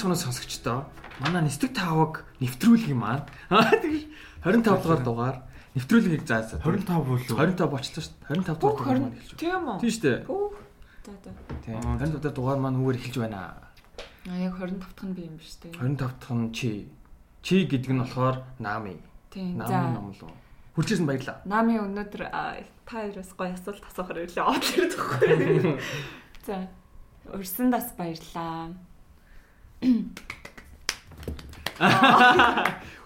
Байцгаана сонсогчдоо. Манай нэстэг тавыг нэвтрүүлэг маань. Тэгэж 25 дугаар дугаар нэвтрүүлгийг заа заа. 25 болов. 25 болчихлоо шүү дээ. 25 дугаар дугаар маань эхэлж байна. Тийм үү? Тийм шүү дээ. За за. Тийм. 25 дугаар дугаар маань үүгээр эхэлж байна. А яг 25 дахь нь би юм биш үү? 25 дахь нь чи. Чи гэдэг нь болохоор Нами. Тийм. Нами За. ном лөө. Хүрчээсэн баярлаа. Нами өнөөдөр та хоёроос гоё асуулт асуухаар ирлээ. Од хэрэгтэхгүй. За. Урсандас баярлаа.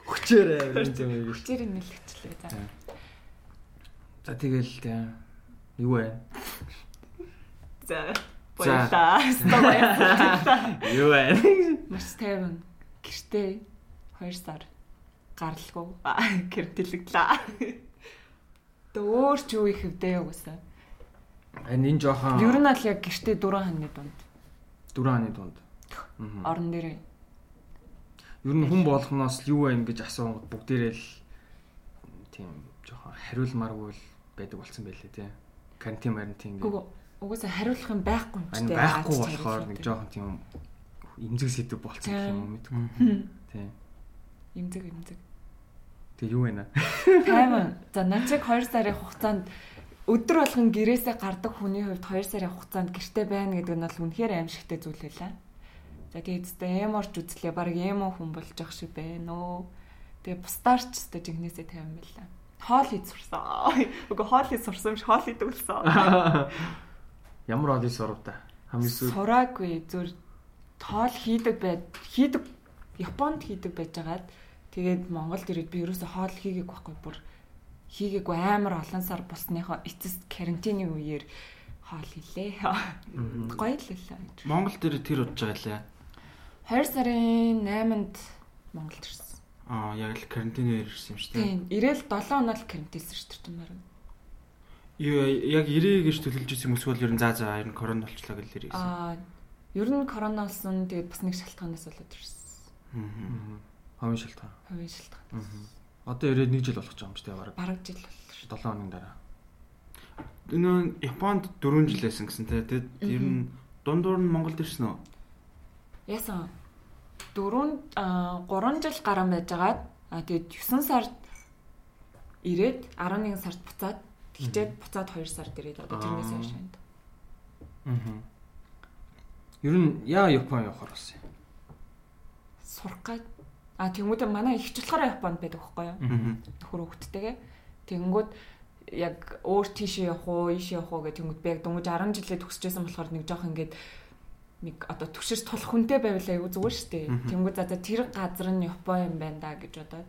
Хүчээрээ юм юм. Хүчээр нэлэгчлээ. За. За тэгэл. Юу вэ? За. Баярлаа. Юу вэ? Маш тайван. Гэртээ 2 сар гаралгүй гэртэлэглээ. Тэ өөр ч юу их хөвдөө угсаа. Энэ энэ жоохон Ер нь аль яг гэртээ 4 ханы дунд. дөрөв оны дунд. Мгм. Орон дээрээ. Ер нь хүн болгоноос юу вэ гэж асуунгууд бүгдээрээ л тийм жоохон хариулмааргүй л байдаг болсон байлээ тий. Карантин марантин Гүг угсаа хариулах юм байхгүй юм чтэй. байхгүй болохоор нэг жоохон тийм имзэг сэдв болцсон гэх юм уу мэдгүй. Тий. имзэг имзэг. Тэг юу вэ наа? Тайван. За начиг 2 сарын хугацаанд өдөр болгон гэрээсээ гардаг хүний хувьд 2 сарын хугацаанд гэрте байна гэдэг нь бол үнэхээр аимшигтай зүйл байлаа. За тэгээд өстэй эморч үзлээ. Бараг эмо хүн болж ах шиг байна өө. Тэгээ бустаарч өстэй жигнэсээ тавин байлаа. Хоол хийж сурсан. Үгүй хоол хийж сурсан юм шиг хоол хийдэг болсон. Ямар олон сурав та? Хамгийн сүүл Сураагүй зүр тоол хийдэг бай хийдэг Японд хийдэг байжгаад тэгээд Монголд ирээд би ерөөсөө хоол хийгээгүй байхгүй бүр хийгээгүй амар олон сар болсныхоо эцэст карантины үеэр хоол хийлээ. Гоё л лээ. Монгол дээр тэр удаж байгаа лээ. 2 сарын 8-нд Монголд ирсэн. Аа яг л карантинээр ирсэн юм шүү дээ. Тийм, ирээл 7 хоног л карантинсэн шүү дээ маар. Юу яг ирээ гэж төлөвлөж ирсэн юм эсвэл ер нь заа заа ер нь корона болчлаа гэж ирсэн. Аа, ер нь корона болсон тэгээд бас нэг шалтгаанаас болоод ирсэн. Аа. хавын шилтгаан. Хувийн шалтгаан. Одоо ирээд 1 жил болох ч юм шүү дээ бараг Бараг жил боллоо шүү. 7 хоногийн дараа. Энэ Японд 4 жил байсан гэсэн те. Тэгэд ер нь дундуур нь Монголд ирсэн үү? Яасан 4 3 жил гарan байжгаад тэгээд 9 сард ирээд 11 сард буцаад тэгчээд буцаад 2 сард ирээд одоо тэрнээс хойш байна. Аа. Ер нь яа Япон явахаар болсон юм. Сурах гад а тэгмүүдээ манай их ч болохоор Японд байдаг байхгүй юу? Аа. Нөхөр хөвгттэйгээ. Тэнгүүд яг өөр тийшээ явах уу, ийшээ явах уу гэх тэнгүүд би яг дөнгөж 10 жилээ төгсөжсэн болохоор нэг жоох ингээд нэг одоо төгсөж тулах хүнтэй байвал аюу зүгээр шүү дээ. Тэнгүүд за тэр газар нь Япон юм байна да гэж бодоод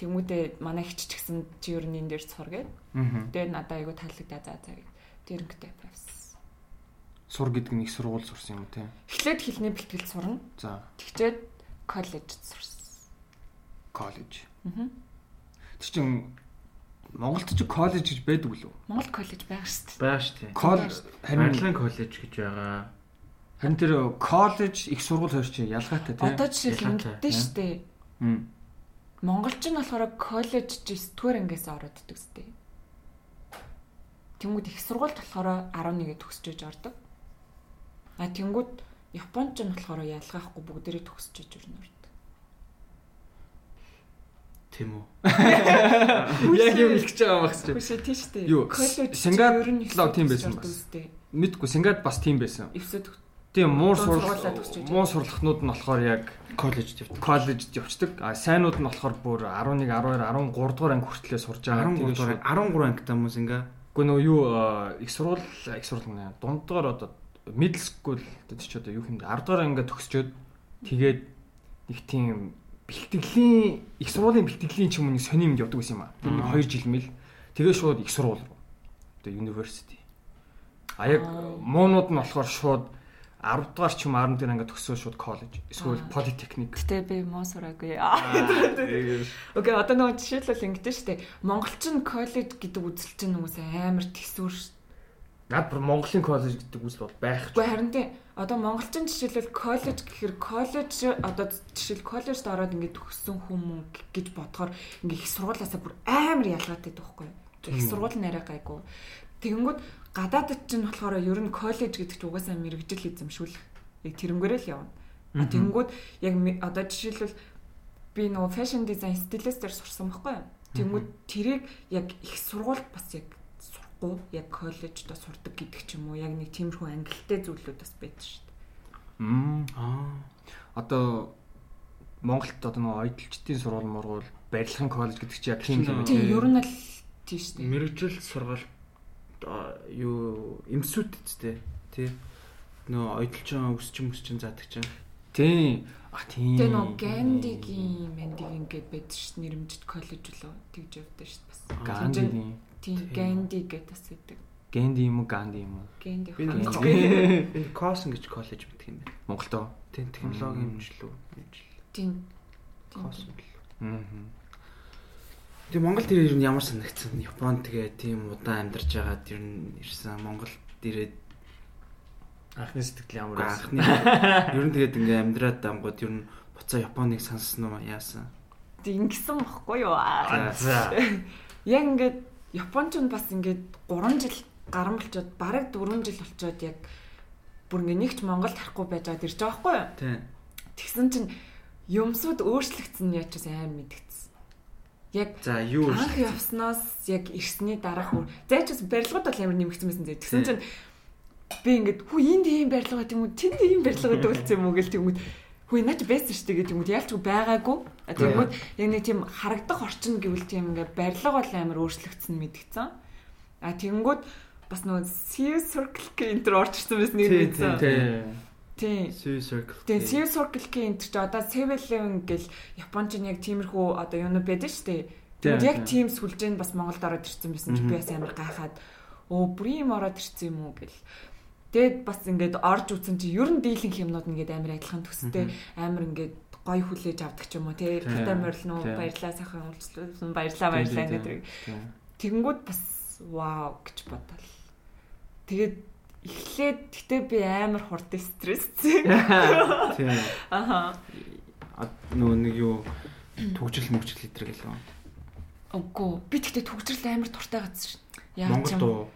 тэнгүүдээ манай хич ч гэсэн чи ер нь энэ дээр цур гээд Аа. тэгээд надад аюу таалагдаа за за гэд тэр ингээд тавьсан. Сур гэдэг нь их сургууль сурсан юм те. Эхлээд хэлний бэлтгэл сурна. За, Тэгчээд коллежид сурсан. коллеж. Аа. Тэр чин Монголд ч коллеж гэж байдаг үлээ. Монгол коллеж байгаа шүү дээ. Баа шүү дээ. Харин коллеж гэж байгаа. Харин тэр коллеж их сургууль хоёр чинь ялгаатай те. Одоо жишээл ингэдэж шүү дээ. Мм. Монголч нь болохоор коллеж чи 9-р ангиас ороод иддэг сте. Тэнгүүд их сургуульд болохоор 11-д төгсөж иж ордог. А тэнгүүд Японч нь болохоор ялгаахгүй бүгдээрээ төгсөж иж өрнө ордог. Тийм үү? Яг юм хэлж байгаа юм багс чи. Хүшээ тийш штэ. Юу, Коллеж Сингапур тийм байсан бас. Мэдгүй Сингад бас тийм байсан. Эвсэд Тийм муур сурлах муу сурлахнууд нь болохоор яг Коллеж дэвт. коллежд явцдаг. А сайнууд нь болохоор бүр 11, 12, 13 дугаар анги хүртлээр сурж байгаа. 13 Тэгээд дугаар 13 ангитай хүмүүс ингээ Гэхдээ нөгөө юу их сурвал их сурвал нэ дундгаар одоо middle school одоо чи одоо юу юм бэ 10 дугаар ингээ төгсчөөд тэгээд нэг тийм бэлтгэлийн их сурвалын бэлтгэлийн ч юм уу нэг сони юмд явдаг гэсэн юм аа. Тэр нэг 2 жил мэл тэгээд шууд их сурвал руу одоо university. А яг муунууд нь болохоор шууд 10 дугаар ч юм 11 дугаар ингээ төгсөө шууд college эсвэл polytechnic. Гэтэ би муу сураагүй. Окей, одоо нөгөө жишээлбэл ингэдэж штэ. Монголчин коллеж гэдэг үзэл чинь нөгөөс амар төсвөр ш- Наад бүр Монголын коллеж гэдэг үзэл бол байх. Гэхдээ харин тийм одоо монголчин жишээлбэл коллеж гэхээр коллеж одоо жишээл коллежд ороод ингээд төгссөн хүмүүс гэж бодохоор ингээд их сургуулиасаа бүр амар ялгаатай байхгүй юу? Их сургууль арай гайгүй. Тэгэнгүүт гадаадд чинь болохоор ер нь коллеж гэдэг чинь угаасаа мэрэгжил эзэмшүүлэх яг тэрнгээрээ л явна. А тэнгүүд яг одоо жишээлбэл би нөгөө fashion design stylist-ээр сурсан байхгүй юу? Тэнгүүд тэрийг яг их сургуульд бас яг сурахгүй яг коллежд сурдаг гэдэг ч юм уу яг нэг тиймэрхүү ангилалтай зүйлүүд бас байдаг шүү дээ. Мм. Аа. Одоо Монголд одоо нөгөө ойдлчдын сургууль мургуул барилгын коллеж гэдэг чи яг тийм юм Тийм ер нь л тийм шүү дээ. Мэргэжил сургалт юу эмсүүд үсттэй тий. Нөө ойдолчон өсчин өсчин заадаг чинь. Тийм. А тийм. Тэгээ нөгөө Гандигийн Мандигийн гээд байдаг шүү дээ. Нэрмжит коллеж үлээ тэгж явдаг дээ бас. Ганди. Тийм Ганди гэдэг бас байдаг. Гэнди юм уу Ганди юм уу? Ганди Би энэ Косон гэж коллеж мэддэг юм байна. Монголд оо. Тийм технологийн хэмжлүү. Тийм. Косон. Аа. Тэгээ Монгол дээр ер нь ямар санагдсан? Японд тэгээ тийм удаан амьдарч байгаад ер нь ирсэн Монголд ирээд Анхны сэтгэл ямар байсан? анхны ер нь тэгээд ингээ амьдраад ангууд ер нь буцаа Японыг сонссон уу яасан? Ингэсэн бохгүй юу? Аа. За. Яг ингээд Японч нь бас ингээд 3 жил гарan болчоод бараг 4 жил болчоод яг бүр ингээ нэгч Монголд харахгүй байж байгаад ирж байгаа байхгүй юу? Тийм. Тэгсэн чинь юмсууд өөрчлөгдсөн нь яаж ч амар мэдгэцсэн. Яг За юу анх явсноос яг ирсний дараах үр. Зайчс барилгууд бол амар нэмэгдсэн байсан зэ. Тэгсэн чинь би ингээд хүү энд ийм барилга байт юм уу? Тэнд ийм барилга өгүүлсэн юм уу гэл тэгмүүд хүү наач байсан шүү дээ гэдэг юм. Ялч байгаагүй. Тэгмүүд яг нэг тийм харагдах орчин гэвэл тийм ингээд барилга бол амар өөрчлөгдсөн мэдгэцэн. А тэгэнгүүт бас нөгөө Sea Circle гэх энэ төр орчсон байсан нэг мэдсэн. Тийм. Тийм. Sea Circle. Тэгээ Sea Circle-ийн энэ ч одоо 7-Eleven гэл Японч нь яг тиймэрхүү одоо юу нэ байдаг шүү дээ. Тэгвэл яг тийм сүлжээнд бас Монголд ороод ирсэн байсан чи би бас амар гайхаад өө бүр юм ороод ирсэн юм уу гэл. Тэгээд бас ингээд орж үзсэн чи ер нь дийлэнх юмнууд ингээд амар адилхан төстэй амар ингээд гой хүлээж авдаг ч юм уу тий. Тийм. Тата морил нуу Тийм. баярлаа сайхан уулзлаа баярлаа баярлаа гэдэг. Тэгэнгүүт бас вау гэж бодол. Тэгээд эхлээд гэтээ би амар хурд стресстэй. Тийм. Аха. А, Нөгөө нэг юу төгжил мөгжил хэлдэг гэлээ. Үгүй би тэгтээ төгжрөл амар дуртай газар шин. Яа Монгол дуу.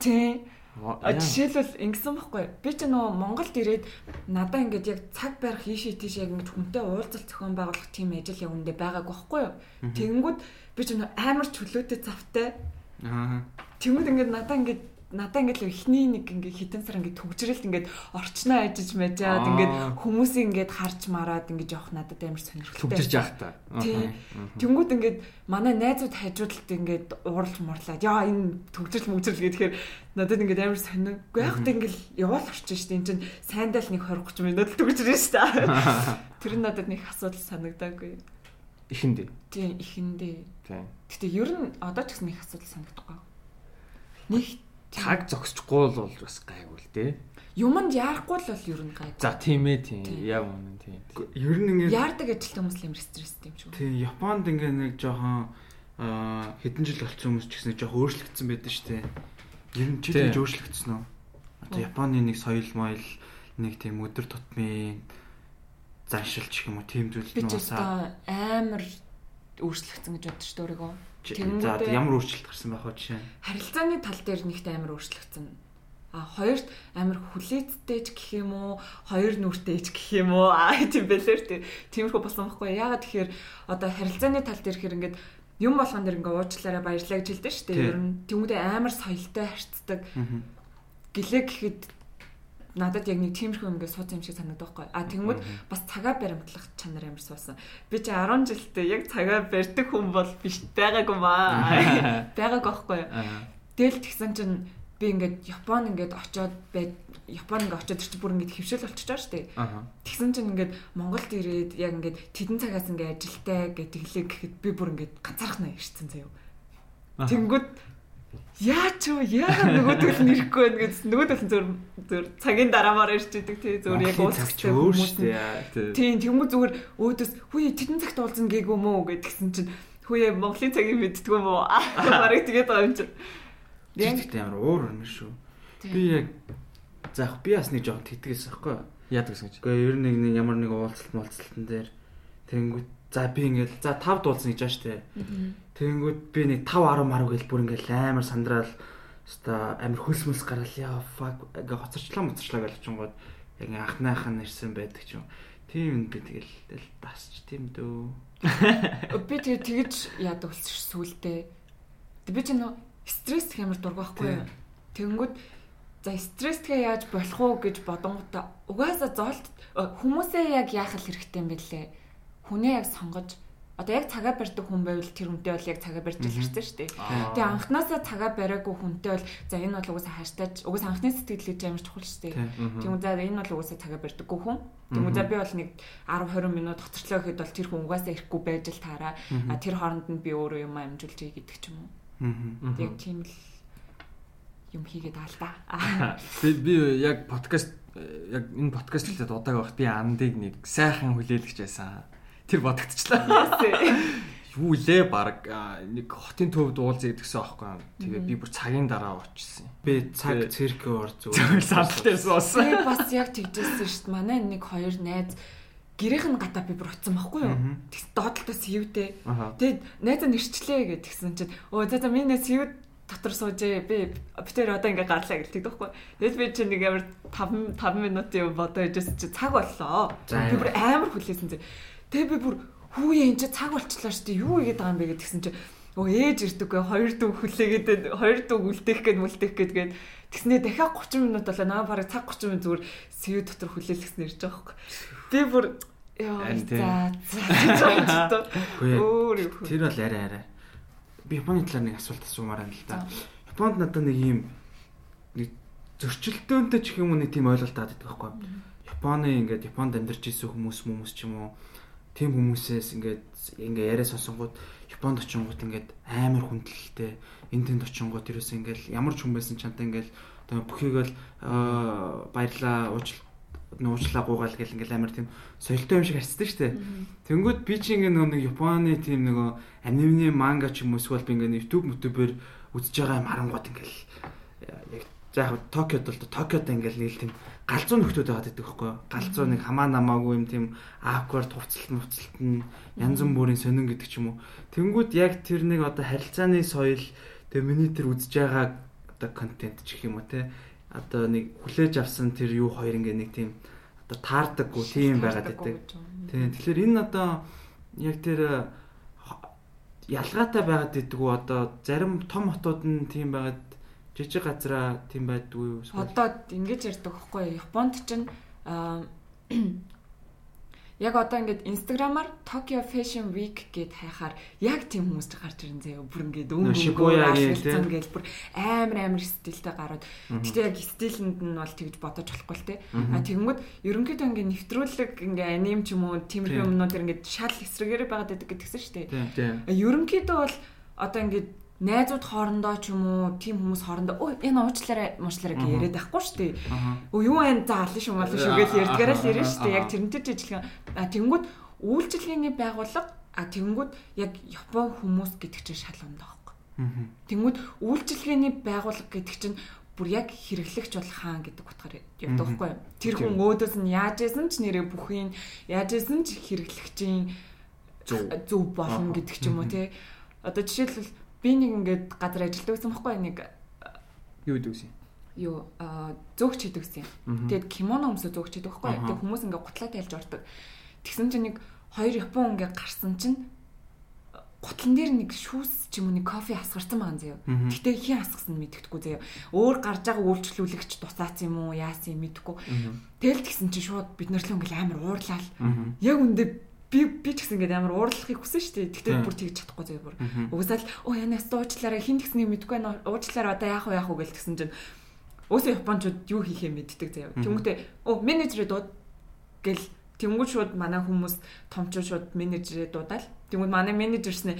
Тий. А жишээлбэл ингэсэн байхгүй. Би ч нөгөө Монголд ирээд надаа ингээд яг цаг барих ийшээ тийш яг ингэж хүнтэй уулзалт зохион байгуулах тийм ажил яг үндэ байгаагүй байхгүй юу. Тэгэнгүүт би ч нөгөө амар чөлөөтэй завтай. Аа. Тэнгүүд ингээд надаа ингээд надаа ингээд л ихний нэг ингээд хитэн сар ингээд төгжрэлт ингээд орчноо ажиж мажаад Аа. ингээд хүмүүсийг ингээд харж мараад ингээд явах надад амар сонирхолтой. Түгжирч явах та. Тэнгүүд ингээд манай найзууд хажуудалд ингээд ууралж мурлаад яа энэ төгжрөл мөгжрөл гэхээр надад ингээд амар сонирхгүй яг тэ ингээд яваал орчин шүү дээ. Энд чинь сайндал нэг 20 30 минут л төгжрөл шүү дээ. Тэр нь надад нэг асуудал санагдаагүй. Ихэндээ. Тий ихэндээ. Тийм. Гэтэ ер нь одоо ч гэсэн их асуудал санагдахгүй. Нэг Цаг зогсчихгүй л бол бас гайгүй л дээ. юмд яарахгүй л бол ер нь гайгүй. За тийм ээ тийм. Яг үнэн тийм. Ер нь ингээ Яардаг ажилтан хүмүүс л амар стресстэй юм шиг. Тийм Японд ингээ нэг жоохон хэдэн жил болсон хүмүүс ч гэсэн жоохон өөрчлөгдсөн байдаг шүү дээ. Ер нь чи Тийм. тэгж өөрчлөгдсөн үү? Одоо Японы нэг соёл моёл нэг тийм өдөр тутмын заншилч юм уу тийм зүйл Би нь ч усаа өстой амар өөрчлөгдсөн гэж бодож шүү дээ өөрийгөө. За ямар өөрчлөлт гарсан байх вэ жишээ? Харилцааны тал дээр нэгт амар өөрчлөгдсөн. А хоёрт амар хүлээцтэй ч гэх юм уу, хоёр нүртэй ч гэх юм уу. Аа тийм бэлэр тийм. Тиймэрхүү болсон байхгүй. Ягаад тэгэхээр одоо харилцааны тал дээр хэр ингээд юм болгон дэр ингээд уучлаарай баярлаа гэж хэлдэг шүү дээ. Ер нь тэмүүдээ амар соёлтой харьцдаг. Гэлээ гэхэд надад яг нэг тиймэрхүү ингээд сууц юм шиг санагдав байхгүй. А тэнгууд бас цагаа баримтлах чанар амар суусан. Би чи 10 жилдээ яг цагаа барьдаг хүн бол биш байгаагүй маа. Байгаагүй байхгүй. Тэгэл тэгсэн чинь би ингээд Япон ингээд очоод бай Япон ингээд очоод ирчих бүр ингээд шүү дээ. Аа. Тэгсэн чинь ингээд Монголд ирээд яг ингээд тэдэн цагаас ингээд ажилтаа гэдэг хэлээ гэхэд би бүр ингээд ганцаархнаа ирсэн заяа. Тэнгүүд яач юу яагаад нөгөөдөл нь ирэхгүй байна гэдсэн нөгөөдөл нь зөв зөв цагийн дараамаар ирж идэг тий зөв яг өөр хүмүүс. Тийм тэнгүү зүгээр өөдөөс хүү тэдэн цагт уулзна гээгүй мөө гэдгсэн чинь хүү Монголын цагийг мэддгүү мөө барыг тэгээд байгаа юм чинь. Яг Тэгтээ амар уур юм шүү. Би яг за яг би бас нэг жоохон тэтгээс байхгүй юу? Яадаг гэсэн чи. Гэхдээ ер нь нэг нэг ямар нэг уулзалт молцолтон дээр тэгэнгүүт за би ингээл за 5 дуулсан гэж байна штэ. Тэгэнгүүт би нэг 5 10 маруу гэл бүр ингээл амар сандраал ста амар хөлс мөлс гараал яа fuck ингээ хоцорчлаа моцорчлаа гэж очингууд яг ингээ анхныхан нэрсэн байдаг ч юм. Тийм би тэгэл басч тийм дөө. Би тэгээ тэгж яадаг болчих сүултээ. Тэг би чинь нөө стресс хэмэр дургахгүй юу? Тэнгүүд за стрессгээ яаж болох уу гэж бодонгуудаа угаасаа зоолт хүмүүсээ яг яах хэрэгтэй юм бэ лээ. Хүнээ яг сонгож одоо яг цагаа барьдаг хүн байвал тэр хүнтэй бол яг цагаа барьж хэлсэн шүү дээ. Тэгээ анханасаа цагаа бариагүй хүнтэй бол за энэ бол угаасаа хаштаж угаасаа анхны сэтгэл гэж амар чухал шүү дээ. Тийм үү за энэ бол угаасаа цагаа барьдаггүй хүн. Тийм үү за би бол нэг 10 20 минут хоцорчлоо гэхэд бол тэр хүн угаасаа ирэхгүй байж л таараа. А тэр хооронд нь би өөрөө юм амжуулж ий гэдэг ч юм уу. Яг тийм л юм хийгээд аа л да. Би би яг подкаст яг энэ подкаст хэлээд удааг байх би андыг нэг сайхан хүлээлгэж байсан тэр бодогдчихлаа. Юу лээ баг нэг хотын төвд уулзъя гэдгсэн аахгүй. Тэгээ би бүр цагийн дараа очсон. Би цаг цирк ор зүгээр сандалтайс боосон. Би бас яг тэгжсэн шүү дээ. Манай нэг хоёр найз гэрийнх нь гадаа би бүр утсан байхгүй юу? Тэгс доотлолтоо сэвдээ. Тэгээд найзаа нэрчлээ гэдгсэн чинь өө за за миний сэвд дотор суужээ би битэр одоо ингээ гарлаа гэлдэг тоххой. Тэгэл би чинь нэг амар 5 5 минутын бодоо ижсэн чи цаг боллоо. Би бүр амар хүлээсэн чи Тэгээ би бүр хүүе энэ чи цаг болчлоо шүү дээ. Юу игээд байгаа юм бэ гэдгсэн чи өө ээж ирдэггүй хоёр дүү хүлээгээд хоёр дүү үлдээх гээд мүлдээх гээд гээд тэгснээ дахиад 30 минут болоо наа бараг цаг 30 минут зүгээр сэв дотор хүлээлгэсэн ирж байгаа хөөхгүй. Би бүр яа за. Тэр бол арай арай. Би Японы талаар нэг асуулт асуумаар байна л да. Японд надад нэг юм нэг зөрчилдөөнтэй ч юм уу нэг тийм ойлголт байдаг байхгүй. Японы ингээд Японд амьдарч исэн хүмүүс хүмүүс ч юм уу тийм хүмүүсээс ингээд ингээ яриа сонсонгууд Японд очингууд ингээд амар хүндлэлтэй энэ тэнд очингууд ерөөс ингээл ямар ч хүн байсан чанта ингээл одоо бүхийг л баярлаа уужил нуучлаа гуугаал гэл ингээл амар тийм соёлтой юм шиг харцдаг штэ. Тэнгүүд би чи ингээ нэг Японы тийм нөгөө анимны манга ч юм уу эсвэл би ингээ YouTube YouTube-ээр үзэж байгаа юм харангууд ингээл яг за яг Токиод бол Токиод ингээл нийл тийм галзуу нөхдүүд байгаад байдаг хөөхгүй галзуу нэг хамаа намаагүй юм тийм awkward хувцалт мувцалт нь янз бүрийн сонин гэдэг ч юм уу. Тэнгүүд яг тэр нэг одоо харилцааны соёл тэгээ миний тэр үзэж байгаа одоо контент ч гэх юм уу те? Одоо нэг хүлээж авсан тэр юу хоёр ингээ нэг тийм одоо таардаггүй тийм байгаад байдаг тийм тэгэхээр энэ одоо яг тэр ялгаатай байгаад иддэг үү одоо зарим том хотууд нь тийм байгаад жижиг газараа тийм байдгүй юу? Одоо ингэж ярьдаг байхгүй Японд чинь яг одоо ингээд инстаграмаар Tokyo Fashion Week гэд хайхаар яг тийм хүмүүс гарч ирэн заяа бүр ингээд өнгө өнгө ингээд бүр амар амар стилтэй гараад. Гэтээ яг стилэнд нь бол тэгж бодож болохгүй л те. А тэгмүүд ерөнхийдөө ингээд нэвтрүүлэг ингээд аним ч юм уу тиймэрхүү юмнууд ингээд шал эсрэгээр байгаад байдаг гэдгсэн шүү дээ. Ерөнхийдөө бол одоо ингээд найзууд хоорондоо ч юм уу тийм хүмүүс хоорондоо. Өө энэ уучлаарай муучлаарай гэж яриад байхгүй шүү дээ. Өө юу энэ за алын шүү малын шүү гэж ярьдгаараа л ярина шүү дээ. Яг тэрнтэй жижигхэн а тэнгууд үйлчлэгээний байгууллага а тэнгууд яг Япон хүмүүс гэдэг чинь шал ондоо байхгүй. Тэнгууд үйлчлэгээний байгууллага гэдэг чинь бүр яг хэрэглэгч бол хаан гэдэг утгаар явдаг байхгүй. Тэр хүн өөдөөс нь яаж исэн ч нэрээ бүхийн яаж исэн ч хэрэглэгчийн зөв. болно гэдэг ч юм уу те. Одоо жишээлбэл би нэг ингээд газар ажилладаг гэсэн баггүй нэг юу гэдэг вэ? Юу зөөгч хийдэг гэсэн. Тэгээд кимоно өмсө зөөгч хийдэг баггүй. Тэгээд хүмүүс ингээд гутлаа тайлж ордог. Тэгсэн чинь нэг хоёр япон ингээд гарсан чинь гутлан дээр нэг шүүс ч юм уу нэг кофе асгарсан байгаа заяа. Гэтэ хин асгасан мэддэхгүй заяа. Өөр гарч байгаа үйлчлүүлэгч тусаац юм уу, яасан юм мэдхгүй. Тэгэл тэгсэн чинь шууд бид нар л ингээл амар уурлал. Яг үндэ би би ч гэсэн ингээд амар уурлахыг хүсэн шүү дээ. Тэгтээ бүр тэгж чадахгүй зөө бүр. Угсаал оо янаас дуучлаараа хин тэгснийг мэдгүй байна. Уучлаараа одоо яах вэ яах вэ гэл тэгсэн чинь өөсөө японочууд юу хийхээ мэддэг заяа. Тэнгүүтээ оо менежерээ дууд гэл тэнгүүт шууд манай хүмүүс томчууд шууд менежерээ дуудаал. Тэнгүүт манай менежерснээ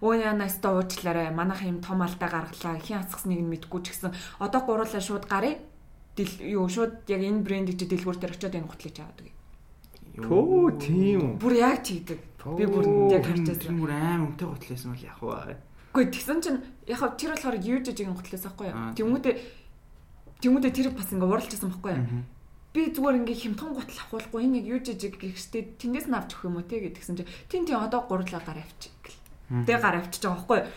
өө янаас дуучлаараа манайх юм том алдаа гаргалаа. Хин асгасныг нь мэдгүй ч гэсэн одоо гурлаа шууд гарыг юу шууд яг энэ брендийг дэлгүүр дээр очиод энэ гутлыг аваад Төө тийм. Бүр яг тийдэг. Би бүр яг харж байсан. Бүр аим өмтэй готлээсэн бол яг уу. Гэхдээ тэгсэн чинь яг тэр болохоор жижиг готлээс байхгүй юу? Тэмүүтэ тэмүүтэ тэр бас ингээ уралжсэн байхгүй юу? Би зүгээр ингээ хямдхан готл авахгүй энэ яг юу жижиг гэхстэй тэндээс нь авч өгөх юм уу те гэдгсэн чинь тэн тэн одоо гурлаа гар авчих гэл. Тэгээ гар авчиж байгаа байхгүй юу?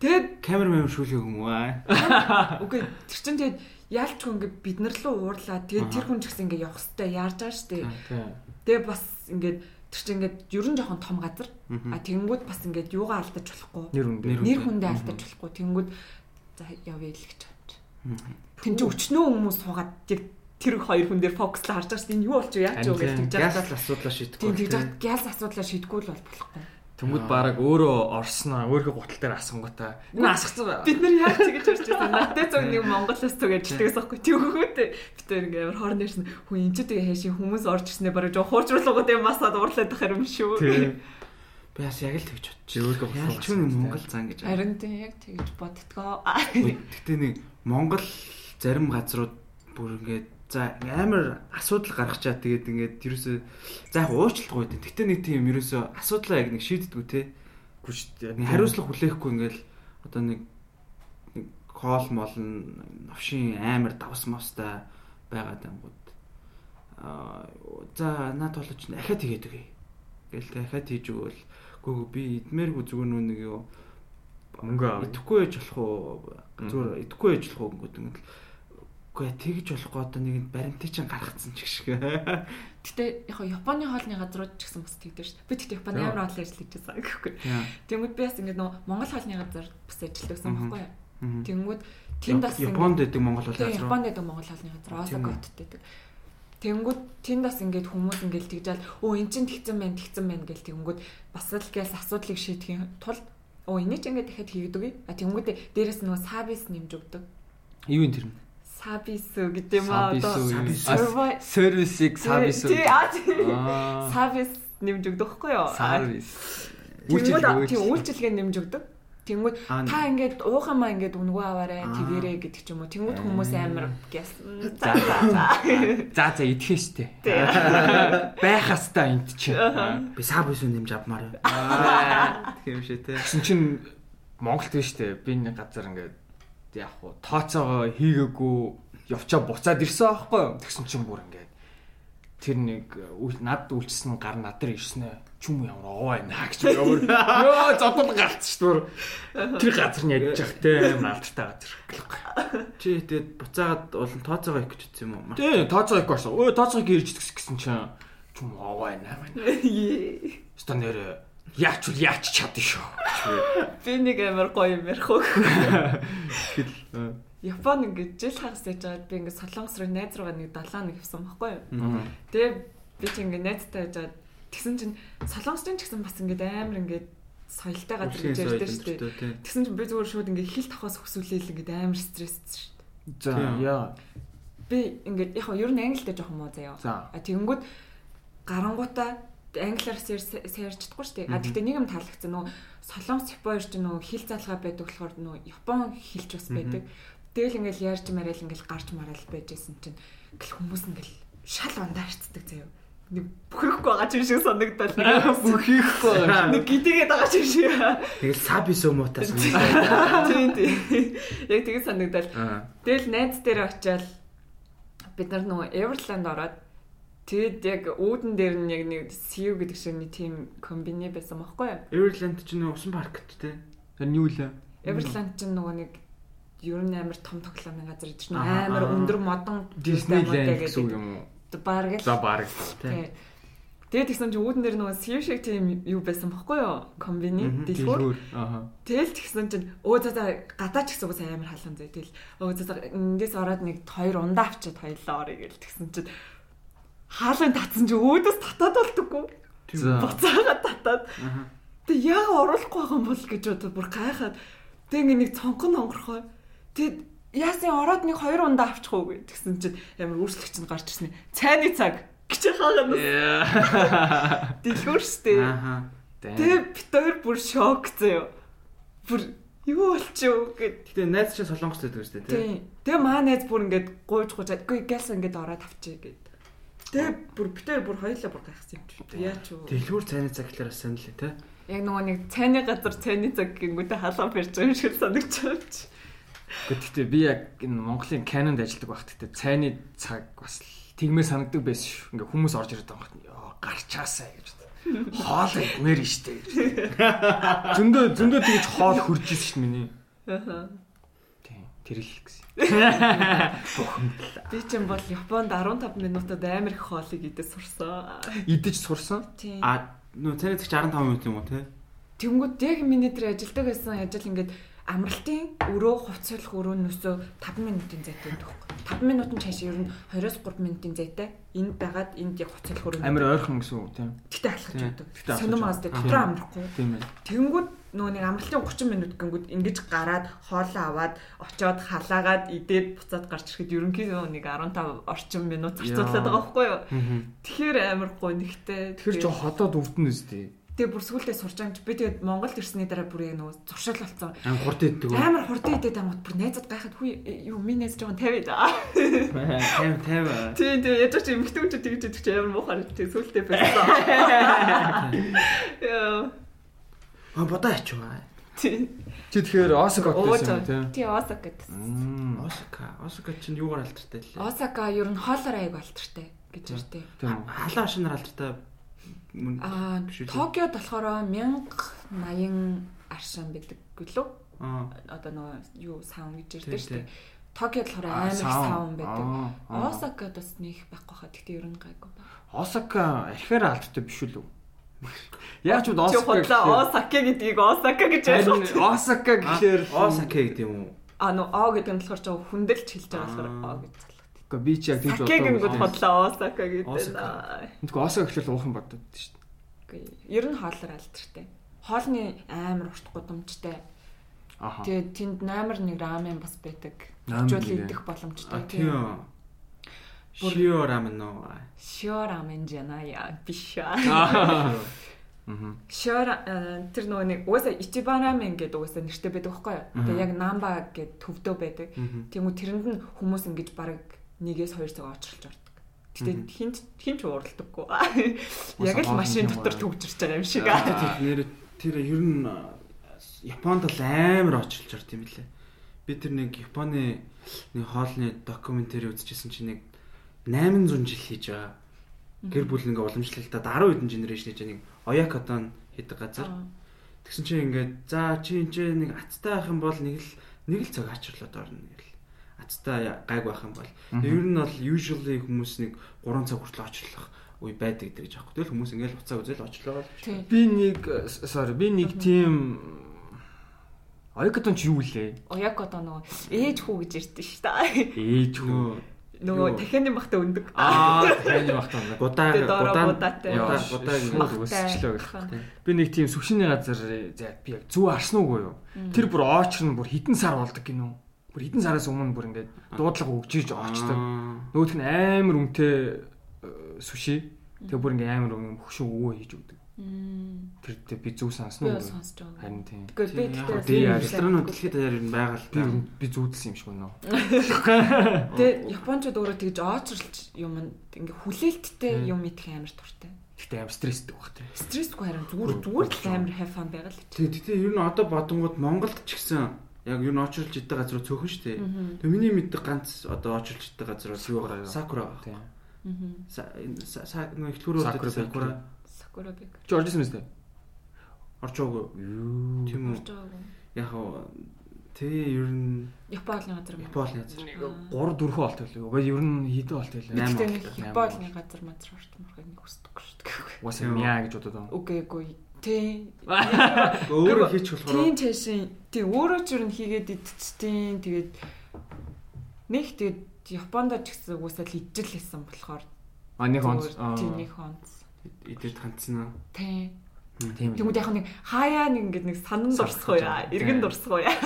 Тэгээд камер мэмэр шүүлэх юм уу аа? үгүй тэр чинь тэгээд яалчгүй ингээ бид нар руу уурлаа. Тэгээд тэр хүн ч гэсэн ингээ явах хэвээр яарж байгаа шүү дээ. Тэгээ бас ингээд тэр чинь ингээд ерөн жоохон том газар. А тэгэнгүүт бас ингээд юугаа алдаж болохгүй. Нэр үндэ. Нэр хүндээ алдаж болохгүй. Тэгэнгүүт за явъя л гэж байна. Тин чи өчнөө хүмүүс суугаад яг тэр хоёр хүн дээр фокуслаа харж байгаа. Энэ юу болчих вэ? Яаж юу гэж тэгж байгаа. асуудлаа шийдэхгүй. Тийм тэгж. Газ асуудлаа шийдгүү л бол болохгүй. Тэнгүүд баг өөрөө орсноо өөрийнхөө гутал дээр асангуудаа энэ асгацсан. Бид нар яаж тэгэж харж байсан. Надтай зөв нэг Монголоос түгэж тэгээс аахгүй. Тэгвгүүтэй. Бид тэр ингээ амар хорн дээрсэн хүн энэ ч тэгээ хэшийн хүмүүс орж ирснээр бараг жоо хуурчруулгууд юм масаад уурлаад байх юм шүү. Тийм. Би бас яг л тэгж бодчих. Чи өөрийнхөө гутал юм Монгол зан гэж. Харин тийм яг тэгэж боддгоо. Гэтэ нэг Монгол зарим газрууд бүр ингээд за амар асуудал гаргачаа тэгээд ингээд ерөөсөө за яг уучлалтгүй дээ. Гэтэ нэг тийм ерөөсөө асуудлаа яг нэг шийддэггүй те. Нэг хариуцлага хүлээхгүй ингээд одоо нэг нэг хоол мол нь новшин амар давс мостай байгаад ангууд аа за наад болооч дахиад хийгээд өгье. Гэл дахиад хийж өгвөл гүг би идмээргүй зүгээр нүү нэг юу мөнгө авъя. идэхгүй ээж болох уу зүгээр идэхгүй ээж болох уу гэнэ ингээд үгүй тэгж болохгүй одоо нэг баримтыг чинь гаргацсан ч гэх шиг Гэтэ яг Японы хоолны газрууд ч гэсэн бас тэгдэж шүү. Би тэгтээ Японы амар олон ажиллаж байсан гэхгүй. Тэнгүүд би бас ингээд нөө Монгол хоолны газар бас ажиллаж байсан Мгм. байхгүй юу? Тэнгүүд тэнд бас Японд байдаг Монгол Тийм газар Японд байдаг Монгол хоолны газар? Осакот байдаг. Тэнгүүд тэнд бас ингээд хүмүүс ингээд тэгжэл өө эн чин тэгсэн байна тэгсэн байна гэл тэнгүүд бас л гээл асуудлыг шийдэхин тулд өө энийг ч ингээд дахиад хийгээд үгүй. А тэнгүүд дээрэс нөгөө сабис нэмж өгдөг. Юу юм тэр? Сабис гэдэг юм аа одоо Сабис. Survive- сервисик сабис. Тий, аа. Сабис нэмж өгдөг байхгүй юу? Сервис. Тэгвэл тийм үйлчилгээ нэмж өгдөг. Тэнгүүд та ингээд уухамаа ингээд үнгүү аваарай Аа. тэгэрэй гэдэг ч юм уу. Тэнгүүд хүмүүс амар гэс. За за за идэхээстэй. Байх хастаа энд чи. би саб үсүн нэмж авмаар. Тийм шээ те. Тэгсэн чинь Монголд биш үү? Би нэг газар ингээд яг хуу тооцоогоо хийгээгүй явчаа буцаад ирсэн аахгүй юу? Тэгсэн чинь бүр ингээд тэр нэг над үйлчсэн гар над дээр ирсэн ээ. Чүм ямар овоо байна гэж өөр. Йоо зодод галц шүү дээ. Тэр газар нь ядж явах те малдтай газар. Чи тэгээд буцаагаад улан тооцоогоо их гэж утсан юм уу? Тий, тооцоо их болсон. Өө тооцоог ирж гэсэн чинь чүм овоо байна маань. Ста нэр яач үл яач чадна шүү. Би нэг амар гоё юм ярих уу. Тэгэл Япон ингээд жил хагас яж байгаад би ингээд солонгос руу найз руугаа нэг 7 нэг явсан байхгүй юу? Тэгээ би чи ингээд найзтай яжгаад тэгсэн чинь солонгосын ч гэсэн бас ингээд амар ингээд соёлтой газар гэж соёл шүү дээ. Тэгсэн чинь би зүгээр шууд ингээд хил тохоос хөсүүлээл ингээд амар стресстэй шүү дээ. За яа. Би ингээд яг нь ер нь англитэй жоохон муу заяа. За. А тэгэнгүүт гарангуудаа англиар сэрж чадахгүй шүү дээ. А тэгтээ нэг юм таалагдсан нөө солонгос япон ч нөө хил залгаа байдаг болохоор нөө япон хэлч бас байдаг. Тэгэл ингээл ярьж марайл ингээл гарч марайл байжсэн чинь гэл хүмүүс ингээл шал ундаарцдаг заяа. Нэг бүхэхгүй байгаа ч юм шиг санагдал. Бүхийхгүй байгаа. Нэг гидээгээд байгаа ч юм шиг. Тэгэл саб үсү муутай санагдав. Тийм тийм. Яг тэгээд санагдал. Тэгэл найз дээр очиад бид нар нөгөө Everland ороод тэгэд яг үүдэн дээр нь яг нэг CU гэдэг шиг нэг тийм комбини байсан байхгүй юу? Everland ч нөө усан паркт те. Тэр нь юу лээ? Everland ч нөгөө нэг ер нь амар том тоглоомын газар гэж нөгөө Аа, амар өндөр модон Disneyland гэсэн үг юм уу? Бараг л. За баг. Тий. Тэгээд тэгсэн чинь үүдэн дээр нөгөө CU шиг тийм юу байсан байхгүй юу? Комбини дэлгүүр. Тэгэл тэгсэн чинь өө за за гадаа ч гэсэн үгүй амар халуун зөө. Тэгэл өө за за эндээс ороод нэг хоёр ундаа авчиад хоёлоо орё гэл тэгсэн чинь хаалын татсан чинь өөдөөс татаад болдоггүй. За. Буцаагаад татаад. Аа. Тэг яг оруулахгүй байгаа юм бол гэж бодоод бүр гайхаад тэг ингээ нэг цонхон онгорхой. Тэг яасан ороод нэг хоёр ундаа авчих уу гэ тэгсэн чинь амар үүслэгч нь гарч ирсэн. Цайны цаг гэж хаагаад дэлгүүр штэ. Тэг бит хоёр бүр шок заяа. Бүр юу болчихв гэд Гэтэ найз чинь солонгос байдаг шүү дээ. Тийм. Тэгээ маа найз бүр ингээд гуйж гуйжаад үгүй гэлс ингээд ороод авчиг гэд. Тэгээ бүр битээр бүр хоёлаа бүр гайхсан юм чи. Яач юу. Дэлгүүр цайны цаг гэхэлэр бас лээ те. Яг нөгөө нэг цайны газар цайны цаг гингүүтээ халаан барьж байгаа юм шиг санагдчихав чи. Гэхдээ би яг энэ Монголын Canon-д ажилладаг багт гэдэг цайны цаг бас л тэгмээр санагдаг байсан шүү. Ингээ хүмүүс орж ирээд байгаа юм. Яа гарчаасаа гэж. Хоол идмээр нь штэ. Зөндөө зөндөө тэгж хоол хурж исэн штэ миний. Аа. Тийм. Тэр л гэсэн. Би ч юм бол Японд 15 минутад амар их хоолыг идэж сурсан. Идэж сурсан. А нөө царай зэгч 15 минут юм уу те? Тэнгүүд яг миний дээр ажилдаг байсан ажил ингээд амралтын өрөө хувцсалах өрөөнөөсөө 5 минутын зайтай байдаг. 5 минутын цааш ер нь 20-3 минутын зайтай. Энд байгаад энд яг хувцсалах өрөө. Амар ойрхон гэсэн үг тийм. Гэтэ алхаж Тийм. байдаг. Гэтэ алхаж Сонирм байдаг. аастай дотроо амрахгүй. Тийм ээ. Тэнгүүд нөгөө нэг амралтын 30 минут гингүүд ингэж гараад хоолоо аваад очоод халаагаад идээд буцаад гарч ирэхэд ерөнхийдөө нэг 15 орчим минут зарцуулаад байгаа байхгүй юу? Тэгэхээр амар гоо нэгтэй. Тэгэхээр жоо ходоод өвдөн үстэй. Тэгээ бүр сүүлдээ сурч чи би тэгээд Монголд ирсний дараа бүр яг нөгөө зуршил болсон. Ам хурд иддэг үү? Амар хурдан идээд амт бүр найзад гайхад хүй юу минь найз жоохон 50 даа. 50 50. Тийм тийм яаж ч ч тэгж идэх чи амар муухай тийм сүүлдээ байсан. Яа. А бодоо ачваа. Тийм. Чи тэгэхээр Осака гэсэн тийм. тийм Осака гэдэг. Мм. Осака. Осака чинь юугаар алдартай лээ? Осака ер нь хоолоор аяг болтортой гэж ярьдээ. Тийм. Халаа шинээр алдартай мөн Аа биш үү? Токиод болохоор 1080 аршин байдаг гэлөө. Аа. Одоо нөгөө юу саун гэж ярьдээ шүү дээ. Токиод болохоор амар саун. байдаг. Осакад бас нэг байхгүй хаа. Тэгтээ ер нь гайгүй байна. Осака архиар алдартай биш үү? Яг ч Осака. Осака гэдгийг Осака гэж ойлгох. Осака гэхээр Осака гэдэг юм уу? А нөө О гэдэг нь болохоор жоо хүндэлж хэлж байгаа болохоор. О гэж. Гэхдээ би ч яг тийж Саке гингүүд бодлоо. хотлоо Осака гэдэг. Тэгвэл Осака гэхэл уухан бодод шүү дээ. Ер нь хоолоор алдартай. Хоолны амар урт гудамжтай. Аха. Тэгээд тэнд амар нэг рамен бас байдаг. Гээ. идэх боломжтой. А тийм. Шио рамен нөө. Шио рамен жаная биш аа. Аа. Мгм. Шио тэр нөгөө нэг угаасаа ичибан рамен гэдэг угаасаа нэртэй байдаг байхгүй юу? Тэгээ яг намба гэдэг төвдөө байдаг. Тэгмүү тэрэнд нь хүмүүс ингэж баг нэгээс хоёр цаг очролж ордог. Гэтэ хинт хинч ууралдаггүй. Яг л машин дотор төгжирч байгаа юм шиг. Тэр тэр ер нь Японд л амар очилж орд юм лээ. Би тэр нэг Японы нэг хоолны докюментари үзчихсэн чинь нэг 800 жил хийж байгаа. Гэр бүл ингээ уламжлалтад 10 хэдэн генерашн хийж байгаа нэг Оякодон хийдэг газар. Тэгсэн чинь ингээд за чи энэ нэг аттай байх юм бол нэг л нэг л цаг ачрлаад орно гэл. Аттай гайг байх юм бол. Ер нь бол usually хүмүүс нэг 3 цаг хүртэл очрлох үе байдаг гэдэг гэж аахгүй. Тэгэл хүмүүс ингээл уцаа үзэл очлоо. Би нэг sorry би нэг тийм Оякотон ч юу лээ? Оякодо нөгөө ээж хүү гэж ирдэ шүү дээ. Ээж хөө. Нөгөө Юу? дахианы бахта өндөг. Аа. Гудаа Тэгээ доороо гудаа гудаа гудаа шууд гэх өсчлөө гэх. Ахаа. Би нэг тийм сүвшний газар за би яг зүг арсан уугүй юу? Тэр бүр оочр нь бүр хідэн сар болдог гинөө. Бүр хідэн сараас өмнө бүр ингээд дуудлага өгчиж очдог. Нөгөөх нь амар үнэтэй э, сүши. Тэгээ бүр ингээд амар юм хөшөө өвөө хийж өгдөг. Тэр дээр би зүг бас уу? Харин тийм. Тийм ресторанууд дэлхийд даяар ер нь байгаа л Би та. би зүүдэлсэн юм шиг байна. Тэгээ Япончууд өөрөө тэгж оочрлж юм ингээ хүлээлттэй юм идэх амар туртай. Гэхдээ амар стресстэй баг тийм. Стрессгүй харин зүгээр зүгээр л амар хайфан байгаа л. Тэг тэгтээ ер нь одоо бодонгууд Монголд ч гэсэн яг нь очрлж идэх газар цөөхөн шүү дээ. Тэг миний мэддэг ганц одоо очрлж идэх газар бас юу Сакура. байгаа? Сакура. байгаа. Тийм. Са- са- нэг ихлүүрүүд Сакура Сакура Сакура бэг. Чи орж ирсэн мэт. орчоогүй. Юу. Тийм үү? Орж байгаагүй. Яг хоо тэгээ ер нь Японы газар. Японы газар. 3 4 болт байлаа. Угаа ер нь хэдэн болт байлаа. Найман Гэхдээ нэг болтой. Японы газар мазар орт мөрхөг нэг хүсдэггүй шүү дээ. Үү? мяа гэж бодоод байна. Үгүй эгүй. Тий. Өөрөө хийчих болохоор Тийм чашин. Тий өөрөө ч н хийгээд идчихтiin. Тэгээд нэг тэгээд Японд ч гэсэн уусаа л ижил хийсэн болохоор А нэг он. тий нэг хонц. идээд хандсан аа. Тий. Тийм. Тэгмүүд яг нэг хаяа нэг ингээд нэг санан дурсах уу яа, эргэн дурсах уу яа.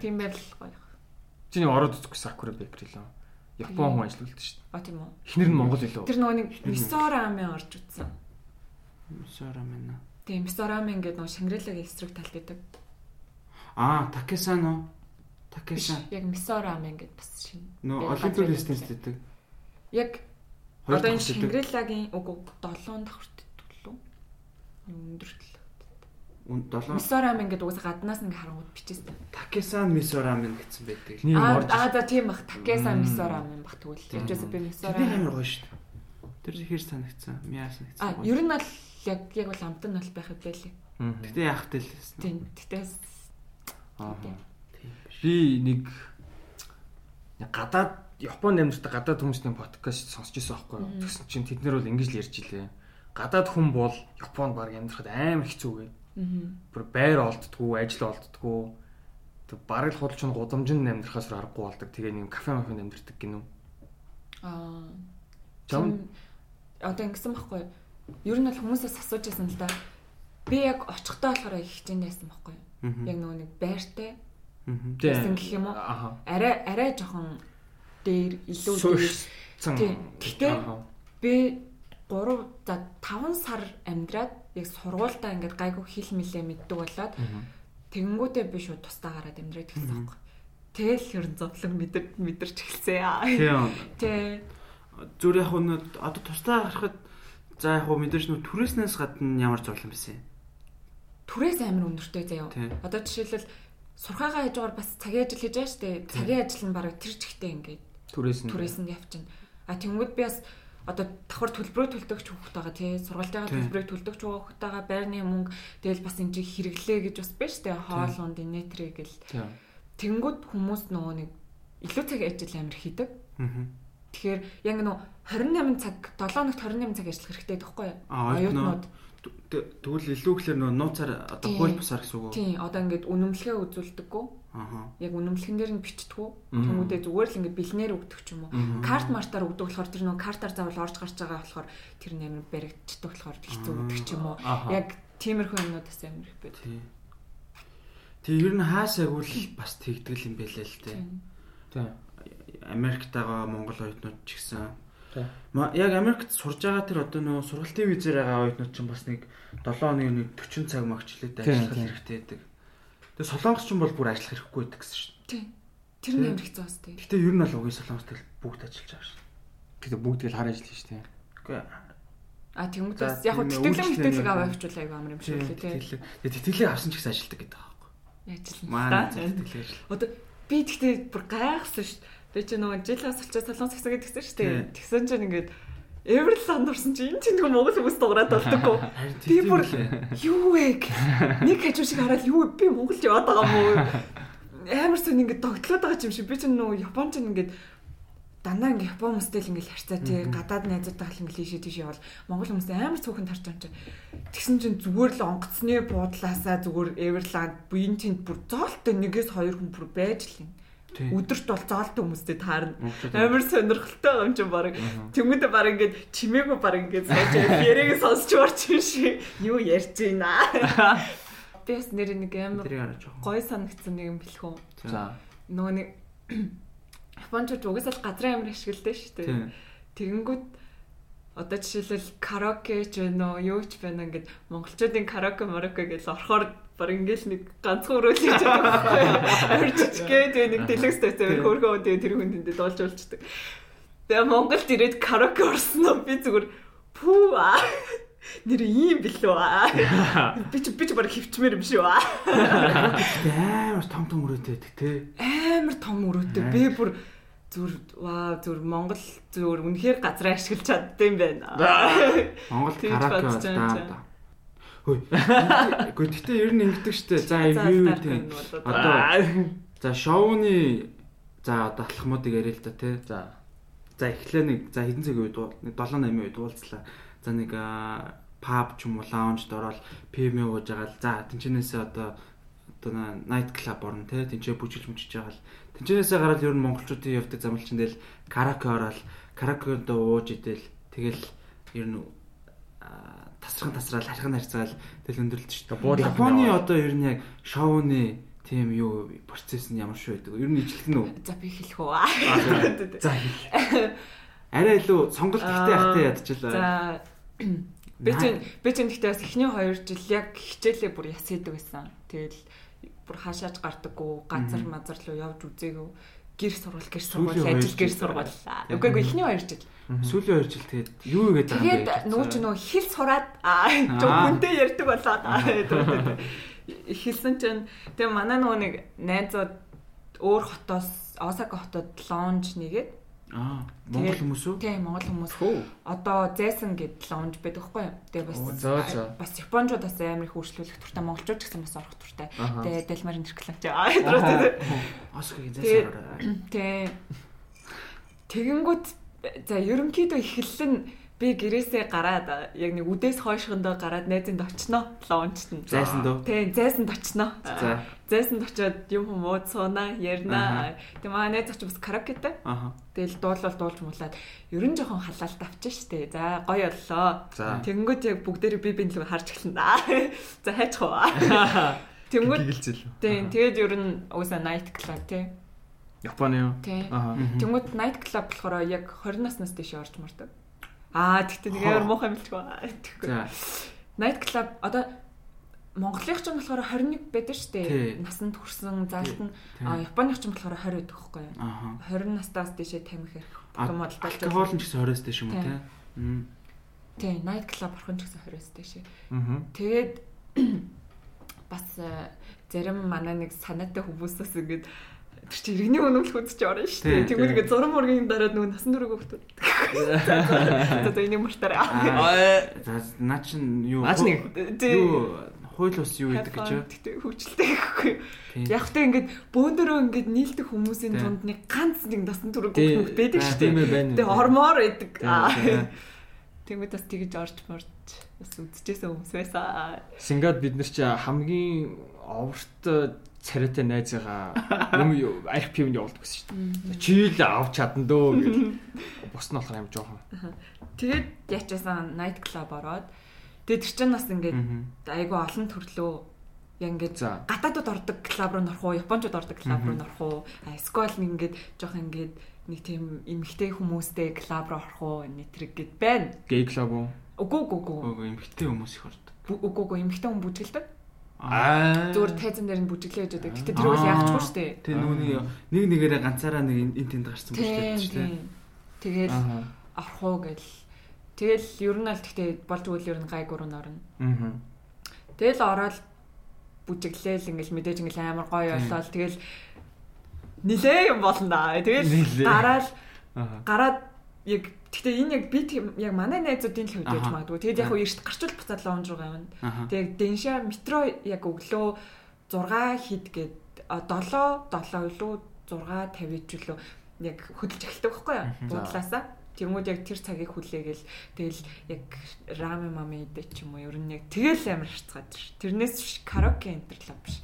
Тийм байл гоё. Чи нэг ороод үзэхгүй Sakura Bakery лөө. Япон хүн ажиллаулдаг шүү дээ. А тийм үү. Эхнэр нь Монгол илүү. Тэр нөгөө нэг мисорамен орж утсан. Сарамена. Тийм мисорамен гэдэг нөгөө Шангрилагийн эсрэг талд байдаг. Аа, Такесан уу? Биш, Такесан. яг мисорамен гэдэг бас шинэ. Нөө Яг Олимпик байдаг. дэдэг. Яг одоо энэ дахь. Шангрилагийн үгүй 7 давхрт төлөө. Өндөрт. Үн 7. Мисорамен гэдэг угсаа гаднаас ингээ харангууд бичээстэй. Такесан мисо рамен гэсэн байдаг. Аа аа за тийм бах. Такеса Мм. мисорамен бах тэгвэл. Яжээс би Тэний мисорамен. амар гоё шүү дээ. Тэр ихэр санагцсан. Мяа санагцсан. А ер нь бол яг яг бол амт нь бол байхад байлээ. Гэтэ яах тэл. Тийм. Тэгтээ Аа. Би нэг гадаад Японд амьдардаг гадаад хүмүүсийн подкаст сонсч ирсэн байхгүй юу. Тэгсэн чинь тэд нар бол ингэж л ярьж илээ. Гадаад хүн бол Японд баг амьдрахад амар хэцүү гэ. Аа. Бүр байр олддггүй, ажил олддггүй. Тэг бараг л худалч нь гудамжинд амьдрахаас аргагүй болдог. Тэгээ нэг кафе мафенд амьдрдаг гинүү. Аа. Чам одоо ингэсэн байхгүй юу? Ер нь бол хүмүүсээс асууж байсан л да. Би яг очихдоо болохоор их хичээнд байсан байхгүй юу? Яг нөгөө нэг байртай байсан гэх юм уу? Арай арай жоохон дээр илүү дээр. Гэхдээ би 3 за 5 сар амьдраад яг сургуультаа ингээд гайгүй хэл мэлээ мэддэг болоод тэгэнгүүтээ би шууд тустаа гараад амьдраад гэсэн байхгүй. Тэгэл хэрэн зовлон мэдэр мэдэрч эхэлсэн яа. Тийм. Тэ. Зүр яг нь одоо тусдаа гарахад за яг нь мэдээж нүү түрээснээс гадна ямар зовлон байсан юм. Түрээс амар өндөртэй заяа. Одоо жишээлбэл сурхаагаа хийж байгаа бас цагийн ажил хийж байгаа шүү дээ. Цагийн ажил нь бараг тэр чигтээ ингээд Түрээс нь. түрээс нь явчихна. А тэнгууд би бас одоо давхар төлбөрөө төлдөгч хүүхэд байгаа тий сургалтайгаа Тийм. төлбөрөө төлдөгч хүүхэд байгаа байрны мөнгө тэгэл бас энэ чиг хэрэглээ гэж бас биш тий хоол унд инээтрээ гэл тэнгууд хүмүүс нөгөө нэг илүү цаг ажил амир хийдэг. Аа. Тэгэхээр яг нөө 28 цаг 7 хоногт 28 цаг ажиллах хэрэгтэй? Аа, оюутнууд тэгвэл илүү гэхэлэр нөө нууцаар одоо Тийм. хууль бусаар гэсэн үг үү? Тийм одоо ингээд үнэмлэхээ үзүүлдэггүй. Аа. Яг үнэмлэхэн дээр нь бичдэггүй. Мгм. Тэнгүүдээ зүгээр л ингээд бэлнээр өгдөг ч юм уу. Карт мартаар өгдөг болохоор тэр нөө картаар заавал орж гарч байгаа болохоор тэр нэр баригдчихдаг болохоор хэцүү өгдөг ч юм уу. Яг тиймэрхүү юмнуудаас амир их байд. Тий. Тэг ер нь хаасаг үл бас тэгдэл юм байлээ л дээ. Тийм. Тийм. Америктайгаа Монгол оюутнууд ч гэсэн. Яг Америкт сурж байгаа тэр одоо нөгөө сургалтын визээр байгаа оюутнууд ч бас нэг 7 хоногийн нэг 40 цаг магчлаад Тийм, ажиллах тийм. хэрэгтэй байдаг. Тэгээ солонгос ч юм бол бүр ажиллах хэрэггүй байдаг гэсэн шүү Тийм. Тэр нь хэцүү бас тийм. дээ. Гэтэ ер нь бол угийн солонгос тэл бүгд ажиллаж байгаа шүү. Гэтэ бүгд л хар ажиллаж штэ. Үгүй А За, бас яг тийм хөө тэтгэлэн мэтгэлэг аваа хвчүүл аяга амар юм шиг лээ тийм. тэтгэлэг. Тэгээ тэтгэлэг авсан ч гэсэн ажилладаг гэдэг байгаа байхгүй. Яажлаа. Манай тэтгэлэг ажил. Одоо би тэгтээ бүр гайхсан шүү дээ. Тэгээ чи нөгөө жил бас очиж солонгос гэсэн гэдгсэн шүү дээ. Тэгсэн чинь ингээд Эверланд орсон чи энэ чинь нөгөө монгол хүмүүс дуурайд болдоггүй. Би бүр юу вэ? Нэг хажуу шиг хараад юу би монгол яваад байгаа мó. Амар сүн ингээд тогтлоод байгаа юм шиг би чинь нөгөө япон чинь ингээд дандаа ингээ япон хүмүүстэй л ингээл харьцаа тий гадаад найзуудтай хэл ингээл ийшээ тийш явал монгол хүмүүстэй амар цөөхөн тарч байгаа юм чи тэгсэн чинь зүгээр л онгоцны буудлаасаа зүгээр Эверланд буин тэнд бүр зоолтой нэгээс хоёр хүн бүр байж л юм. Өдөрт бол зоолтой хүмүүстэй таарна. Амар сонирхолтой юм чинь баг. Тэмүүдэ баг ингээд чимээгүй баг ингээд сууж яриаг сонсч орч юм шиг. Юу ярьж байна? Би бас нэр нэг амар гой санагдсан нэг юм бэлхүү. За. нөгөө нэг Япончууд угсаал газрын амир ашигладаг шүү дээ. Тэгэнгүүт одоо жишээлбэл караоке ч байна уу, юу ч байна ингээд монголчуудын караоке мараоке гэж орохоор баг ингээл нэг ганцхан өрөөлж байгаа байхгүй. Амар жижиггээд тэгээ нэг дэлгэц тавьсан хөөрхөн тэгээ тэр хүн тэндээ дуулж уулчдаг. Тэгээ Монголд ирээд караоке орсон нь би зүгээр пүү аа нэр ийм билүү аа. Би ч би ч баг хөвчмээр юм шүү аа. Амар том том өрөөтэй те. амар том өрөөтэй. Би бүр зүр ваа зүр Монгол зүр үнэхээр газраа ашиглаж чаддсан байна. Монгол караоке бодож Хөөе. Гэхдээ гэхдээ ер нь ингэдэг штэ. За юу юу тийм. Одоо за шоуны за одоо алхмуудыг яриа л да те. За. За эхлээ нэг за хэдэн цагийн үед нэг 7 8 үед уулзлаа. За нэг паб ч юм уу лаунжд ороод ПМ ууж байгаа л за тэнчнээсээ одоо одоо найт клаб орно те тэнцээ бүжиглж мүжиж байгаа л тэнчнээсээ гараад ер нь монголчуудын явдаг замлчин дээр караоке ороод караокед ууж идэл тэгэл ер нь аа, тасран тасраал хархан харьцаал тэгэл өндөрлөж шүү дээ. Японы одоо ер нь яг шоуны тийм юу процесс нь ямар шүү байдаг. Ер нь нь үү? За би хэлэх үү. За арай илүү сонголт ихтэй ахтай ядчихлаа. За би чинь би чинь гэхдээ бас эхний 2 жил яг хичээлээ бүр яс хийдэг байсан. Тэгэл бүр хаашаач гардаггүй, газар мазар руу явж үзээгүй. Гэр сурвал гэр хоёр ажил гэр сурвал. Үгүй ээ эхний 2 жил. Сүүлийн 2 жил тэгээд юу игээд байгаа юм бэ? Тэгээд нөгөө ч нөгөө хэл сураад аа зөв хүнтэй ярьдаг болоод хэлсэн чинь тэгээ манай нөгөө нэг найзууд өөр хотоос Осака хотод лонж нэгээд Аа, Монгол хүмүүс үү? Тийм, Монгол хүмүүс. Одоо зайсан гэд лаунж байдаг байхгүй юу? Тэгээ бас бас Японочдод бас амар их хурцлуулах туртай, монголчууд ч гэсэн бас орох туртай. Тэгээ Дэлмарын рекламч. Аа, хэдрээ. Осгийн Тэгээ- зайсаар. Тэ. Тэгэнгүүт за ерөнхийдөө эхэллэн би гэрээсээ гараад яг нэг үдээс хойшгондоо гараад найзынд очно лаунчт нь. Зайсан дөө. Тэ зайсанд очно. За. Зайсанд очиод юм хүмүүс сууна, ярина. Тэг маа найз очиж бас караокетэй. Аха. Тэгэл дуулал дуулж муулаад ер нь жоохон халаалт авчих штэ. За гоё боллоо. Тэнгүүд яг бүгдээрээ би бинд л харж эхэлнэ. За хайчих уу. Тэнгүүд тийм тэгээд ер нь уусаа night club тий. Японы юу? Аха. Тэнгүүд night club болохоор яг 20 наснаас дээш орж мардаг. Аа тэгтээ нэг амар муухай мэлчгүй. Тэгэхгүй. За. Night club одоо Монголынх ч юм болохоор 21 байдаг шүү дээ. Насанд хүрсэн залт нь Японых ч юм болохоор 20 байдаг байхгүй юу? Аха. 20 настаас дээшээ тамхи хэрэг. Том модалтай. алкогол нь ч гэсэн 20-с дэш юм уу те? Тий, night club орхон ч гэсэн 20-с дээшээ. Аха. Тэгээд бас э, зарим манай нэг санаатай хүмүүсээс ингээд тэр чи иргэний өнөмлөх үзэж орно шүү дээ. Тэгвэл ингээд зурм мөргийн дараад нөгөө насан туршиг хөвтөд. За за энийг мартаарай. Аа. Наа чин юу? Наач нэг Тий. юу хууль ус юу гэдэг гэж юу? Тэгтээ хөвчлөлтэй гэхгүй. Яг тэ ингээд бөөндөрөө ингээд нийлдэг хүмүүсийн Тий. дунд нэг ганц нэг насан туршиг хөвтөд байдаг шүү дээ. ээ байна. Тэгээ ормоор байдаг. Тэгмэд бас тэгж орж морж бас үзчихсэн хүмүүс байсан. Сингад бид нар чи хамгийн оврт царайтай найзгаа юм RPM-д явуулдаг гэсэн шүү дээ. Чи л авч чадна дөө гэл. Бус нь болохоор юм жоохон. Тэгээд ячаасан night club ороод тэгээд тэр чинь бас ингээд айгүй олон төрлөө яг ингээд За. гадаадууд ордог клуб руу норох уу, японочууд ордог клуб руу норох уу, нэг ингээд жоох ингээд нэг тийм эмгтэй хүмүүстэй клуб руу орох уу, нэтрэг гэд байна. Гей клуб уу? Үгүй үгүй үгүй. Үгүй эмхтэй хүмүүс их ордог. Үгүй үгүй эмгтэй хүн бүжгэлдэг. Аа. Зүгээр тайзан дээр нь бүжиглээ гэж байдаг. Гэтэ тэр үл яахчгүй шүү дээ. Тэ нүуний нэг нэгээрээ ганцаараа нэг эн тэнд гарсан биш Тийм үү? тийм. Тэгэл орох уу гэл. Тэгэл ер нь аль гэхдээ болж үйл ер нь гайгүй руу норно. Аа. Тэгэл ороод бүжиглээл ингээл мэдээж ингээл амар гоё боллоо. Тэгэл нилээ юм болно да. Тэгэл Аа. гараад яг гэхдээ энэ яг би яг манай найзуудын л хувьд Аха. магадгүй. Тэгэд яг хуу эрт гарчул буцаад лаунж руу. Аха. Тэг дэншаа метро яг өглөө 6 хэд гээд 7 7 илүү 6 50 ч үлээ яг хөдөлж эхэлдэг байхгүй юу? Буудлаасаа. Тэнгүүд яг тэр цагийг хүлээгээл тэгэл яг рамен мами идэ ч юм уу ер нь яг тэгэл амар харцгаад ш. Тэрнээс биш караоке энтерлаа биш.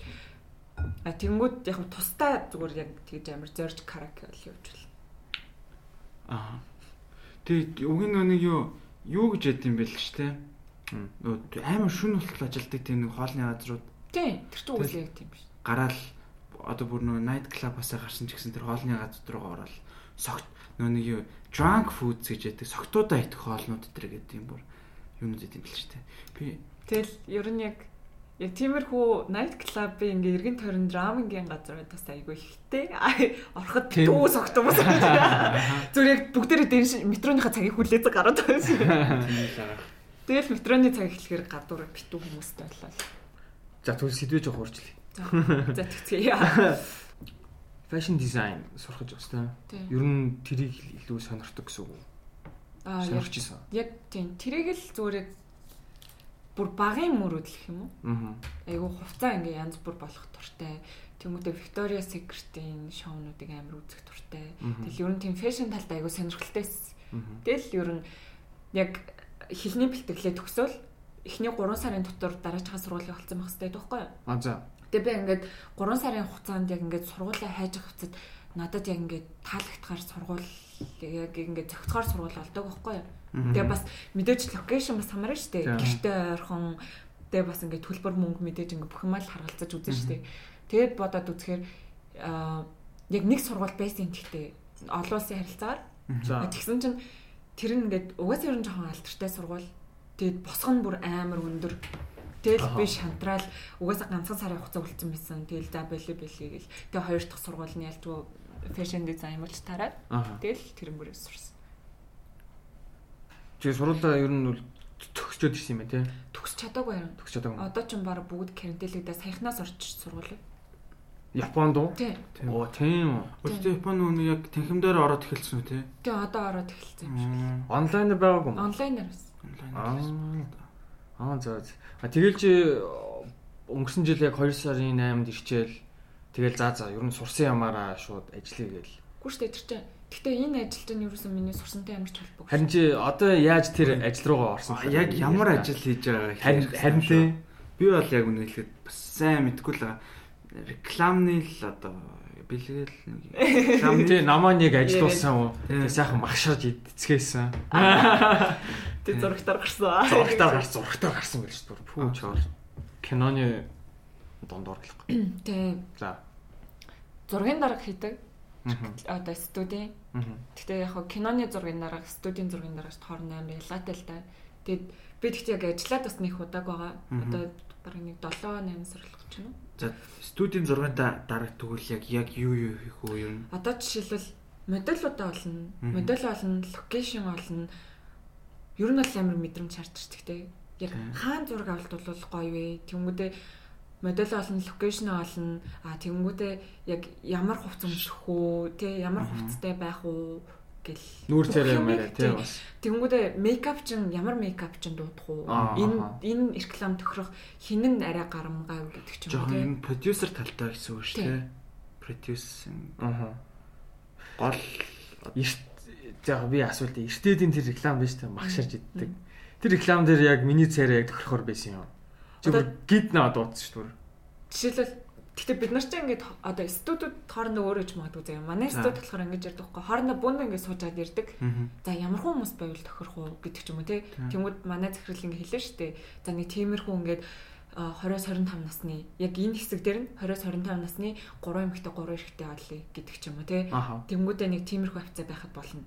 А тэнгүүд яг тусдаа зүгээр яг тэгж амар зорж караоке бол байна. Аа. Тэгээд угийн нэг юу юу гэж ядсан бэл ч те. Амар шүн болтол ажилдаг тийм нэг хоолны газрууд Тийм тэр чинь үгүй яг тийм биш. гараал одоо бүр нөгөө night club-аас гарсан ч гэсэн тэр хоолны газар руу ороод согт нөгөө нэг юу drunk foods гэж яддаг согтуудаа идэх хоолнууд тэр гэдэг юм бүр юунууд идэм бэл ч те. Би Тэгэл ер нь яг яг тиймэрхүү night club-ийн ингээ эргэн тойрон драмингийн газар бас айгүй ихтэй. Ороход дүү согтмос. Зүгээр яг бүгдээрээ дэн метроныхаа цагийг хүлээдэг гараад байсан. Тэгэл метроны цаг эхлэхээр гадуур битүү хүмүүстэй боллоо. За түл сэдвээ жоох хуурчлаа. За тэгцгээе. Fashion design сурах гэж байна. Ер нь тэрийг илүү сонирхдаг гэсэн үг. Аа яг Сонирхож исэн. яг тийм тэрийг л зүгээр яг бүр багын мөрөдлөх юм уу? Аа. Айгу хувцаа ингээ янз бүр болох туртай. Тэмүүтэ Victoria Secret-ийн шоунуудыг амар үзэх туртай. Тэгэл ер нь тийм фэшн талд айгу сонирхолтойсэн. Аа. Тэгэл ер нь яг хилний бэлтгэлээ төгсөөл эхний 3 сарын дотор дараачихаа сургуулийг олцсон байх хэрэгтэй байхгүй юу? А за. Тэгээ би ингээд 3 сарын хугацаанд яг ингээд сургуулаа хайж авах хэвчэд надад яг ингээд таалагдахаар сургууль яг ингээд зохицохоор сургууль олдог байхгүй юу? Тэгээ бас мэдээж локейшн бас хамаарна шүү дээ. Гэртээ ойрхон тэгээ бас ингээд төлбөр мөнгө мэдээж ингээд бүх юм л харгалзаж үзэн шүү дээ. Тэгээд бодоод үзэхээр аа яг нэг сургууль байсан гэхдээ олон улсын харилцаагаар За. тэгсэн чинь тэр нь ингээд угаасаа ер нь жоохон алдартай сургууль. Тэгээд босго нь бүр амар өндөр. Тэгэл би шантраал угаасаа ганцхан сарын хугацаа үлдсэн байсан. Тэгэл за бэлээ бэлээ гэл. Тэгээ хоёр дахь сургууль нь ялжгүй фэшн дизайн болж тараад Аа. тэгэл тэрэн бүрээс сурсан. Чи сурвалаа ер нь төгсчөөд ирсэн юм байна тий. Төгс чадаагүй юм. Төгсчөөд байгаа юм. Одоо ч юм баг бүгд карантинлэгдээ саяхнаас орчих сургууль. Японд уу? Тий. Оо тийм үү. Өөртөө Японы үнэ яг танхимдаар ороод эхэлсэн үү те? Тий одоо ороод эхэлсэн юм шиг. Онлайнаар байгаагүй юм. Онлайнаар бас. Онлайн. Аа за. А тэгэл чи өнгөрсөн жил яг 2 сарын 8-нд ирчээл тэгэл за за ер нь сурсан ямаараа шууд ажиллая гээл. Гүр штэ тэр чинь. Гэтэ энэ ажилт нь ерөөсөн миний сурсантай ямар ч холбоогүй. Харин чи одоо яаж тэр ажил руугаа орсон бэ? Яг ямар ажил хийж байгаа харин харин тий. Би бол яг үнэ хэлэхэд бас сайн мэдгүй л байгаа. Рекламны л одоо бэлгээл нэг рекламны Тий намаа нэг ажилласан уу? Сайхан магшааж идцгээсэн. Тэг зурагтаар гарсан. Зурагтаар гарсан, зурагтаар гарсан гэж шүү дээ. Пүү чоор. Киноны дондор гэх. Тэг За. зургийн дарга хийдэг. Одоо студийн. Гэтэ яг хоо киноны зургийн дарга, студийн зургийн дарга шүү хооронд амар ялгаатай л да. Тэгээд би тэгт яг ажиллаад бас нэг удааг байгаа. Одоо бараг нэг 7 8 сар болох ч юм уу. За студийн 6-та дараг тэгвэл яг яг юу юу хийх үү юу? Одоо жишээлбэл модельудаа олно, Мгм. модель олно, локейшн олно. Ер нь бол амар мэдрэмж шаардчих те. Яг хаан зураг авалт бол гоё вэ? Тэнгүүдээ модель олно, локейшн олно. А тэнгүүдээ яг ямар хувц өмсөх үү, те ямар хувцтай байх уу гэл. Нүүр царай юм яриа тий тий. бас. Тэнгүүдээ мейкап чин ямар мейкап чин дуудах уу? Аа, Энэ энэ реклам тохирох хин нь арай гарамгай гэдэг ч юм уу те. юм продюсер талтай гэсэн үг шүү дээ. Продюсинг Аа. гол Эрт яг би асуулт эртээдийн тэр реклам биш үү? Магшарж иддэг. Тэр реклам дээр яг миний царай яг тохирохор байсан юм. Одоо- гид наа дуудсан шүү дээ. Жишээлбэл Гэтэ бид нар чинь ингээд одоо студиуд хоорондоо өөрөө ч магадгүй заяа. Манай За. студ болохоор ингэж ярьдаг байхгүй. Хоорондоо бүнд ингээд суужаад. Мгм. За ямар хүн хүмүүс байвал тохирох уу гэдэг ч юм уу тий. Тэнгүүд манай захирал ингээд хэлээ штэ. За нэг тиймэрхүү ингээд а, 20-25 насны яг энэ хэсэг дээр нь 20-25 насны 3 эмэгтэй 3 эрэгтэй олъё гэдэг ч юм уу. Аха. Тэнгүүдээ нэг тиймэрхүү хавцаа байхад болно.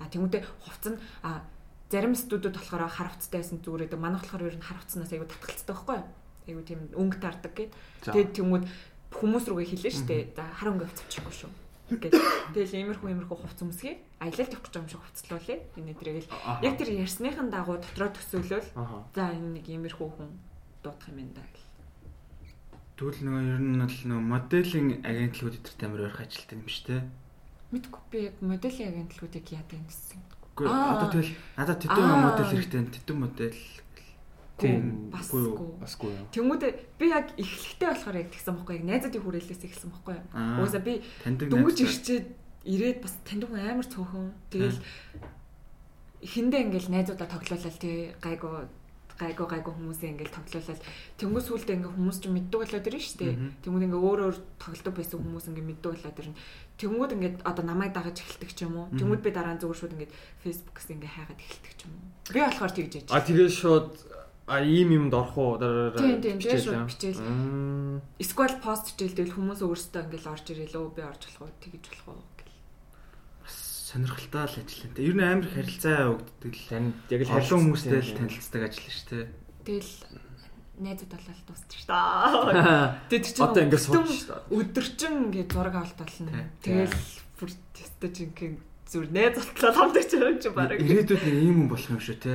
А тэнгүүдээ хувц нь а зарим студиуд болохоор хар хувцтай байсан зүгээр гэдэг. Манай болохоор ер нь хар хувцснаас айгу татгалцдаг байхгүй юу? Айгу тийм өнгө таардаг гэд. Тэгээд тэнгүүд хүмүүс рүүгээ хэлээ штэ. За хар өнгө хувцчихгүй шүү. Гэт. Тэгэл иймэрхүү иймэрхүү хувц өмсгий. Аялал явах гэж юм шиг хувцлуулъя. Энэ тэрэгэл Аха. яг тэр ярьсныхан дагуу дотроо төсөөлөл. За энэ нэг иймэрхүү хүн дуудах юм байна да гэл. Тэгвэл нөгөө ер нь бол нөгөө моделинг агентлгууд эдэрт амар ойрхон ажилтдаг юм шүү дээ. Мэдгүй би яг моделийн агентлгуудыг яадаг юм гэсэн. Үгүй одоо тэгэл надад тэдэн Аа. модель хэрэгтэй тэдэн модель Тийм. Басгүй. Басгүй юу. Тэнгүүдээ би яг эхлэхдээ болохоор яг тэгсэн байхгүй яг найзуудын хүрээлээс эхэлсэн байхгүй юу. Аа. Угаасаа би найзтай. ирчээд ирээд бас таньдаг амар цөөхөн. Тэгэл эхэндээ ингээл найзуудаа тоглоулаад тий гайгүй гайгүй гайгүй хүмүүсээ ингээл тоглоулаад тэнгуү сүулдэ ингээ хүмүүс ч мэддэг болоод ирнэ шүү дээ. Тэнгүүд ингээ өөр өөр тоглодог байсан хүмүүс ингээ мэддэг болоод ирнэ. Тэнгүүд ингээд одоо намайг дагаж эхэлдэг ч юм уу. Тэнгүүд би дараа нь зүгээр шууд ингээд фэйсбүүкээс ингээ хайгаад эхэлдэг ч юм уу. Би болохоор тэгж яж. А тэгээ шууд а ийм юмд орох уу? Тийм, тийм, тэгээ шууд бичээл. Эсвэл пост хийлдэл хүмүүс өөрсдөө ингээл орж ирэл өө би орж болох уу тэгж болох уу сонирхолтой л ажил энэ. Ер нь амар их харилцаа өгддөг л. Тань яг л Олон хүмүүстэй л танилцдаг ажил шүү дээ. Тэгэл найзууд болол дуусчих ш та. Тэгээд чи Одоо ингээд сууж шүү дээ. өдөрчин ингээд зураг авалт болно. Тэгэл бүр тест жинхэнэ зүр найз болтлоо хамтарч байгаа юм чи баг. Ирээдүйд нэг ийм хүн болох юм шүү те.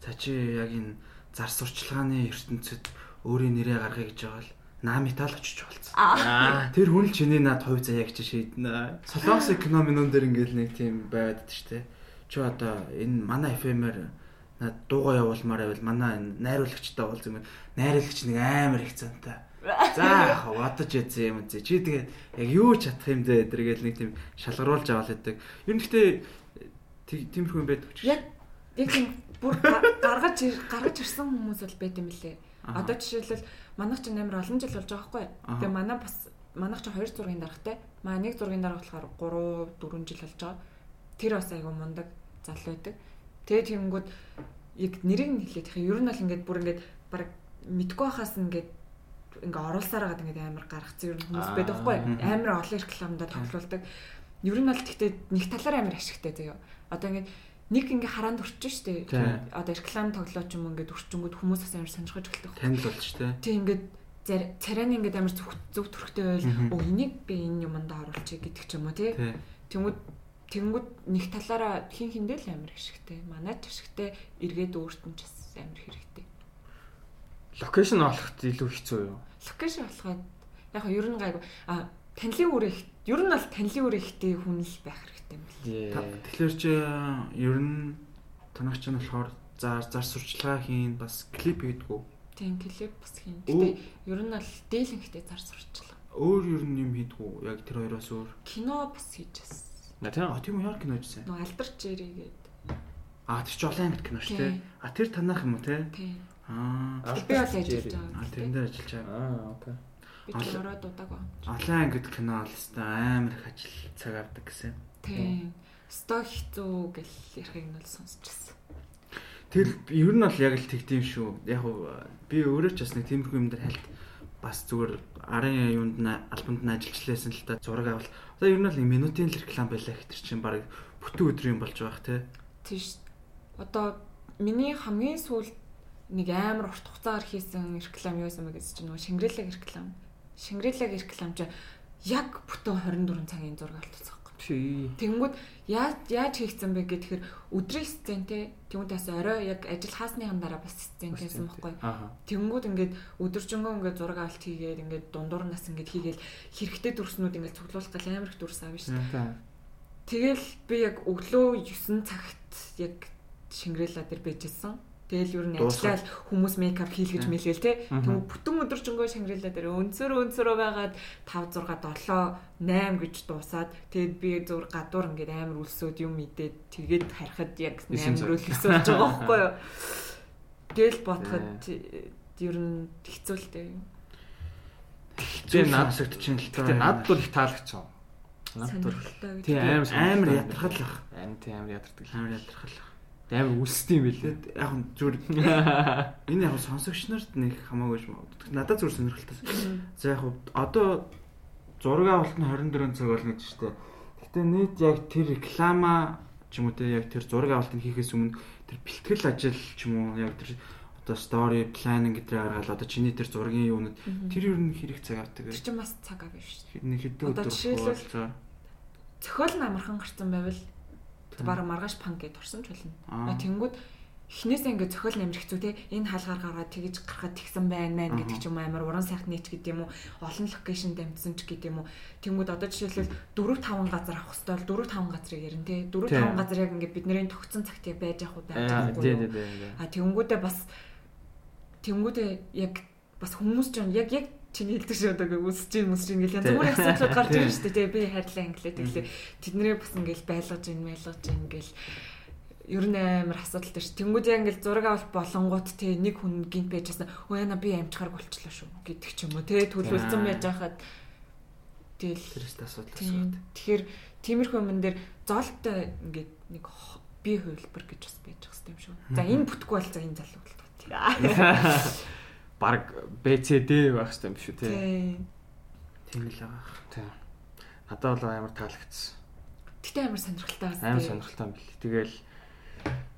За чи яг энэ зар сурчлагын ертөнцид өөрийн нэрээ гаргая гэж байгаа л наамитал очиж болцсон. Аа. Тэр хүн л чиний над хувь заяаг чи шийднэ. Солонгос кино минон дээр ингээл нэг тийм байгаад дээ штэ. Чи одоо энэ манай FM-ээр над дуугаа явуулмаар байвал манай энэ найруулагчтай бол юм. Найруулагч нэг амар их цантай. За яг бодож язээ юм зэ. Чи тэгээд яг юу ч чадах юм дэ тэргээл нэг тийм шалгаруулж аваад байдаг. Ер нь гэхдээ тиймэрхүү юм байдаг ч. Яг яг тийм бүр га- гаргаж гаргаж ирсэн хүмүүс бол байт юм лээ. Одоо жишээлбэл манайх ч амар олон жил болж байгаа байхгүй. Тэгээ манай бас манайх ч хоёр зургийн даргатай. Маа нэг зургийн дарга болохоор 3 4 жил болж байгаа. Тэр бас айгүй мундаг залуу байдаг. Тэгээ тэгэнгүүт яг нэрийг нь хэлээд их ер нь бол ингээд бүр ингээд баг мэдгүй хахаас ингээд ингээ оруулсаар хагаад ингээд амар гаргацсан ер нь хүмүүс байдаг байхгүй амар олон рекламдаа тоглуулдаг ер нь бол тэгтээ нэг талаараа амар ашигтай заяа одоо ингээд нэг ингээ хараанд өрчин штэ одоо реклам тоглооч юм ингээд өрчөнгөд хүмүүс бас амар сонирхож эхэлдэг Танил болж штэ. Тэг ингээд зар- царайны ингээд амар зөв зөв төрхтэй байл энийг би энэ юмд оруулчих гэдэг ч юм уу тий. Тэнгүүд тэнгүүд нэг талаараа хин хиндээ л амар ашигтай. Манай ч ашигтай эргээд өөрт нь ч бас амар хэрэгтэй. Локейшн олоход илүү хэцүү юу? Локейшн болоход Яг хоо ер нь гайгүй а танилын үр их ер нь бол танилын үр ихтэй хүн л байх хэрэгтэй юм бэл. Тэгэхээр чи ер нь танах чинь болохоор зар зар сурчлагаа хийн бас клип хийдгүү. Тийм клип бас хийн. Гэтэ ер нь бол дээлэнхтэй зар сурчлага. Өөр ер нь юм хийдгүү. Яг тэр хоёроос өөр. Кино бас хийж байсан. На тийм. А тийм яар кино хийсэн. Нөө алдарч ирээгээд. А тэр чи олон ангит кино шүү дээ. А тэр танах юм уу те? Тийм. Аа. Би бол ажиллаж байгаа. А тэрэн дээр ажиллаж байгаа. Аа, окей. Би ч ороод удаагаа. Олон ангит кино бол өстой амар их ажил цаг авдаг гэсэн. Тийм. Сто хэцүү гэл ярихыг нь бол сонсчихсан. Тэр ер нь бол яг л тэгдэм шүү. Яг би өөрөө ч бас нэг тиймэрхүү юм дээр хальт бас зүгээр арын юунд нь альбомд нь ажиллажлээсэн л та зураг авал. Одоо ер нь бол минутын л реклам байлаа гэх чинь баг бүтэн өдрийн болж байгаа те. Тийш. Одоо миний хамгийн сүүл нэг амар урт хугацаагаар хийсэн реклам юу юм гэж чинь нөгөө Шингрэлэг реклам. Шингрэлэг реклам чи яг бүтэн 24 цагийн зураг алтцсан Тий. Тэнгүүд яаж яаж хийгдсэн бэ гэхээр өдрийн сцентэй тэнгүүд бас орой яг ажил хаасныхан дараа бас сцен хийсэн байхгүй. Тэнгүүд ингээд өдөржингөө ингээд зураг авалт хийгээд ингээд дундуур нас ингээд хийгээл хэрэгтэй дүрснүүд ингээд цуглуулах гал амар их дүрс авна шүү дээ. Тэгэл би яг өглөө 9 цагт яг Шингрэлла дээр байжсэн. Тэгэл ер нь ажиллаад хүмүүс мейкап хийлгэж мэлгээл те. Тэгвэл бүтэн өдөржингөө Шангрила дээр өнцөр өнцөрөө байгаад 5 6 7 8 гэж дуусаад тэгээд би зур гадуур ингээд амар үлсөөд юм идээд тэгээд харахад яг 8 рүү л өсөж байгаа байхгүй юу. Тэгэл бодоход ер нь хэцүүлтэй юм. Тэгээ над сэгтчин л таа. Над бол их таалагч юм. Над бол тий амар амар ядархал бах. Амар тий амар ядардаг. Амар ядархал бах амар үлсдэм билээ. Яг нь зүгээр энэ яг сонсогч нарт нэг хамаагүй юм. Надад зүгээр сонирхолтой. За яг одоо зураг авалт нь 24 цаг болно гэж штэ. Гэтэ нийт яг тэр реклама ч юм уу те яг тэр зураг авалтыг хийхээс өмнө тэр бэлтгэл ажил ч юм уу яг тэр одоо story planning гэдэг гаргаад одоо чиний тэр зургийн юунууд тэр ер нь хэрэг цаг авдаг. Тэр чинь бас цаг авна шүү дээ. Нэг хэдэн өдөр хуваалцаа. Зохиол нь амархан гарсан байвал баг маргааш панк гэж турсан ч болно. Тэнгүүд эхнээсээ ингээд зохиол амир хэцүү те. Энэ хаалгаар гараад тэгж гарахад тэгсэн байна мэн гэдэг ч юм амар уран сайхан нийт гэдэг юм уу олон локейшн дамжсан ч гэдэг юм уу. Тэнгүүд одоо жишээлбэл 4 5 газар авах хэвэл 4 5 газрыг ярина те. 4 5 газар яг ингээд бидний тогтсон цагт байж явах уу байж байхгүй юу. а тэнгүүдээ бас тэнгүүдээ яг бас хүмүүс ч яг яг чиний хэлдэг шиг одоо үсэж ийн мүсэж ийн гэл янз бүрийн асуудлууд гарч ирж штэ тий би хайрлаа инглээ тэглээ тэднэрээ бас ингээл байлгаж ийн байлгаж ийн гэл ер нь амар асуудалтай ш. Тэнгүүд яг ингээл зураг авалт болонгууд тий нэг хүн гинт байж байсан. Өө яна би амжихаар болчлоо шүү гэдэг ч юм уу тий төлөвлөсөн байж хахад тэгэл тэрээс асуудал асуудал. Тэгэхээр тиймэрхүү юм дээр зоолтой ингээд нэг би хувилбар гэж бас байж байгаа юм шүү. За энэ бүтэхгүй бол за энэ залуу бол. баг BCD байх хэрэгтэй юм биш үү те. Тийм л байгаа. Тийм. Надад бол амар таалагдсан. Гэтэ амар сонирхолтой байна. Амар сонирхолтой юм бэл. Тэгэл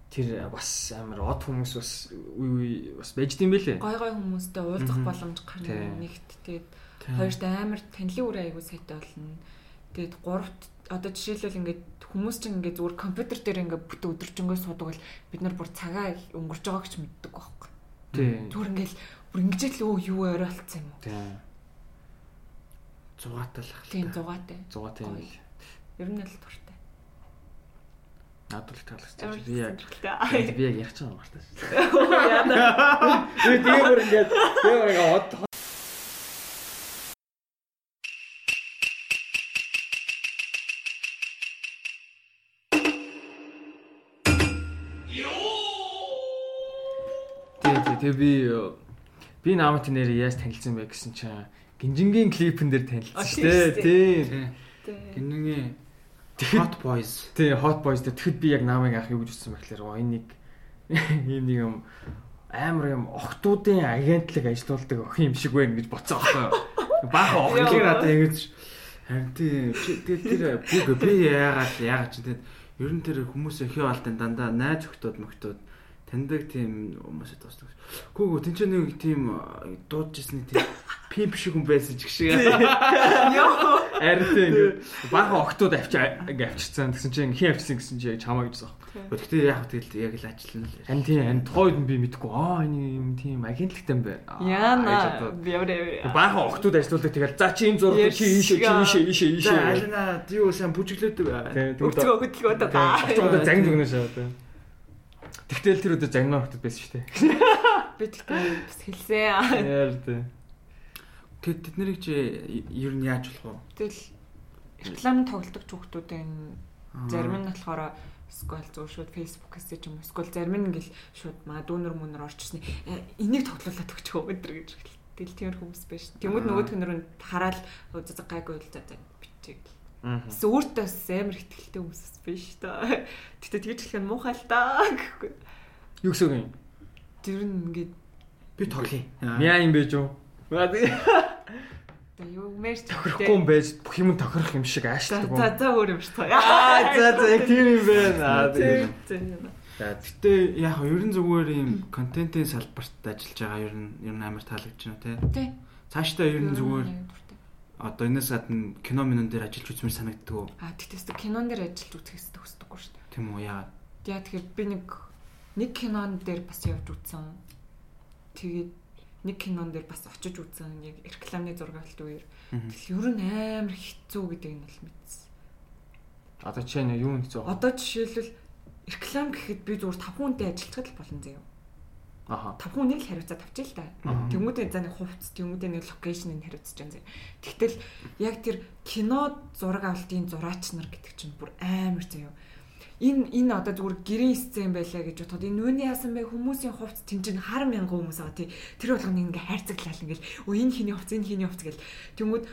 тэр бас амар од хүмүүс бас үе үе бас байж дим бэлээ. Гой гой хүмүүстэй уулзах боломж гарна нэгт тэгээд хоёрт амар танилын үр аягүй сайтай болно. Тэгээд гуравт одоо жишээлбэл ингээд хүмүүс чинь ингээд зүгээр компьютер дээр ингээд бүтэн өдөржингөө суудаг бол бид нар бүр цагаа өнгөрч байгааг ч мэддэг байхгүй. Тийм. Зүгээр ингээд бүр ингэж л өө юу ойролцсон юм уу? Тийм. Зугаатай л ахал. Тийм зугаатай. Зугаатай юм л. Ер нь л туртай. Надад л таалагдсан. Би яг би яг яах ч юм байна. Яа. Би тэгээ бүр ингээд тэгээ бүр ингээд Тэгээ би би наамт нэр яаж танилцсан бэ гэсэн чинь гинжингийн клипэн дээр танилцсан шүү дээ. Тийм. Гинжингийн Hot Boys. Тийм, Hot Boys дээр тэгэхэд би яг наамыг ах юу гэж утсан бэхлээр оо энэ нэг ийм нэг юм амар юм охтуудын агентлаг ажилуулдаг охин юм шиг байна гэж боцсон аахгүй юу. Баахан охин надад ингэж харин тийм тэгэл тэр бүг би яагаад яагаад ч тэгээд ер нь тэр хүмүүс ихе болтын дандаа найз охтууд мөхтүүд таньдаг тийм хүмүүсээ дуусдаг. Гүгүү тэнцээ нэг тийм дуудажсэн тийм хин биш хүн байсан ч гэх шиг. Йоо. Арин тийм баахан октод авчи ингээд авчирсан. Тэгсэн чинь хин авчирсан гэсэн чинь чамаа гэжсэн. Гэхдээ яг тэгэл яг л ажиллана л. Харин тийм харин тухайд нь би мэдэхгүй аа энэ юм тийм агентлагтай юм байна. Гэж. Яваа. Баахан октод ажилладаг тэгэл за чи энэ зураг чи ийшээ чи ийшээ ийшээ ийшээ. алина юу сайн бүжиглөөдөг. Тийм Хөдөлгөө хөдөлгөө Тэгээд даа. очоод Тэгтэл тэр өдөө загнаа хортод байсан шүү дээ. Би тэгтээ бас хэлсэн. Яар тийм. Тэгэд тэд нарыг чи ер нь яаж болох Тэгэл реклам тоглодог хүүхдүүдийн вэ? зарим нь болохоор скол зөв шууд фейсбુકээс ч юм уу скол зарим нь ингээл шууд маа дүүнер мөнөр орчихсны «Э, энийг тоглуулад өгч хөө өдр гэж тэгэл тиймэр хүмүүс байж. Тэнгүүд Аа. нөгөөх нь хараад зэ гайгүй л за за бичиг. Тэс өөртөө бас амар ихтгэлтэй хүмүүс биш та. Гэтэ тэгж хэлэх нь муухай л та гэхгүй. Юу гэсэн юм? Тэр нь ингээд Би тоглоё. Мяа юм байж юу? Одоо юу мэрч Тохирохгүй юм байж бүх юм тохирох юм шиг За аашдаг за юм. за өөр юм шүү дээ. Аа за за яг тийм юм байна. Аа тийм. За Гэтэ яг хөө ерэн зүгээр юм контентын салбарт ажиллаж байгаа ер нь ер нь амар таалагдж байна те. Тий. Цаашдаа ер нь зүгээр одоо энэс гадна кино минон дээр ажиллаж үзмэр санагддаг уу? А тэгтээс кинон дээр ажиллаж үзэхээс төсдөггүй шүү дээ. Тийм үү яа. Яа тэгэхээр би нэг нэг кинон дээр бас явж үзсэн. Тэгээд нэг кинон дээр бас очиж үзсэн. Яг рекламны зургаалт үеэр. Тэгэл ер нь амар хэцүү гэдэг нь бол мэдсэн. одоо чи нэ юу нэг зөө. Одоо жишээлбэл реклам гэхэд би зүгээр 5 хүнтэй ажиллахад л болно заяа. Аха. 5 хүнийг л хариуцаад авчил л та. Аа. Тэмүүтээ за нэг хувцс, тэмүүтээ нэг локейшнийг хариуцж байгаа заяа. Тэгтэл яг тэр кино зураг авалтын зураач нар гэдэг чинь бүр амар заяа. Энэ энэ одоо зүгээр гэрийн сцен байлаа гэж бодоход энэ нүуний яасан бэ хүмүүсийн хувцс тэмцэн хар мянган хүмүүс байгаа тий. Тэр болгоно ингээ хайрцаглал ингээл өө энэ хиний хувцс энэ хиний хувцс гэл. Тэнгүүд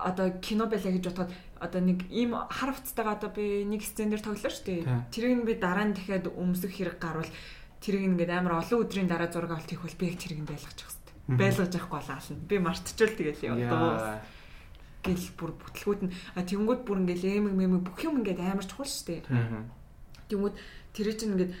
одоо кино байлаа гэж бодоход одоо нэг ийм хар хувцастайгаа одоо би нэг сцен дээр тоглоо шүү дээ. Тэрийг нь би дараа нь дахиад өмсөх хэрэг гарвал тэрийг ингээд амар олон өдрийн дараа зураг авалт хийх бол би яг тэрийг байлгачих хэвээр. Байлгаж явахгүй болоолна. Би мартчихвал тэгэл явдгаа гэл бүр бүтлгүүд нь. Тэнгууд бүр ингээд эмэг мэмэг бүх юм ингээд амар чухал шүү дээ. Тэнгууд тэр чинь ингээд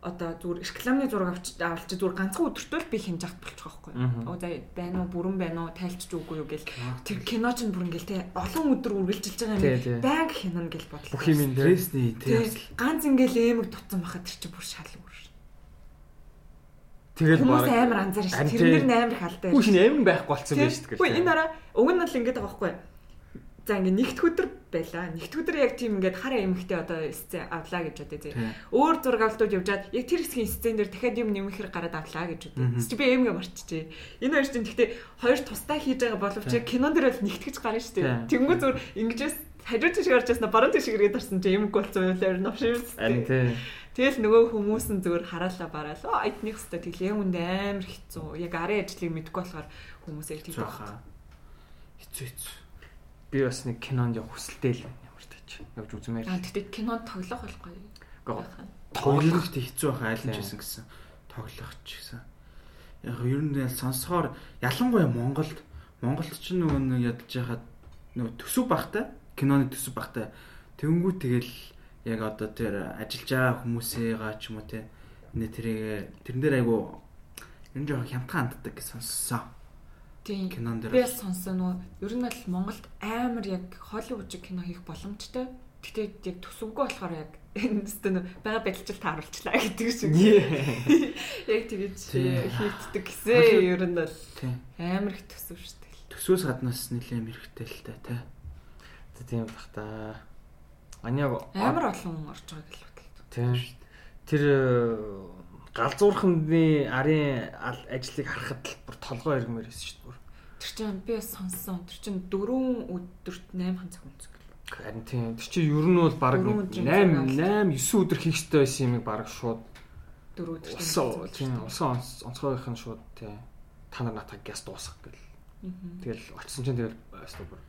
одоо зүгээр рекламны зураг авч авалч зүгээр ганцхан өдөртөө л би хэмж авах болчих واخгүй. Оо за байна уу бүрэн байна уу тайлчж үгүй юу гэл. Тэр кино ч бүр ингээл те олон өдөр үргэлжилж байгаа юм. Байнг хинэн гэл бодлоо. Бүх юм энэ дресний те ганц ингээл эмэг дутсан байхад тэр чинь бүр шал Тэгэл баг. амар анзаарч Харин тэрнэр тий. нь амар халтай. Хүүш нь амин байхгүй болсон байж шүү. Үгүй энэ араа уг нь бол ингэж байгаа байхгүй. За ингээ нэгт өдөр байлаа. Нэгт өдөр яг тийм ингээд хараа эмхтэй одоо сцен авлаа гэж бодъё зэ. Өөр зураг авалтууд явжаад яг тэр хэсгийн сцен дээр дахиад юм нэмэх хэрэг гараад авлаа гэж бодъё. Чи би эмгээ марччихжээ. Энэ хоёр чинь гэхдээ хоёр тусдаа хийж байгаа боловч кинон дээр бол нэгтгэж гарна шүү дээ. Тэнгүү зүр ингэжээс хажуу тийш гарч ясна баруун тийш ирээд орсон чи эмг болсон байлаар новширс. Харин тий. Тэгэл нөгөө хүмүүс нь зүгээр хараалаа бараал. Оо эднийх хэвээр тэгэл яг үндэ амар хэцүү. Яг арын ажлыг мэдгүй болохоор хүмүүс яг тийм байна. Хэцүү хэцүү. Би бас нэг кинонд явах хүсэлтэй л. Ямар тач. Явж үзмээр. Аа тэгтээ кинонд тоглох болохгүй. Гоо. Тоглох хэцүү Тий. айлж гэсэн гэсэн. Тоглох ч гэсэн. Яг ер нь яа сонсохоор ялангуяа Монголд Монголд ч нөгөө нэг ядаж яхад нөгөө төсөв багтай киноны төсөв багтай тэнгүү тэгэл яг одоо тэр ажиллаж байгаа хүмүүсээгаа ч юм уу те нэ тэрийг тэрэн дээр айгу ер нь жоохон хямдхан ханддаг гэж сонссон. Тийм. Кинон Би дээр бас сонсон нөгөө ер нь бол Монголд амар яг Холливуд кино хийх боломжтой. Гэтэ яг төсөвгүй болохоор яг энэ өстө бага байдалчлалт харуулчлаа гэдэг шиг. Яг тэгэж Тий. хийгддэг гэсэн ер нь бол амар их төсөв шүү дээ. Төсвөөс гаднаас нэлээд мэрэгтэй л та тий. Тийм бах та. Аняг Амар олон орж байгааг л бодлоо. Тийм. Тэр э, галзуурханы арын ажлыг харахад л бүр толгой иргмээр байсан шүү дээ. Тэр чинь би бас сонссон. Тэр чинь 4 өдөрт 8 хан цаг үнцэг. Харин тийм. Тэр чинь ер нь бол баг Дөрвөн өдрийн 8 цагаал. 8 9 өдөр хийх хэрэгтэй байсан юмыг баг шууд 4 өдөрт. улсан тийм улсан онцгойх нь шууд тийм та нар натаа гяс дуусгах гэл. Тэгэл очсон чинь тэгэл өстө бүр.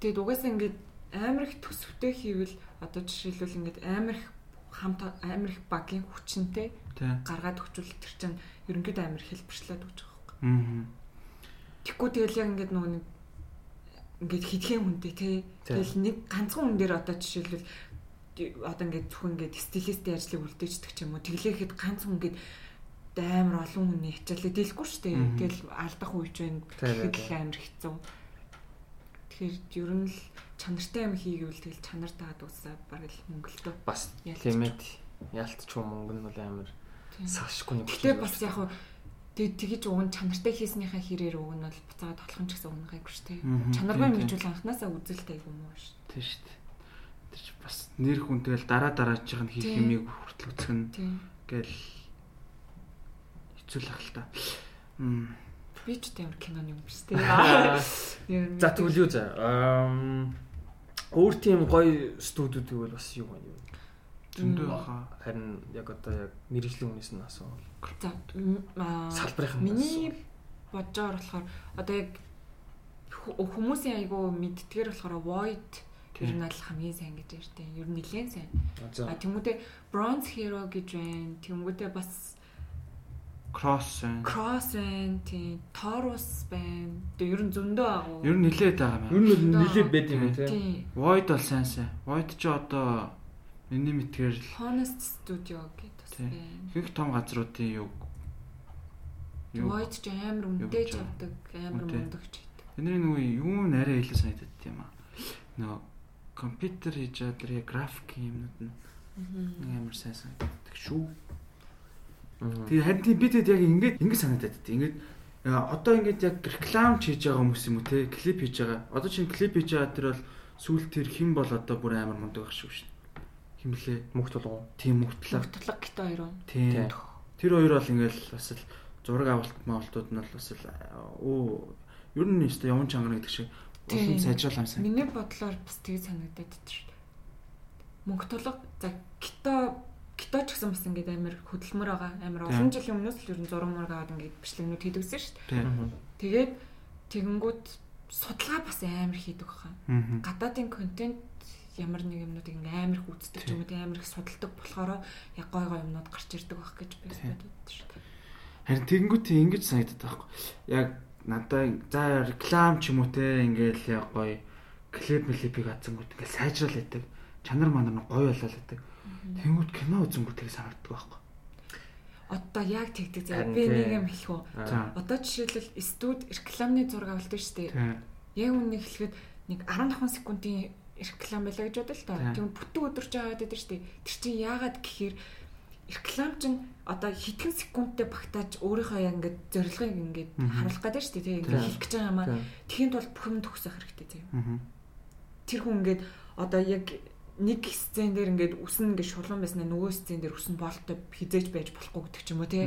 Тэгэд угаасаа ингээд амар их төсөвтэй хийвэл одоо жишээлбэл ингээд амар их хамт амар их багийн хүчнтэй гаргаад өгчүүл тэр чинь ерөнхийдөө амар хэлбэрчлээд өгч байгаа юм. Аа. Тэгэхгүй тэгэл яг ингээд нөгөө нэг ингээд хитгэн хүнтэй тий. Тэгэл нэг ганцхан хүн дээр одоо жишээлбэл одоо ингээд зөвхөн ингээд стилистийн ажлыг үлдээждэг ч юм уу. Тэглээхэд ганц хүн ингээд амар олон хүний ачаалал дийлэхгүй шүү дээ. Тэгэл алдах үеч байна. Тэгэхэд амар хэцүү. Тэгэхээр ер нь л чанартай юм хийгээвэл тэгэл чанар таад усаа баг л мөнгөлтөө. Бас тийм ээ. Ялтч юм мөнгө нь бол амар Тийм. сашгүй нэг. Гэтэ бас яг хуу тэг тэгэж уг нь чанартай хийснийхаа хэрээр уг нь бол буцаад толхон ч гэсэн унгайг шүү дээ. Чанаргүй юм гэж бол анханасаа үзэлтэй юм уу шүү. Тийм шүү дээ. Тэр чи бас нэр хүн тэгэл дараа дараачих нь хийх юмыг хүртэл үзэх нь гэл хэцүү л ах л та. Мм. Би ч тийм киноны юм биш дээ. За тэгвэл юу за. Өөр тийм гоё студиуд гэвэл бас юу байна юу? зөндөө баха. Харин яг одоо яг мэрэгжлийн хүнээс нь асуу. За Салбарын миний бодожоор болохоор одоо яг хүмүүсийн айгу мэддгээр болохоор Void ер нь л хамгийн сайн гэж ярьдیں۔ Ер нь нэлээд сайн. А тэмүүтэ Bronze Hero гэж байна. Тэмүүтэ бас Кросс байна. Cross байна, тийм Taurus байна. Тэгээ ер нь зөндөө агуу. Ер нь нилээд байгаа Ер юм. нь нэлээд байд юм тий. тийм Void бол сайн сайн. Void ч одоо миний мэдгээр л Honest Studio гэдэг бас Тийм. байна. их том газруудын юу юу Void ч амар байгаа? авдаг, амар Үнэтэй. мундаг ч гэдэг. Тэдний нөгөө юу нарай илүү санагдаад тийм аа. Нөгөө компьютер хийж яг график юмнууд нь нэг амар сайн санагддаг шүү. Тэгээ харин тийм бид хэд яг ингэж ингэж санагдаад байт. Ингэж яа, одоо ингэж яг реклам хийж байгаа хүмүүс юм уу те клип хийж байгаа. Одоо чинь клип хийж байгаа тэр бол сүүл тэр хэн бол одоо бүр амар мундаг ах шүү шин. Химлээ мөхт болгоо. тийм мөртлөө. Тогтлог гитэ хоёр уу? Тийм. Тэр хоёр бол ингээл бас л зураг авалт маалтууд нь бол бас л оо ер нь нэстэ яван чангар гэдэг шиг улам сайжруулах юмсан. Миний бодлоор бас тэгээ санагдаад байт шүү. Мөнгө толго за гито гито ч гэсэн бас ингээд амар хөдөлмөр байгаа. Амар олон жилийн өмнөөс л ер нь зураг мураг аваад ингээд бичлэгнүүд хийдэгсэн шүү. Тийм. Тэгээд тэгэнгүүт судалгаа бас амар хийдэг хаа. Аа. гадаадын контент ямар нэг юмнуудыг ингээм амар их үздэг юм уу амар их судалдаг болохоор яг гой гой юмнууд гарч ирдэг байх гэж би бодод шүү дээ. Харин тэгэнгүүт ингэж санагдаад байхгүй. Яг надаа за реклам ч юм уу те ингээл яг гоё клип клипийг атсангууд ингээл сайжрал байдаг. Чанар манар нь гоё болол байдаг. Тэнгүүд кино үзэнгүүт тэгээ санагддаг байхгүй. Одоо яг тэгдэг Харин би тийм. нэг юм хэлэх үү. Одоо жишээлбэл студ рекламны зураг авалдаг шүү дээ. Тийм. Яг үнэ хэлэхэд нэг 15 секундын реклам байлаа гэж бодъё л доо. Тийм. Тийм бүтэн өдөрч аваад байдаг шүү дээ. Тэр чинь яагаад гэхээр реклам чинь одоо хэдхэн секундтэй багтааж өөрийнхөө яг ингээд зорилгыг ингээд харуулах гэдэг шүү дээ. Тийм ингээд Тийм. хийх гэж байгаа юм аа. Тийм. Тэхийн тулд бүх юм төгсөх хэрэгтэй. Аа. тэр хүн ингээд одоо яг нэг сцен дээр ингээд үсэн ингээд шулуун байснаа нөгөө сцен дээр үсэн болтой хизээж байж болохгүй гэдэг ч юм уу тий.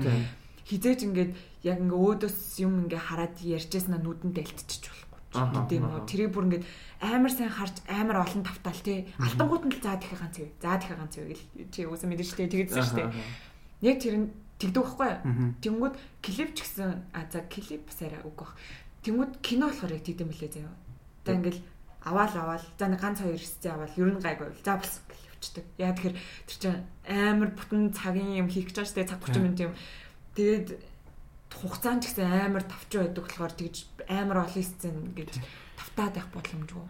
Хизээж ингээд яг ингээ өөдөөс юм ингээ хараад ярьжсэнаа нүдэнд дэлтчих болохгүй. Гэдэг юм уу. Тэрийг бүр ингээд амар сайн харж амар олон тавтаал тий. Алтангууд нь л заа дахиад ганц юу. Заа дахиад ганц юу гэл чи үсэн мэдэн штэ тэгдэж штэ. Яг тэр нь тэгдэг байхгүй. Тэнгүүд клип ч гэсэн а за клип бас арай үг бах. Тэнгүүд кино болохоор яг тэгдэм билээ заяа. Одоо ингээл аваал аваал за нэг ганц хоёр сцен аваал ер нь гайгүй за болсон гэл явчихдаг. Яа тэгэхээр тэр чинь амар бүтэн цагийн юм хийх гэж байгаа штэ цаг 30 минут юм. Тэгээд хугацаанд ч гэсэн амар тавч байдаг болохоор тэгж амар олон сцен гэж тавтаад байх боломжгүй.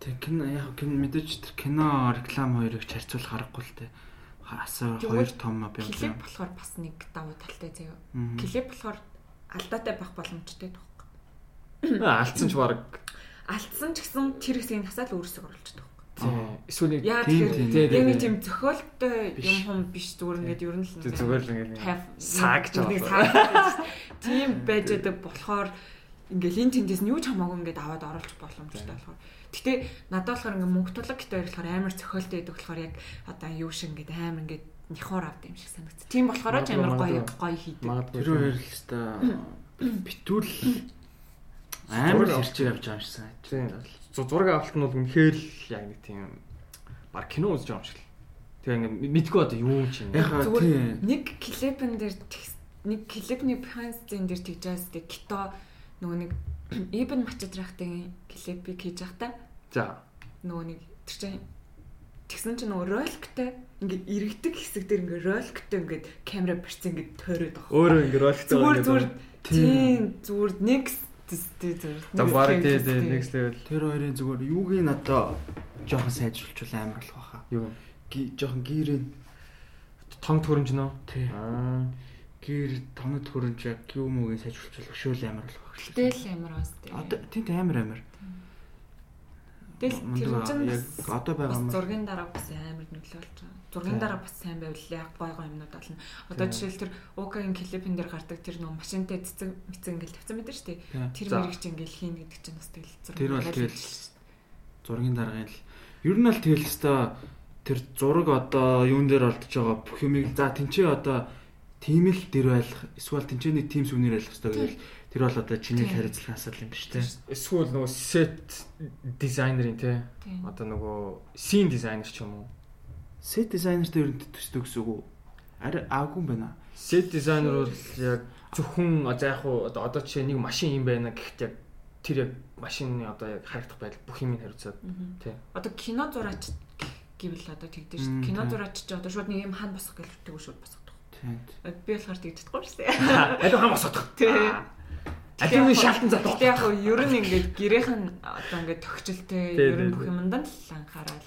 Тэг кино яг кино мэдээж тэр кино реклам хоёрыг харьцуулах аргагүй л. Асаа Тэгвэл хоёр том юм Клип болохоор бас нэг давуу талтай заяа. Клип болохоор алдаатай байх боломжтой байх. Алдсан ч баг. Алдсан ч гэсэн тэр хэсгийг насаал өөрөөсөө оруулчихдаг. Тийм. Эсвэл нэг Яа Тийм, тийм, яг нэг тийм. зохиолтой юм хум биш зүгээр ингээд ер нь л зүгээр л ингэ have- саг ч гэж. Тийм байж байгаа болохоор ингээл эн тэндээс нь юу ч хамаагүй ингээд аваад оруулах боломжтой болохоор. Гэтэ надад болохоор ингээд мөнгө тулаг гэдэг болохоор амар зохиолтой байдаг болохоор яг одоо юу шиг ингээд амар ингээд нихор авд юм шиг санагц. Тийм болохоор ч амар гоё гоё хийдэг. Тэр хоёр л хэвээр битүүл амар хэрчээ явж байгаа юм шиг санагдаж. Зу- Зураг авалт нь бол үнэхээр л яг нэг тийм баг кино үзэж байгаа юм шиг л. Тэгээ ингэ мэдгүй одоо юу юм чинь. Зүгээр нэг клипэн дээр нэг клипний behind scene дээр тэгж байгаас тэг кито нөгөө нэг Ибн Мачадрахтын клипийг хийж та За. нөгөө нэг тэр чинь тэгсэн чинь нөгөө роликтэй ингээд иргэдэг хэсэг дээр ингээд роликтэй ингээд камера барьсан ингээд тойроод байгаа. Өөрөө ингэ ролик Зүгээр зүгээр Тийм. зүгээр next тий зүгээр. За баг тий тий next level. Тэр хоёрын зүгээр юуг нь одоо жоохон сайжруулчул амар болох байхаа. Юу? Жоохон гэрээ Тонг төрөмж нөө. тий. Аа. гэр тоног хөрөнж яг юмгийн сайжруулах хөшөөл амар болох багш. Тэгэл амар бас тий. Одоо тийм амар амар. Тэгэл тэр чинь яг одоо байгаа юм. зургийн дараа бас амар нөлөөлж байгаа. Зургийн дараа бас сайн байвал яг гой гой юмнууд олно. Одоо жишээл тэр Укагийн клипэн дээр гардаг тэр нөө машинтай цэцэг мэцэг ингээл тавьсан байдаг шүү дээ. Тэр За. мэрэг чи ингээл хийн гэдэг чинь бас тэгэл зураг. Тэр бол тэгэл зургийн дараагийн л ер нь л тэгэл хэвээр тэр зураг одоо юун дээр олдож байгаа бүх юмыг за тэнцээ одоо тийм л дэр байлах эсвэл тэнцээний тим сүнээр байлах хэрэгтэй гэвэл тэр бол одоо чиний хариуцлагын асуудал юм биш үү? Эсвэл нөгөө set дизайнерын те одоо нөгөө scene дизайнер ч юм уу. Сет дизайнертай ер нь төсдөг гэсэн үг үү? Ари аагүй юм байна. Set дизайнер бол яг зөвхөн за яг хуу одоо жишээ нэг машин юм байна гэхдээ яг тэр яг машины одоо яг харагдах байдал бүх юмыг хариуцаад тий. Одоо кино зураач гэвэл одоо тэгдэж шүү дээ. Кино зураач чи одоо шууд нэг юм хан босох гэж тэгвэл шууд босгодог. Тийм. Би болохоор тэгж чадахгүй шүү дээ. Аль хам босоодох. Тий. Аль нь шалтан зат. Гэтэ яг хөө ер нь ингээд нь одоо ингээд төгчөлтэй Тий, ер нь бүх юмд нь л анхаарал.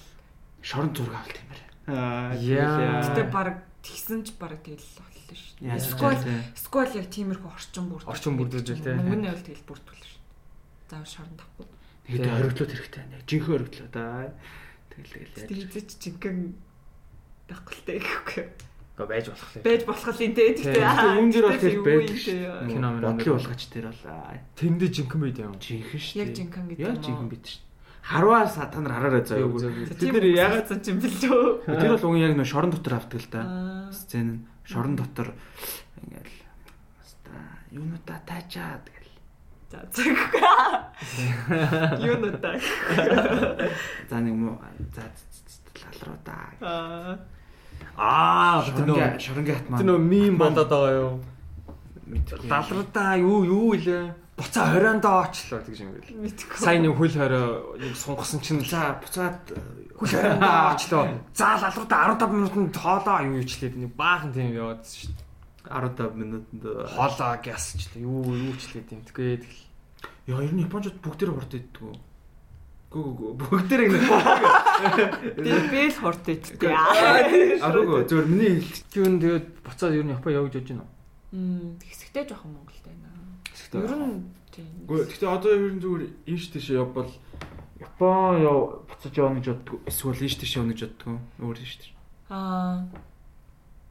Шорон зураг авалт юм байна. Гэтэ баг тэгсэн ч баг тэгэл боллоо шүү. Сквал вэ? сквал яг тиймэрхүү орчин бүр. Орчин бүрдүүлж тий. Мөнгөний бол тэгэл бүрдүүл шүү. Заавал шорон тахгүй. Нэг Тийм. хориглоод хэрэгтэй. Яг жинхэнэ хориглоо да. Тэгэл тэгэл яаж. Тэг хийж чингэн байхгүй л дээ гэхгүй. Гэхдээ байж болох лээ. Байж болох юм те. Тэгтээ Юм дээр бол тэгэл байдаг шүү. Кино мөрөнд. Бодлын улгач дээр бол Тэндээ жинхэнэ байд юм. жинхэнэ шүү. Яг жинхэнэ гэдэг Яг жинхэнэ бид шүү. Харваа са та нар хараарай заа юу. Тийм нэр ягаад ч юм бэлөө. тэр бол уг яг нөө шорон дотор авдаг л да. Аа. Сцен нь шорон дотор ингээл хаста юунуудаа таачаад гэл. За зөв. Юу нүдэ. За нэг муу за лалруудаа. Аа. Аа Шоронгийн шоронгийн хат тэр нөгөө мим болоод байгаа юу? Мэдгүй. Далруудаа юу юу илээ? Буцаа хориондоо очлоо гэж юм гээл. Мэдгүй. Сайн нэг хөл хорой нэг сунгасан чинь За буцаад хөл хориондоо очлоо. За лалруудаа 15 минутанд хоолоо юу ичлээд нэг баахан тийм яваадсэн шүү дээ. 15 минутанд Хоолоо гясчлаа. Юу юу ичлээд юм. Тэгэхэд тэгэл Яа ер нь японочууд бүгдээр хурд иддэг үү? Гү гү гү бүгдээр ингэ. Би би л хурд идтээ. Агуу зөвөр миний хэл Тэгвэл тэгээд буцаад ер нь Япон явж явж уу? Мм хэсэгтэй жоохон Монголд Хэсэгтэй Ер нь тийм. Гэхдээ гэхдээ одоо ер нь зүгээр ийш тийш явбал Япон яв буцаж явна гэж боддог. Эсвэл ийш тийш явна гэж боддог. Өөр ийш тийш. Аа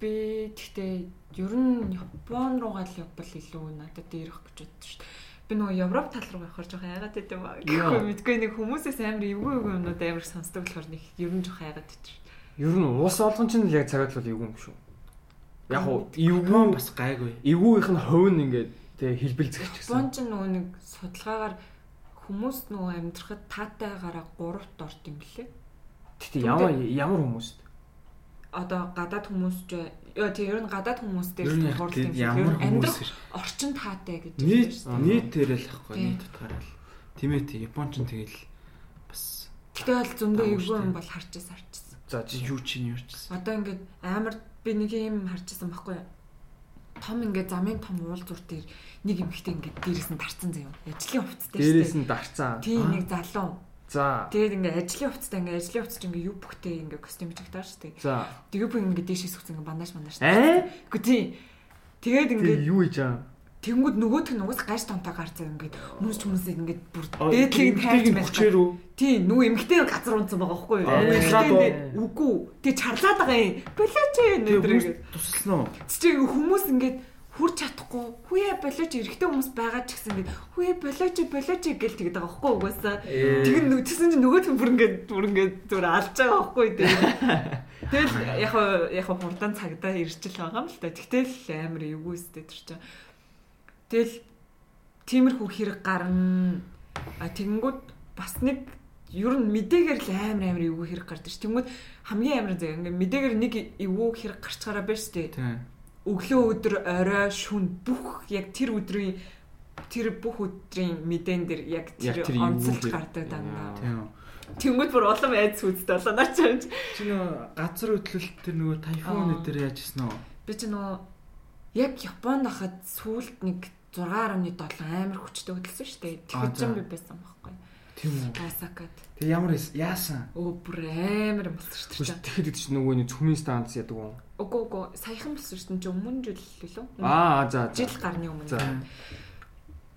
би тэгтээ ер нь Япон руугаа л явбал илүү надад ирэх гэж боддоо шүү дээ. Би нөгөө Европ тал руу явахаар жоохон яагаад гэдэг юм бэ? Яа. Гэхгүй мэдгүй нэг хүмүүсээс амар эвгүй эвгүй юмнууд амар сонсдог болохоор нэг ер нь жоохон яагаад гэдэг шүү. Ер нь уус олгон чинь л яг цагаат л эвгүй юм шүү. Яг уу эвгүй бас гайгүй. эвгүйх нь хувь нь ингээд тэг хэлбэлцэх ч Япон гэсэн. ч нөгөө нэг судалгаагаар хүмүүс нөгөө амьдрахад таатайгаараа 3-т орд юм блэ? Гэтэ ямар ямар хүмүүс вэ? Одоо гадаад хүмүүс ч ёо тий ер нь гадаад хүмүүс дээр нь тийм юм ямар нь амьдрах орчин таатай гэж нийт Аа. нийт тэрэл ахгүй нийт утгаараа л. Тийм ээ тий Япон ч тэгэл бас Гэтэ бол зөндөө эвгүй юм бол харчаас харчсан. За чи юу ч юм юу ч. Одоо ингээд амар би нэг юм харчихсан байхгүй юу? Том ингээд замын том уул зур дээр нэг эмхтэй ингээд дээрээс нь тарцсан заяа. Ажлын хувцастай дээрээс нь дарцсан. Тийм нэг залуу. За. Тэгээд ингээд ажлын хувцастай ингээд ажлын хувцас чинь ингээд юу бүхтэй ингээд костюм чигтаа шүү дээ. За. Тэгээ бүх ингээд дээшээс ингээд бандаж бандаж. Аа? Үгүй тий. Тэгээд Тэг ингээд юу хийж байгаа? Тэнгууд нөгөөх нь угаас гаж томтой гарцаа ингээд хүмүүс ч хүмүүсээ ингээд бүр дээдлийг тайлж байсан. хүчээр үү? Тий, нөгөө эмгтэй газар унсан байгаа байхгүй юу? Үгүй. Тэг чарлаад байгаа юм. Болооч хүмүүс ингээд. туслана уу? Чи хүмүүс ингээд хүрч чадахгүй хүүе болооч эрэгтэй хүмүүс байгаа ч гэсэн ингээд хүүе болооч болооч гэл тэгдэг байгаа байхгүй угаасаа. Ээ. Тэг нь тэгсэн чинь нөгөө хүн бүр ингээд бүр ингээд зүр алж байгаа байхгүй дээ. Тэгэл яг яг хурдан цагдаа ирчил байгаа юм л та. Тэгтэл амар эвгүй өстэй тэр чинь. Тэгэл тиймэрхүү хэрэг гарна. А тэгэнгүүт бас нэг ер нь мэдээгээр л амар амар эвгүй хэрэг гардаг ш. Тэнгүүд хамгийн амар заяа ингээ мэдээгээр нэг эвгүй хэрэг гарчгаараа байна штэ. Тийм. Өглөө өдөр орой шүн бүх яг тэр өдрийн тэр бүх өдрийн мэдээн дээр яг тэр хэрэг. гардаг дандаа. Тийм. Тэнгүүд бүр улам айц үзтэй болоо наа чамд. Чи нөө газар хөдлөлт тэр нөгөө тайфун Аа. өдөр яаж гисэн үү? Би ч нөгөө яг Японд хахад сүүлд нэг 6.7 амар хүчтэй хөдөлсөн шүү дээ. За. би байсан байхгүй. Тийм үү. Осакад. Тэг ямар яасан? Өө бүр амар болсон шүү дээ. Тэгэхэд ид чинь нөгөө нэг цөмийн станц ядаг уу? Үгүй үгүй саяхан болсон шүү дээ. Өмнө жил лөө. Аа за жил гарны өмнө. За.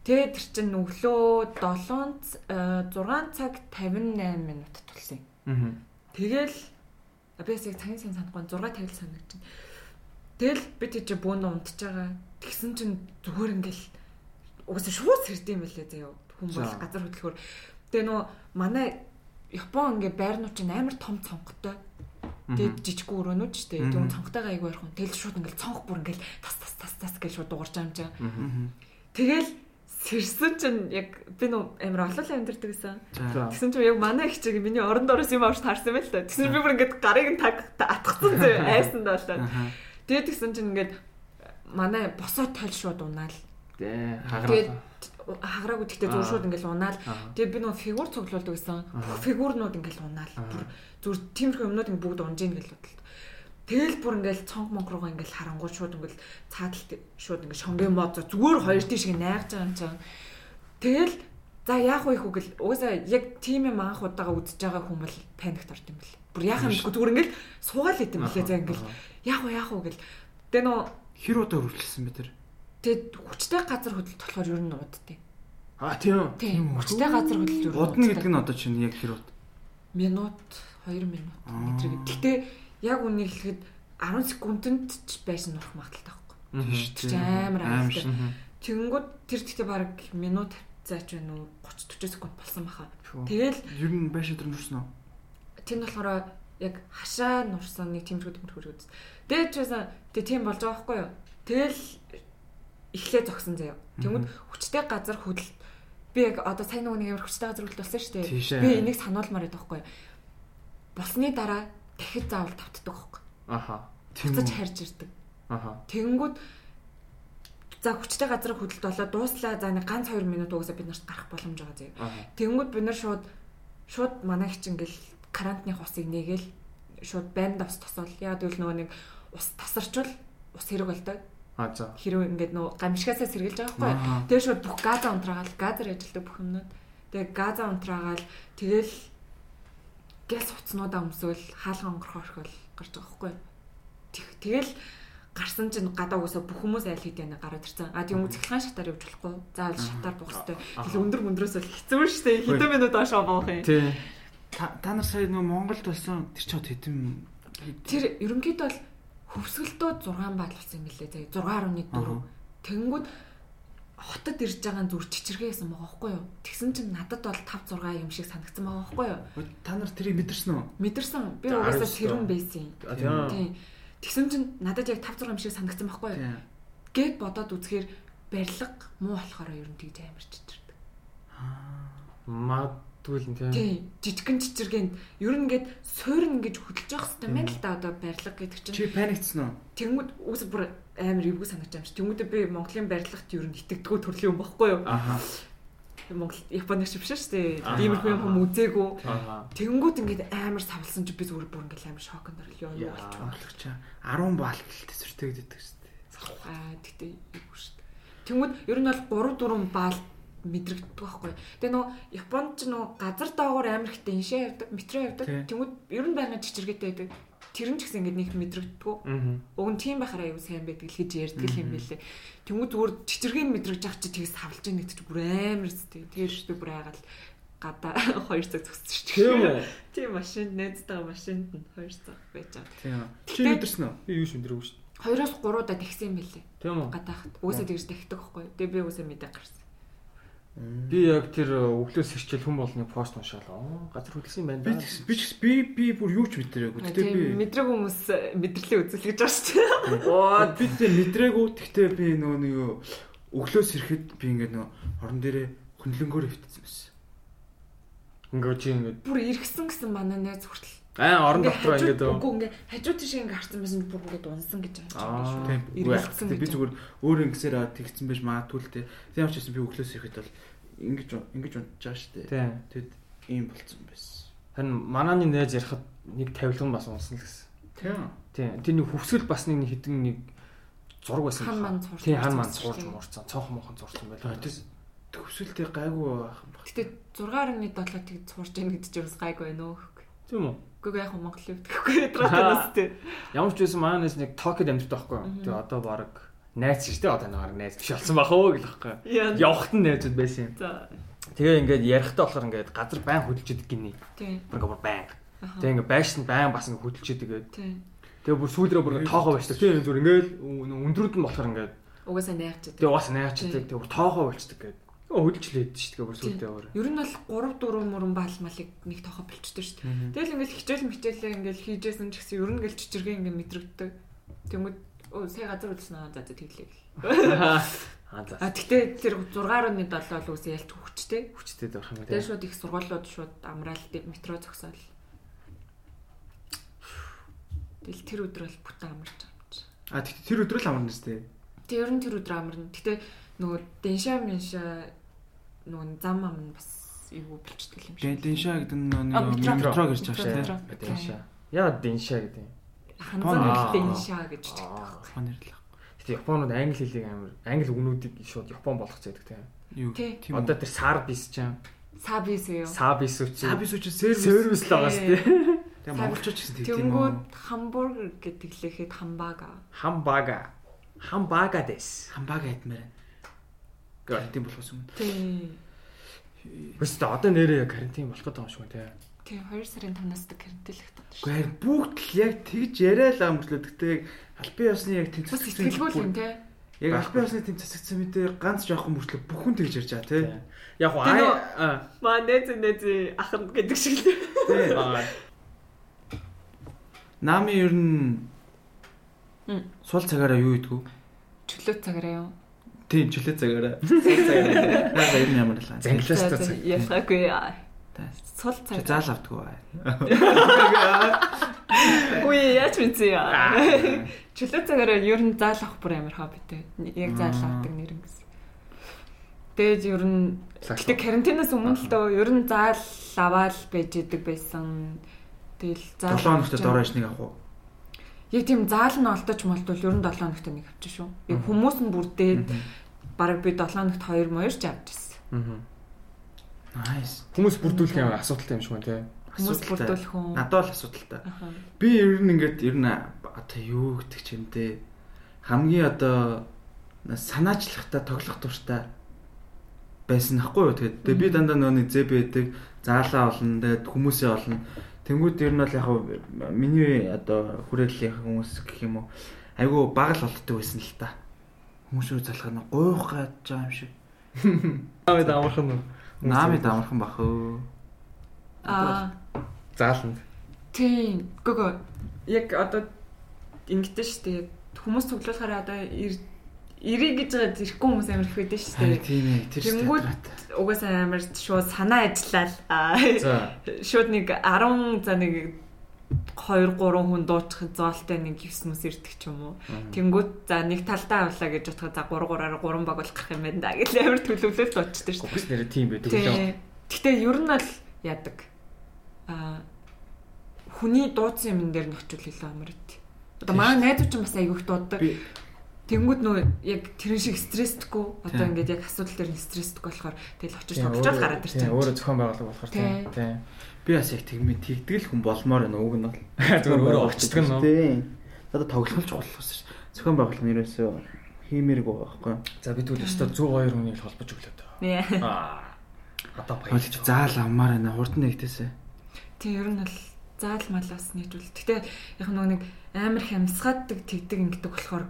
Тэгээд тэр чинь өглөө 7 6 цаг 58 минут тулсан. Аа. Тэгэл би яг цагийн сан санахгүй 6 тавил санагдчихна. Тэгэл би тийч бүүн унтж байгаа. Тэгсэн чинь зүгээр ингээл угаасаа шууд сэрдэм байлээ заяа. Хүн бол За. газар хөдлөхөөр. Тэгээ нөө манай Япон ингээ байрнууд чинь амар том цонхтой. Тэгээд жижиг өрөөнүүд ч тийм тийм цонхтойгоо айгүй ярих хүн. Тэгэл шууд ингээл цонх бүр ингээл тас тас тас тас гэж шууд дуурч юм чинь. Тэгэл сэрсэн чинь яг би нөө амар олон амьдэрдэг гэсэн. Тэгсэн чинь яг манай их чиг миний орон доороос юм авч таарсан байл та. Тэгсэн би бүр ингээд гарыг нь таг атгсан зөө айсанд болоо. Аа. Тэгээд тэгсэн чинь ингээд манай босоо тойл шууд унаал. Тэ Тэгээд хагараа. хаграагүй тэгтээ зүр шууд ингээд унаал. Аа. Тэгээд би нөө фигур цуглуулдаг гэсэн. Бүх фигурнууд ингээд унаал. Зүр тиймэрхүү юмнууд ингээд бүгд унж ийн гэж бодлоо. Тэгэл бүр ингээд цонх монх руугаа ингээд харангуй шууд ингээд цаадалт шууд ингээд шонгийн мод зүгээр хоёр тийш ингээд найгаж байгаа юм чинь. Тэгэл за яах вэ хүү гэл угаасаа яг тийм юм анх удаага үзэж байгаа бол паникт орд юм бэл. Бүр яах юм бэ зүгээр ингээд суугаал идэм билээ за ингээд яах вэ яах вэ гэл. Тэгээ нөө Хэр удаа үргэлжилсэн бэ тэр? тэгээд хүчтэй газар хөдлөлт болохоор ер нь уддээ. Аа тийм. Тийм хүчтэй газар хөдлөлт ер нь Удна гэдэг нь одоо чинь яг хэр удаа? минут 2 минут метр гэдэг. Гэтэ яг үнийг хэлэхэд 10 секундэд ч байсан нурах магадaltaй байхгүй. Тийш Тэр чинь амар. Аа. Тэгэнгүүт тэр гэхдээ баг минут заач байна уу 30 40 секунд болсон баха. Шүү. Тэгэл Ер нь байшин дээр нүрсэн үү? тэр нь болохоор яг хашаа нурсан нэг тэмэрхүү үзсэн. Тэгээд ч байсан тэг тийм болж байгаа байхгүй юу. Тэгэл эхлээ зогсон заяа. Тэнгүүд хүчтэй газар хөдөл би яг одоо сайн нэг нэг хүчтэй газар хөдөл болсон шүү дээ. Би энийг сануулмаар байдаг байхгүй юу. Болсны дараа дахид заавал тавтдаг байхгүй юу. Аха. Үү? харж ирдэг. Аха. Тэнгүүд за хүчтэй газар хөдөлт болоо дууслаа за нэг ганц 2 минут угаасаа бид нарт гарах боломж байгаа. Аха. Тэнгүүд бид нар шууд шууд манай хич ингээл карантины усыг нээгээл шууд банд ус тосол. Яа гэвэл нөгөө нэг ус тасарчвал ус хэрэг болдог. Аа за. Хэрэг ингээд нөгөө гамшигасаа сэргэлж байгаа байхгүй. Тэгээ шууд бүх газа унтраагаал газар ажилдаг бүх юмнууд. Тэгээ газа унтраагаал тэгэл гяс уцнуудаа өмсөөл хаалга онгорхоо орхиол гарч байгаа байхгүй. Тэг- Тэгэл гарсан чинь гадаа уусаа бүх хүмүүс айл хийдэ гараад ирсэн. А тийм цэглэн шатаар явж болохгүй. Заавал шатаар буух хэрэгтэй. Тэгэл өндөр өндрөөс бол хэцүү шүү дээ. Хэдэн минут доош буух юм. Тий. Та нар сая нөө Монголд болсон тэр ч хот хэдэн Тэр ерөнхийдөө бол хөвсгөлдөө 6 баал болсон юм билээ. Тэгээ 6.4. Тэнгүүд хотод ирж байгаа зүр чичиргээсэн байгаа байхгүй юу? Тэгсэн чинь надад бол 5 6 юм шиг санагдсан байгаа байхгүй юу? та нар тэрийг мэдэрсэн үү? Мэдэрсэн. Би угаасаа доо. байсан тийм. Тэгсэн чинь надад яг 5 6 юм шиг санагдсан байхгүй юу? Гэт бодоод үзэхээр барилга муу болохоор ер нь тэгж амар чичирдэг. Магадгүй л тийм. Тийм. Жижигэн чичиргээнд ер нь ингээд суурн ингэж хөдөлж явах хэрэгтэй байна л да одоо барилга гэдэг чинь. Чи паникцсан уу? Тэнгүүд үс бүр амар эвгүй санагдаж байна ш. Тэнгүүдээ би Монголын барилгад ер нь итгэдэггүй төрлийн юм багхгүй юу? Аха. Монгол Японы шиг биш шүү дээ. Иймэрхүү юм үзээгүй. Тэнгүүд ингээд амар савлсан чи би зүгээр бүр ингээд амар шоконд орлоо юу болчих. Монголч 10 баал гэлтэй зүртэгдэдэг шүү дээ. Аа тэгтээ эвгүй шүү дээ. Тэнгүүд ер нь бол 3 4 баал мэдрэгддэг байхгүй. Тэгээ нөө Японд ч нөө газар доогоор амар ихтэй иншээ явдаг, метро явдаг. Тэнгүүд ер нь байнга чичиргээтэй байдаг. Тэр нь ч гэсэн ингээд нэг мэдрэгддэг. Аа. Уг нь тийм байхаараа аюу сайн байдаг л гэж ярьдаг юм байлээ. Тэнгүүд зүгээр чичиргийн мэдрэгж ах чи савлж ийн гэдэг чи бүр амар зүтэй. Тэгээд шүү дээ бүр айгаал гадаа 2 цаг шүү дээ. Тийм үү? Тийм машинд найзтайгаа машинд нь 2 цаг байж байгаа. Тийм. Чи мэдэрсэн үү? Би юу ч өндөрөв шүү. Хоёроос 3 удаа тэгсэн юм байлээ. Тийм үү? Гадаахад. Уусаа тэгж тахдаг байхгүй. Тэгээ би уусаа мэдээ гарсан. Би яг тэр өглөөс ирчил хүн болны пост уншаал. Оо, газар хөдлсөн байна. Би би би би бүр юу ч мэдэрээгүй. Гэтэ Тийм би мэдрэг хүмүүс мэдрэлээ үзүүлэх гэж байна шүү дээ. Оо би тэ мэдрээгүй. Гэхдээ би нөгөө нэг өглөөс ирэхэд би ингээд нөгөө орон дээрээ хөндлөнгөөр хөвтсөн байсан. Ингээ чи ингээ бүр иргсэн гэсэн манай найз хүртэл аа орон Ингээ дотроо хажууд- ингээ Үгүй ингээ хажуу тийш ингээ харсан байсан бүр ингээд унсан гэж Аа. байгаа шүү. Иргэлсэн би зүгээр өөр ингэсээр тэгсэн байж магадгүй л те. Тийм учраас би өглөөс ирэхэд бол ингэж ингэж унтж байгаа шүү дээ. Тийм. Тэгэд ийм болцсон байсан. Харин манааны найз ярихад нэг тавилган бас унсан л гэсэн. Тийм. Тийм. Тэр нэг хөвсгөл бас нэг хідэн нэг зураг байсан. Хан ман зурсан. Тийм хан ман зурсан. зурж муурсан. Цонх мохон зурсан байлаа. Төвсөлтэй гайгүй байх юм баг. Гэтэ 6.7 тэг цуурч яах гэдэг чинь бас гайгүй байна уу. Тийм үү? Гэхдээ яг Монгол үг гэхгүй ядраатаас тий. Ямар ч байсан маанаас нэг Токиод амьддаг байхгүй юу? Тэгээ одоо баг найз шүү дээ одоо нэг найз биш болсон байх уу гэх байхгүй юу? Явхад нь найзууд байсан юм. За. Тэгээ ингээд ярихдаа болохоор ингээд газар байн хөдөлчихэд гинэ. Тий. Бүр байн. Тэгээ ингээд байшин байн бас ингээд хөдөлчихэд тэгээд Тий. тэгээ бүр сүүлрээ бүр ингээд тоохоо байцдаг. Тэгээ зүгээр ингээд өндрүүд нь болохоор ингээд Угаасаа найрчаад. тэгээ бас найрчдаг. Тэгээ бүр тоохоо болчдаг гэдэг. Хөдөлчлээд шүү дээ бүр сүүлдээ өөр. Ер нь бол 3 4 мөрөн баал малыг нэг тоохо болчтой шүү дээ. Тэгэл ингээл хичээл мичээлээ ингээл хийжсэн ч гэсэн ер нь ингээл чичиргээ ингээл мэдрэгддэг. Тэнгүүд өө сая газар үзсэн аа за тэглээ. Аа за. А тэгтээ тэр 6.7 бол үгүй ялч хүчтэй. Хүчтэй байх юм Тэгээ дээ. шууд их сургуулиуд шууд амраал метро зогсоол. Тэгэл тэр өдөр бол бүтэн амарч байгаа юм чи. А тэгт тэр өдрөө л амарна шүү дээ. Тэг ер нь тэр өдөр амарна. Гэтэ нөгөө денша менша нөгөө зам ам нь бас юу болчдөг юм шиг. Дэншаа гэдэг нь нэг метро. гэж байгаа шүү дээ. Дэнша. Яа дэнша гэдэг юм. Ханзан Аа. денша гэж чигдэг. Япон нэрлэх. Гэтэ Японууд англи хэлийг амар англи үгнүүдийг шууд Япон болгох зэдэг тийм. Юу Тий. тийм? Одоо тэр сарбис ч юм. Сабис юу? Сабис үуч. Сабис үуч сервис. сервис л байгаа шүү дээ. Тэгээ монголчууд ч гэсэн тийм үү? Тэнгүүд хамбургер гэдэг лэхэд хамбага. Хамбага. Хамбага дэс. Хамбаг айтмаар байна. Карантин болохос юм. Тий. Өстө одоо нэрээ карантин болох гэдэг юм шиг байна тийм. Тий 2 сарын 5-наас карантинлэх тань шүү. Гэхдээ харин бүгд л яг тэгж яриа л амтлаа. Гэхдээ яг албан ёсны яг тэм Бас сэтгэлгүй юм те. Яг албан ёсны тэм цэцэгцэн мэдээ ганц жоохон мөрчлөө бүхэн тэгж ярьж байгаа тий. Яг уу аа Маа нэз нэз ахын гэдэг шиг л. Тий. Нами ер нь сул цагаараа юу идэгүү? Чөлөө цагаараа юу? Тийм чөлөө цагаараа. Цагаараа. Наа ер нь ямар л аа. Занглаас та. Ялгаагүй. Сул цаг. заал автгүй бай. Үгүй яаж мэдсэн яа. Чөлөө цагаараа ер нь заал авах бүр амар хоббитэй. Яг заал авдаг нэр юм гэсэн. Тэгээд ер нь гэтээ карантинаас өмнө л дөө ер нь заал аваад байж идэг байсан. Тэгэл заал 7 хоногт дороош нэг авах уу? Яг тийм заал нь олдож молдвол ер нь 7 хоногт нэг авчих шүү. Яг хүмүүс нь бүрдээд бараг би 7 хоногт 2 моёр ч авчихсан. Аа. Nice. Хүмүүс бүрдүүлэх юм асуудалтай юм шиг байна тийм. Хүмүүс Асуудалтай. бүрдүүлэх хүн. Надад л асуудалтай. Би ер нь ингээд ер нь одоо юу гэдэг ч юм те хамгийн одоо санаачлахтай тоглох дуртай байсан хгүй юу тэгээд би дандаа нөөний зэб байдаг заалаа олно тэгээд хүмүүсээ олно тэнгууд ер нь бол яг миний одоо хүрээллийн хүмүүс гэх юм уу айгүй баг л олддог байсан л та. Хүмүүс рүү залах нь гуйх гаж байгаа юм шиг. Аваад амархан уу? наами дамархан бах өө Аа Зааланд. тийм гого яг одоо ингэдэж штэ. Хүмүүс цуглуулахаараа одоо ир- ирээ гэж байгаа ирэхгүй хүмүүс амар их байдаг харин штэ. тийм ээ тэр Тэнгүүд стат угаасаа амар шууд санаа ажиллаад шууд нэг 10 за нэг 2 3 хүн дуучих зоолтой нэг 9 мөс ирдэг ч юм уу. Тэнгүүд за нэг талдаа авлаа гэж бодоход за 3 3-аар 3 баг болох юм байна да гэж амар төлөвлөлт очтой шүү. Фокус нэрээ тийм байдаг. Тий. Гэтэ ер нь л яадаг. Аа хүний дуудсан юм дээр нь очил илүү амар ит. Одоо манай найзууд ч бас айгүйх дууддаг. Тэнгүүд нөө яг тэрэн шиг стресстгүй. Одоо ингээд яг асуудал дээр нь стресстгүй болохоор тэгэл очиж өөрөө- гараад байгаа. Өөрөө зохион байгуулалт болохоор тийм. Тий. Тийм. би бас яг тэгмээ тэгдэл хүн болмоор байна уг нь бол Зүгээр өөрөө орчдөг нь. Тийм. Одоо тоглох ч болох ус. Зохион байгуулалт нь ерөөсөө хиймэрэг байгаа байхгүй. За бид үл өстой 102 хүний л холбож өглөө дөө. Нэ. Аа. Одоо Болж баярлж заал авмаар байна. Хурд нэгтээсээ. Тийм ер нь бол заал малаас нийтүүл. Гэтэ яг нөгөө нэг амар хямсгааддаг тэгдэг ингэдэг болохоор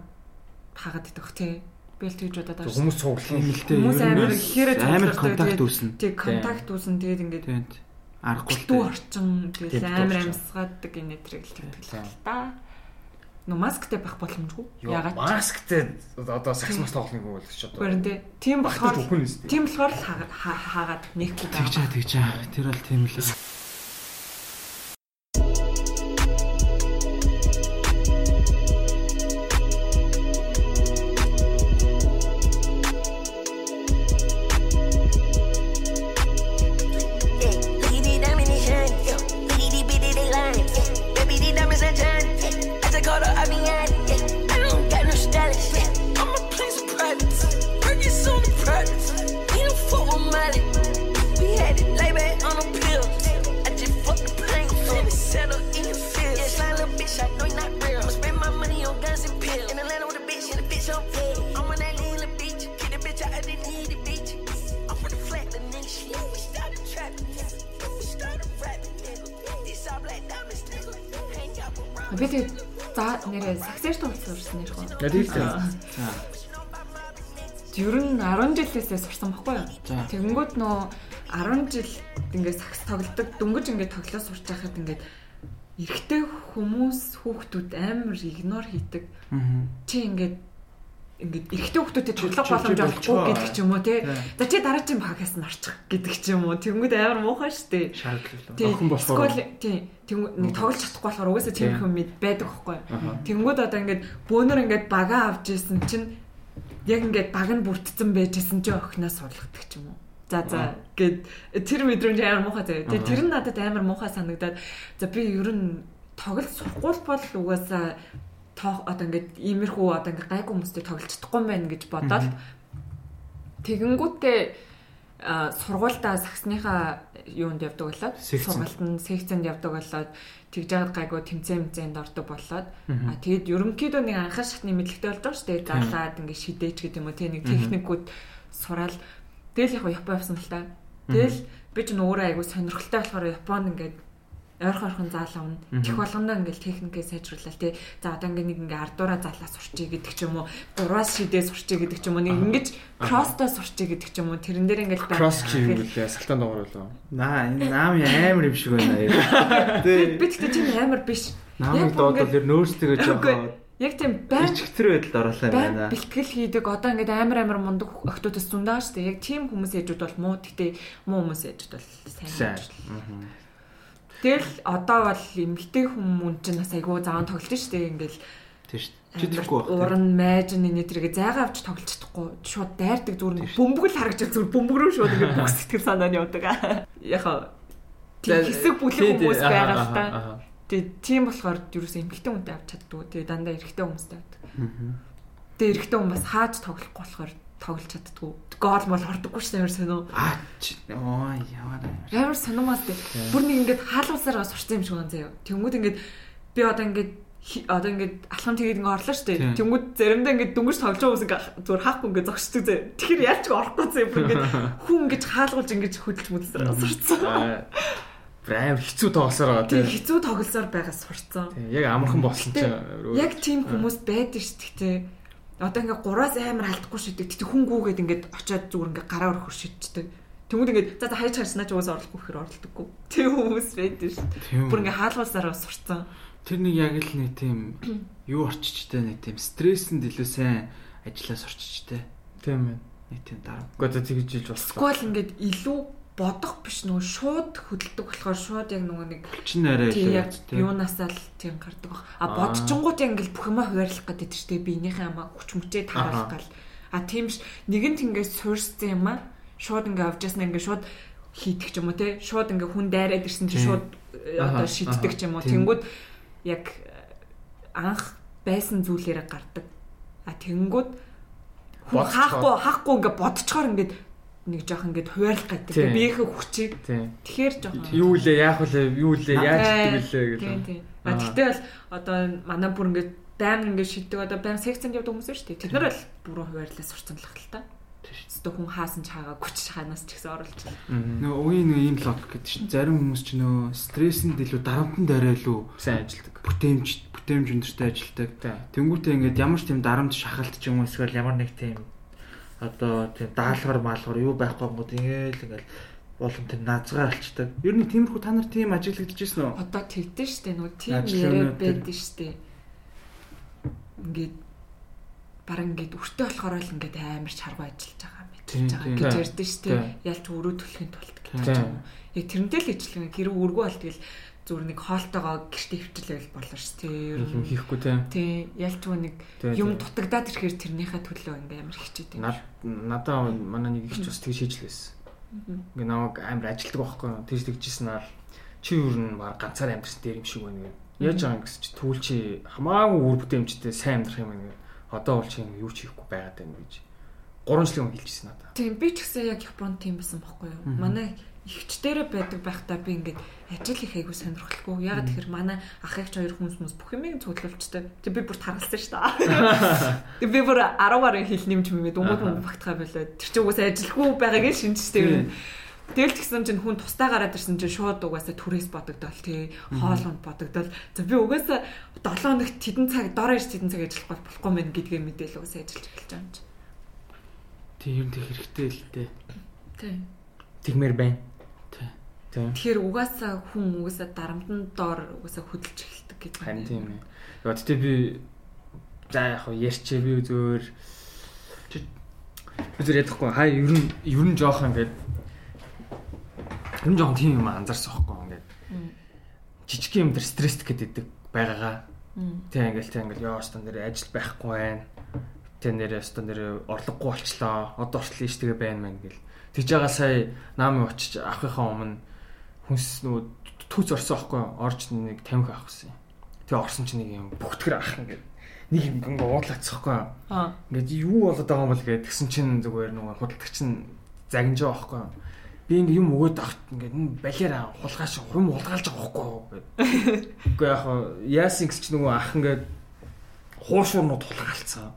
хагаад идэх тий. Би л тэгж бодоод байгаа. Хүмүүс цуглах юм. Хэмэлтэй Хүмүүс амар ихээр амар контакт тэгээд- үүснэ. Тэг контакт үүсэн тэгээд ингээд. Аргагүй л дээ. орчин битүү амар орчин. амсгааддаг энэ тэрэг л Тийм. л та. Но масктай байх боломжгүй. Ягаад масктай одоо сакс мас тоглох юм бол ч одоо. Тий. Тийм болохоор тийм болохоор л хаа- хаа- хаагаад нэхгүй Тэгж байгаа. аа тэгж аа. Тэр бол тийм л. 10 жилээсээ сурсан байхгүй юу? Тэгэнгүүт нөө 10 жил ингээд сакс тоглодог, дөнгөж ингээд тоглоо сурч байхад ингээд эрэгтэй хүмүүс хүүхдүүд амар игнор хийдэг. Чи ингээд ингээд эрэгтэй хүүхдүүдэд чи боломж олохгүй гэдэг ч юм уу тий. Тий. За чи дараагийн багаас нь орчих гэдэг ч юм уу. Тэнгүүд амар муухай штэ. Шаардлага. Охин болохоор- Эсвэл тий. Тэнгүүд нэг тоглож чадахгүй болохоор угаасаа тийм хүн мэд байдаг байхгүй. Тэнгүүд одоо ингээд бөөнөр ингээд багаа авч исэн чинь яг ингээд баг нь бүрдсэн байжсэн чинь охиноос суулгадаг ч юм уу. За за гэд тэр мэдрэмж амар муухай заяа. Тэгээ тэр нь надад амар муухай санагдаад за би ер нь тоглож сурахгүй бол угаасаа тоо одоо ингээд иймэрхүү одоо ингээд гайгүй хүмүүстэй тоглож чадахгүй юм байна гэж бодоод тэгэнгүүтээ а сургуультай саксныхаа юунд явдаг болоод сургуульд нь секцэнд явдаг болоод тэгж жаад гайгүй тэмцээн мэмцээнд ордог болоод. А тэгэд ерөнхийдөө нэг анхаар шатны мэдлэгтэй болж байгаа шүү дээ. Далаад ингээд шидээч гэдэг юм уу тий нэг техникүүд сураал тэгэл яг Япон явсан л та. Тэгэл би ч нөөрэ айгу сонирхолтой болохоор Японд ингээд ойрхон ойрхон заал авна. Тех болгондоо ингээл техникээ сайжруулаад тий. За одоо ингээ нэг ингээ ардуура заалаа сурчий гэдэг ч юм уу. Гураас шидээ сурчий гэдэг ч юм уу. Нэг ингэж кросстой сурчий гэдэг ч юм уу. Тэрэн дээр ингээл Кросс вэ? Салтан дуугар болоо. Наа энэ наам амар юм шиг байна. Тэ. Би тэгтээ тийм амар биш. Наамыг ингээд- ер нөөцтэйгээ жоохоо Яг тийм байн ичгтэр байдалд оруулаа байн байна. бэлтгэл хийдэг одоо ингээд амар амар мундаг охтуудаас зундаа шүү дээ. Яг тийм хүмүүс ээжүүд бол муу тэгтээ муу хүмүүс ээжүүд бол сайн. Тэгэл одоо бол эмгтэй хүмүүс чинь бас айгүй заан тоглож дээ. Ингээл Тийм шүү. Чи тэгэхгүй байх. Уран майж нэг тэргээ зайгаа авч тоглож чадахгүй шууд дайрдаг зүгээр бөмбөгөл харагч зүгээр бөмбөгрөө шууд ингэ бүх сэтгэл санаа нь явдаг. Яхаа тийм хэсэг бүлэг хүмүүс байгаа л та. Тэгээ тийм болохоор юусэн эмгэгтэй хүнтэй авч чаддгүй. Тэгээ дандаа эрэгтэй хүмүүстэй авдаг. Тэгээ эрэгтэй хүн бас хааж тоглохгүй болохоор тоглож чаддгүй. Гол мол хордоггүй шүү дээ сонио. Аа оо яваа. Амар сонирмаас тий. Бүр нэг ингээд хаалгасараа сурцсан юм шиг байна заяа. Тэнгүүд ингээд би одоо ингээд одоо ингээд алхам тэгээд ингээд орлоо. Тийм. Тэнгүүд заримдаа ингээд дөнгөж тоглож байгаа хүмүүс ингээд зүгээр хаахгүй ингээд зогсчихдаг заяа. Тэгэхээр яаж ч орохгүй заяа. Бүр ингээд хүн ингээд хаалгуулж ингээд хөдөлж мөдөлсөөр сурцсан. Амар хэцүү тоглосоор байгаа тийм. хэцүү тоглосоор байгаа сурцсан. Яг амархан болсон чинь. Яг тийм хүмүүс байдаг шүү дээ. Одоо ингээд гураас амар алдахгүй шидэг. Тэгтээ хүн гүүгээд ингээд очиад зүгээр ингээд гараа өрхөр шиддэг. Тэнгүүд ингээд за хайж харснаа ч уус орлохгүй гэхээр орлдоггүй. Тийм хүмүүс байдаг шүү. Бүр ингээ хаалгуулсараа сурцсан. Тэр нэг яг л нэг тийм юу орчичтэй нэг тийм стрессэнд илүү сайн ажиллаас орчичтэй. Тийм ээ. Нэг тийм дараа. Гэхдээ тэгж жилж болсон. Тэгвэл ингээд илүү бодох биш нөгөө шууд хөдөлдөг болохоор шууд яг нөгөө нэг Чин арай яг юунасаа л тийм гардаг баг. А бодчихгоот ингээл бүх юмаа хуваарлах гэдэг чинь биенийхээ амаа хүч мөчөө тааруулах гал. А тийм ш нэгэнт ингээд суурьсан юм аа. Шууд ингээ авч ясна ингээ шууд хийдэг ч юм уу те шууд ингээ хүн дайраад ирсэн чинь шууд э, одоо шийддэг ч юм уу. Тэнгүүд яг э, анх байсан зүйлээрээ гардаг. А тэнгүүд хаахгүй хаахгүй ингээ бодцохоор ингээ нэг жоох ингээ хуваарлах гэдэг Тийм. биеийнхээ хүчийг Тийм. тэгэхээр жоох Юу лээ, яах вэ? Юу лээ, яаж Тийм, хийдэг вүлээ тийм гэх. тийм а тэгтээ бол одоо манай бүр ингээ байн ингээ шийддэг одоо байн секцэнд явдаг хүмүүс шүү дээ тэд нар бол бүрэн хуваарлаа сурцсан л хэл та Өөртөө хүн хаасан ч хаагаа хүч ханаас ч гэсэн оруулж байна. Нөгөө үеийн нэг ийм логик гэдэг чинь зарим хүмүүс ч нөө стрессэнд илүү дарамтанд арай илүү Сайн ажилдаг. бүтээмж бүтээмж өндөртэй ажилдаг. Тийм. Тэнгүүтээ ингээд ямар ч тийм дарамт шахалт ч юм уу эсвэл ямар нэг тийм одоо тийм даалгавар маалгавар юу байхгүй гот ингээл ингээл болон тэр наазгаа алчдаг. Ер нь тиймэрхүү та нар тийм ажиглагдаж ирсэн үү? Одоо тэгдэж штэ нөгөө тийм өнөдөр. байдаг штэ. Ингээд бараг ингээд өртөө болохоор л ингээд амар чаргуу ажиллаж байгаа байж байгаа гэж ярьдэн штэ. Ялч өрөө төлөхийн тулд гэж юм. Яг тэрнтэй л ижилхэн хэрэг өргөө бол тэгэл зүгээр нэг хоолтойгоо гэртээ хөвчлэвэл болно ш тий. Ер Юм хийхгүй тий ялч уу нэг юм дутагдаад ирэхээр тэрнийхээ төлөө ингээм амар хичээд. Над надаа манай нэг их ч бас тэгж хийж лээс. Ингээ намайг амар ажилтдаг байхгүй юу? Тэгж тэгжсэн аа чи юу н баг ганцаар амьдрсан дээр юм шиг байна гэдэг. Яаж байгаа юм гэсэн чи түүл чи хамаагүй үр бүтээмжтэй сайн амьдрах юм байна. Одоо бол чи юу ч хийхгүй байгаад байна гэж. 3 жилийн өмнө хэлчихсэн надаа. Тийм би ч гэсэн яг Японд тийм байсан байхгүй юу. Манай ихчдэрэ байдаг байхдаа би ингээд ажил их айгу сонирхолгүй. Яг тэгэхээр манай ах эгч хоёр хүмүүс хүмүүс бүх юмыг цуглуулчтай. Тэг би бүр таргалсан шүү дээ. Би бүр 10 гаруй хил нэмж мэмэд өмөд юм багтгаа болоод тэр чинь угсаа ажилгүй байгаагийн шинжтэй юм. Тэгэл тэгсэн чинь хүн тусдаа гараад ирсэн чинь шууд угаасаа түрээс бодогдол тий хоолонд бодогдол. За би угаасаа 7 хоногт тэдэн цаг дор ирж тэдэн цаг ажиллах бол болохгүй мэн гэдгээ мэдээл угаасаа ажиллаж эхэлж байгаа юм чи. Тийм юм тэг хэрэгтэй л дээ. Тий. Тэгмээр байна. Тэгэхээр угаасаа хүн угаасаа дарамтан доор угаасаа хөдөлж эхэлдэг гэдэг. Харин тийм ээ. Яг тэгтээ би за яг хоо ярьчээ би зөөр зөөр ядахгүй хаа ер нь ер нь жоохон ингээд ер нь жоохон тийм юм анзаарсан байхгүй ингээд жижиг юм дээр стресст гэдэг байгаагаа. Тийм ингээл тийм ингээл ёо стан дээр ажил байхгүй байна. Тийм нэрээ стан дээр орлогогүй болчлоо. Одоо хүртэл ийш тэгээ байна мэн гэл. Тэгж байгаа сая наамын очиж авахынхаа өмнө хүнс нөгөө түүц орсон байхгүй юу? орж нэг 50 авах гэсэн тэгээ орсон чинь нэг юм бүхтгэр ах ингээд нэг юм ингээ уудлаацсахгүй. Ингээд юу болоод байгаа юм бол гээд тэгсэн чинь зүгээр нөгөө худалдагч нь загнаж байгаа байхгүй юу. Би ингээ юм өгөөд авт ингээд энэ балиараа хулгайш хум хулгайлж юу гээд. Үгүй яг яасан гэж чи нөгөө ах ингээд хуушуурнууд хулгайлцсан.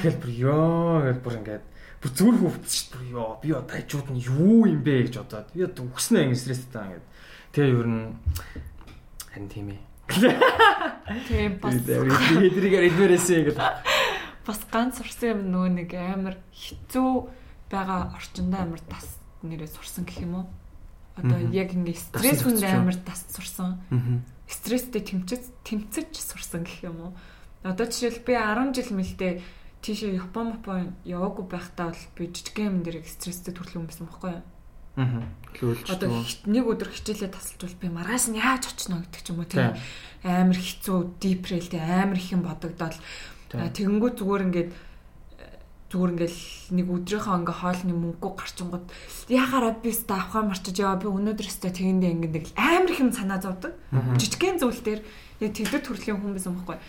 Тэгэл бүр ёо гэж бүр ингээд бүр зүр хөвцсөн шүү дээ. Ёо би одоо хажууд нь юу юм бэ гэж бодоод. Би одоо өгснөө ингэ стресстэй таа ингээд. Тэгээ ер нь харин тийм ээ. Тийм бас Эдрийгээр эдвэрээсээ ингээд бас ганц сурсан юм нөгөө нэг амар хэцүү байгаа орчиндөө амар тас нэрээ сурсан гэх юм уу? Одоо яг Дасан стресс хүнд амар тас сурсан. Стресстэй тэмцэж тэмцэж сурсан гэх юм уу? Одоо жишээл би 10 жил мэлдээ тийшээ Япон Япон яваагүй байхдаа бол би жижиг юм дээр стресстэй төрөл юм байсан байхгүй юу? Аа. Лүүлж Одоо нэг өдөр хичээлээ тасалжвал би маргааш нь яаж очно гэдэг ч юм уу тийм. Амар хэцүү дипрэлтэй амар их юм бодогдоод Тийм. а, тэгэнгүүт зүгээр ингээд зүгээр ингээл нэг өдрийнхөө ингээ хоолны мөнгөө гарчингууд яхаараа би өстө авахаа марчиж яваа. Би өнөөдөр өстө тэгэндээ ингээ нэг амар их юм санаа зовдөг. Жижигхэн зүйл дээр яг тэгдэг төрлийн хүн байсан байхгүй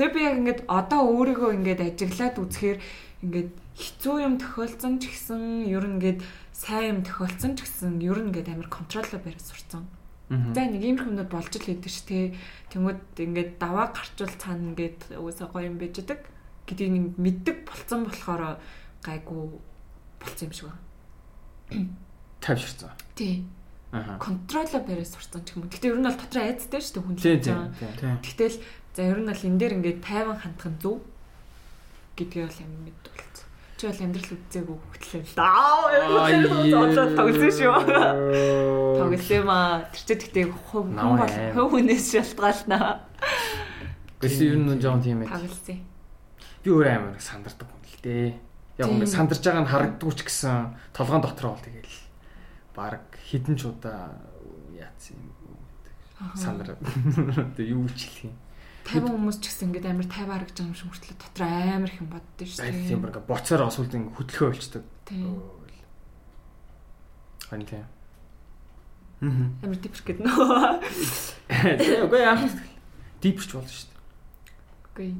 Тэгээ би яг ингээд одоо өөрийгөө ингээд ажиглаад үзэхээр ингээд хэцүү юм тохиолдсон ч гэсэн ер нь ингээд сайн юм тохиолдсон ч гэсэн ер нь ингээд амар контролоо барьж сурцсан. За нэг юм хүмүүс болж л хэдэж ш тэ тэнгууд ингээд даваа гарчвал цаана ингээд уусаа гоё юм байгаа гэдгийг нэг мэддэг болцсон болохоор гайгүй болцсон юм шиг байна. тавьширсан. Тий. Аа. Контролоо барьж сурцсан ч юм уу. Гэтэ ер нь бол дотроо айцтай шүү дээ хүн. Тийм. Гэтэл за ер нь бол энэ дээр ингээд тайван хандах нь зөв гэдгийг бол юм мэд болцсон. Чи бол амьдрал үзээгүй хөтлөө л даа. Зоолоо тоглосон шүү. Тоглосон маа. Тэр чи тэгтээ хувь хүн бол хувь хүнээс шалтгаалнаа. Гэсэн ер нь жоон тийм ээ. Тоглосон. Би өөрөө амар сандардаг юм л дээ. Яг ингээд сандарч байгаа нь харагддгүй ч гэсэн толгоон дотроо бол тэгэл баг хідэн ч удаа яатсан юм сандраад. Тэгээ юу ч хэлэх юм. Тайван хүмүүс ч гэсэн ингээд амар тайван харагч байгаа юм шиг хүртэл дотор амар их юм боддөө шүү Аль тийм бүр ингээд боцоор освол ингээд хөдөлгөө болчдөг. Тийм. Харин тийм. Аа. Амар типс гэдэг нөө. Тэгээ үгүй яах вэ? Дипч болно шүү дээ. Үгүй.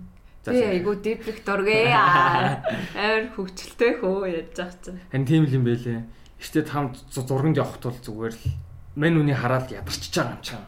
За. айгу диприк дургээ. Амар хөвгчлөлтэй хөө яаж байгаа ч. Харин тийм л юм байлээ. Эртээ там зу- зурганд явахт бол зүгээр л мань үний хараад ядарчиж байгаа юм чам.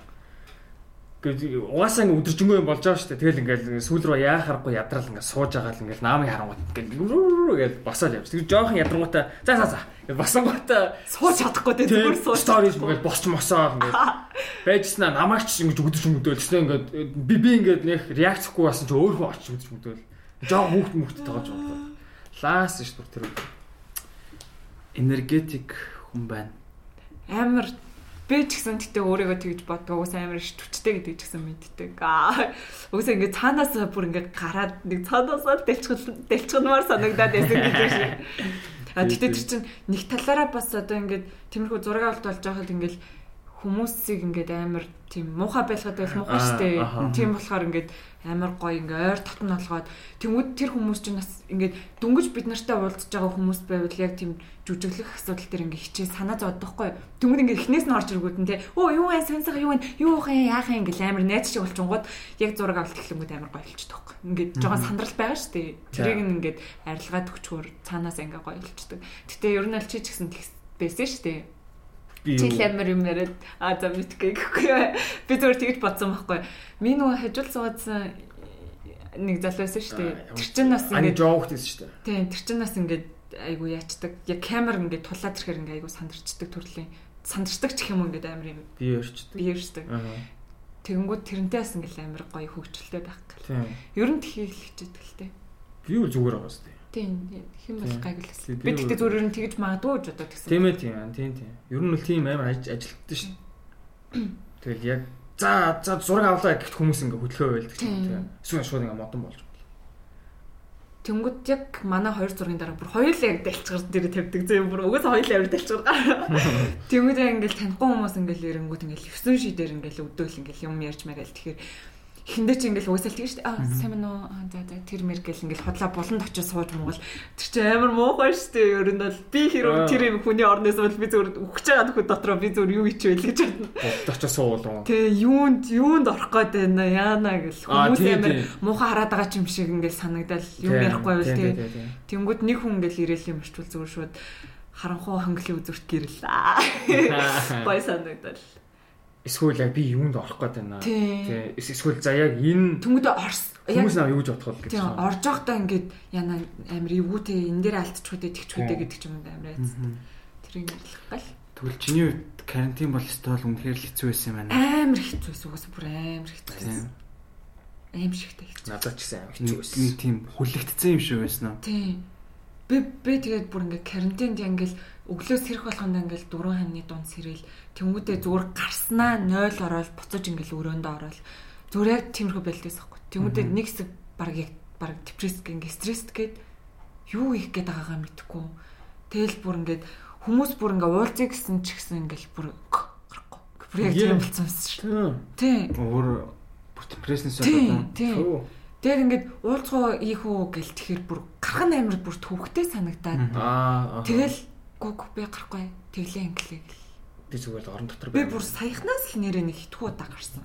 Гэхдээ угаасаа ингэ өдөржингөө юм болж байгаа шүү дээ. Тэгэл ингээл сүүл рүү яа харахгүй ядрал ингээд сууж байгаа л ингээл наамын харангуут ингээл гээд босоод явж. Тэг жоохон ядрангуудаа за за за гэж басангуудаа Сууж чадахгүй дээ зүгээр сууж. сторис ингээд босч мосоо ингээд байжснаа намайг ч ингэж өдөрж мөдөөлснөө ингээд би би ингээд нэг реакцгүй басан чи өөр хүн очиж өдөрж мөдөөл. Жоо хүүхд мөхт тааж болоо. Лаас шүү дээ тэр. Энергетик хүн байна. Амар би ч гэсэн тэгтээ өөрийгөө тэгж боддог. Уус амар ш түчтэй гэдэг ч гэсэн мэддэг. Аа. Уус ингээд цаанаас бүр ингээд гараад нэг цаанаасаа дэлчгэл дэлчгнмаар санагдаад байсан гэдэг шиг. А тэгтээ тэр чинь нэг талаараа бас одоо ингээд тиймэрхүү зураг авалт болж байхад ингээд хүмүүсийг ингээд амар тийм муухай байлгаад байх муухай штэ. Тийм болохоор ингээд амар гоё ингээд ойр татн болгоод тэнгууд тэр хүмүүс чинь бас ингээд дүнгэж бид нартай уулзж байгаа хүмүүс байвал яг тийм жүжиглэх асуудал дээр ингээд хичээ санаа зовдохгүй. Тэнгууд ингээд эхнээс нь орж иргүүд нь те. Оо юу вэ? Сонсох юу вэ? Юу вэ? Яах юм ингээл амар найз шиг болчингууд яг зураг авалт эхлэнгүүд амар байхгүй. Ингээд жоохон сандрал байгаа штэ. Тэрийг нь ингээд арилгаад өгчхөөр цаанаас ингээд гоё болчихдог. Гэтэ ер нь аль чи ч гэсэн тэгс байсан штэ. Би Чи л амар юм яриад а за мэдгүй гэхгүй юу. Би зүгээр тэгж бодсон байхгүй. Миний нөгөө хажуул суудсан нэг залуу байсан шүү дээ. Тэр чинь бас ани ингээд жоогт байсан шүү дээ. тийм тэр чинь бас ингээд айгу яачдаг. Яг камер ингээд тулаад ирэхээр ингээд айгу сандарчдаг төрлийн сандарчдаг ч юм уу ингээд амар юм Би өрчдөг. биерчдэг. Аа. Тэгэнгүүт тэрнтэй бас ингээд амар гоё хөвгчлөлтэй байх. Тийм. Ер нь тхийг л хичээдэг л дээ. Би үл зүгээр байгаа сте. Тийм хэм бол Тийм. гайглаас. Би- би Би тэгтээ зүгээр нь тэгж магадгүй гэж бодоод гэсэн. Тийм ээ тийм. Тийм тийм. Ер нь бол тийм амар аж- ажилтдаг шүү. Тэгэл яг за за зураг авлаа гэхт хүмүүс ингээ хөдөлгөө байлдаг ч Тийм. Эсвэл шууд ингээ модон болж. Тэнгүүд яг манай хоёр зургийн дараа бүр хоёулаа яг дэлчгэр дээр тавьдаг зэм бүр угаасаа хоёулаа амар дэлчгэр гараа. Тэнгүүд яг ингээл танихгүй хүмүүс ингээл ирэнгүүт ингээл левсэн шидээр ингээл өдөөл ингээл юм ярьж магаал тэгэхээр эхэндээ чи ингээл угаасаа л тэгэж штэ аа сайн мэн үү Аа, за за тэр мэр гэл ингээл хотлоо буланд очиж сууж монгол. Тэр чи амар муухай штэ. Ер нь бол би хэрэг тэр юм хүний орноос бол би зүгээр өгч байгаа нөхөд дотроо би зүгээр юу ичвэл гэж бодно. Бодд очиж суулуу. Тэ юунд юунд орох гээд байна? Яана гэл. Хүмүүс амар муухай хараад байгаа ч юм шиг ингээл санагдал. Юм ярихгүй Тийм, тэ. Тэнгүүд нэг хүн ингээл ирээл юм швал зүгээр шууд харанхуу хонглын үзүрт гэрлээ. Гой санагдал. Эсвэл яг би юунд орох гээд байна. Тий. Тий. Эс- Эсвэл за яг энэ Тэнгүүд орс. хүмүүс наа юу гэж бодох вэ гэж. Тийм орж явахдаа ингээд яна амир эвгүүтэй энэ дээр алдчихгүй тэгчихгүй гэдэг ч юм амар айц. Тэр ингээд л гал. Тэгвэл чиний үед карантин бол стол үнэхээр л хэцүү байсан юм байна. Амар хэцүүс угс бүр амар хэцүүс. Тийм. Аим шигтэй хэцүү. Надад ч гэсэн амар хэцүү байсан. тийм хүлэгдсэн юм шиг байсан уу? Тийм. Би би тэгээд бүр ингээд карантинд ингээл өглөөс сэрэх болгонд ингээл дөрөв ханны дунд сэрэл тэнгүүдээ зүгээр гарснаа 0 ороод буцаж ингээл өрөөндөө ороод зүгээр яг тиймэрхүү байлдээс байхгүй. Тэнгүүдээ нэг хэсэг баг яг баг депресс ингээ стресст гээд юу их гээд байгаагаа мэдэхгүй. Тэгэл бүр ингээд хүмүүс бүр ингээ уулзъя гэсэн ч гэсэн ингээл бүр гарахгүй. Бүр яг тийм болсон юм шүү. Тийм. Тий. Өөр бүр депресснээс болоод Тий. Тэгээд ингээд уулзгаа ийх үү гэл тэгэхээр бүр гарах нь амар бүр төвхтэй санагдаад Аа. Тэгэл гуг би гарахгүй тэглээ инглээ гэл. би зүгээр л орон дотор Би бүр саяхнаас л нэрээ нэг хитгүү удаа гарсан.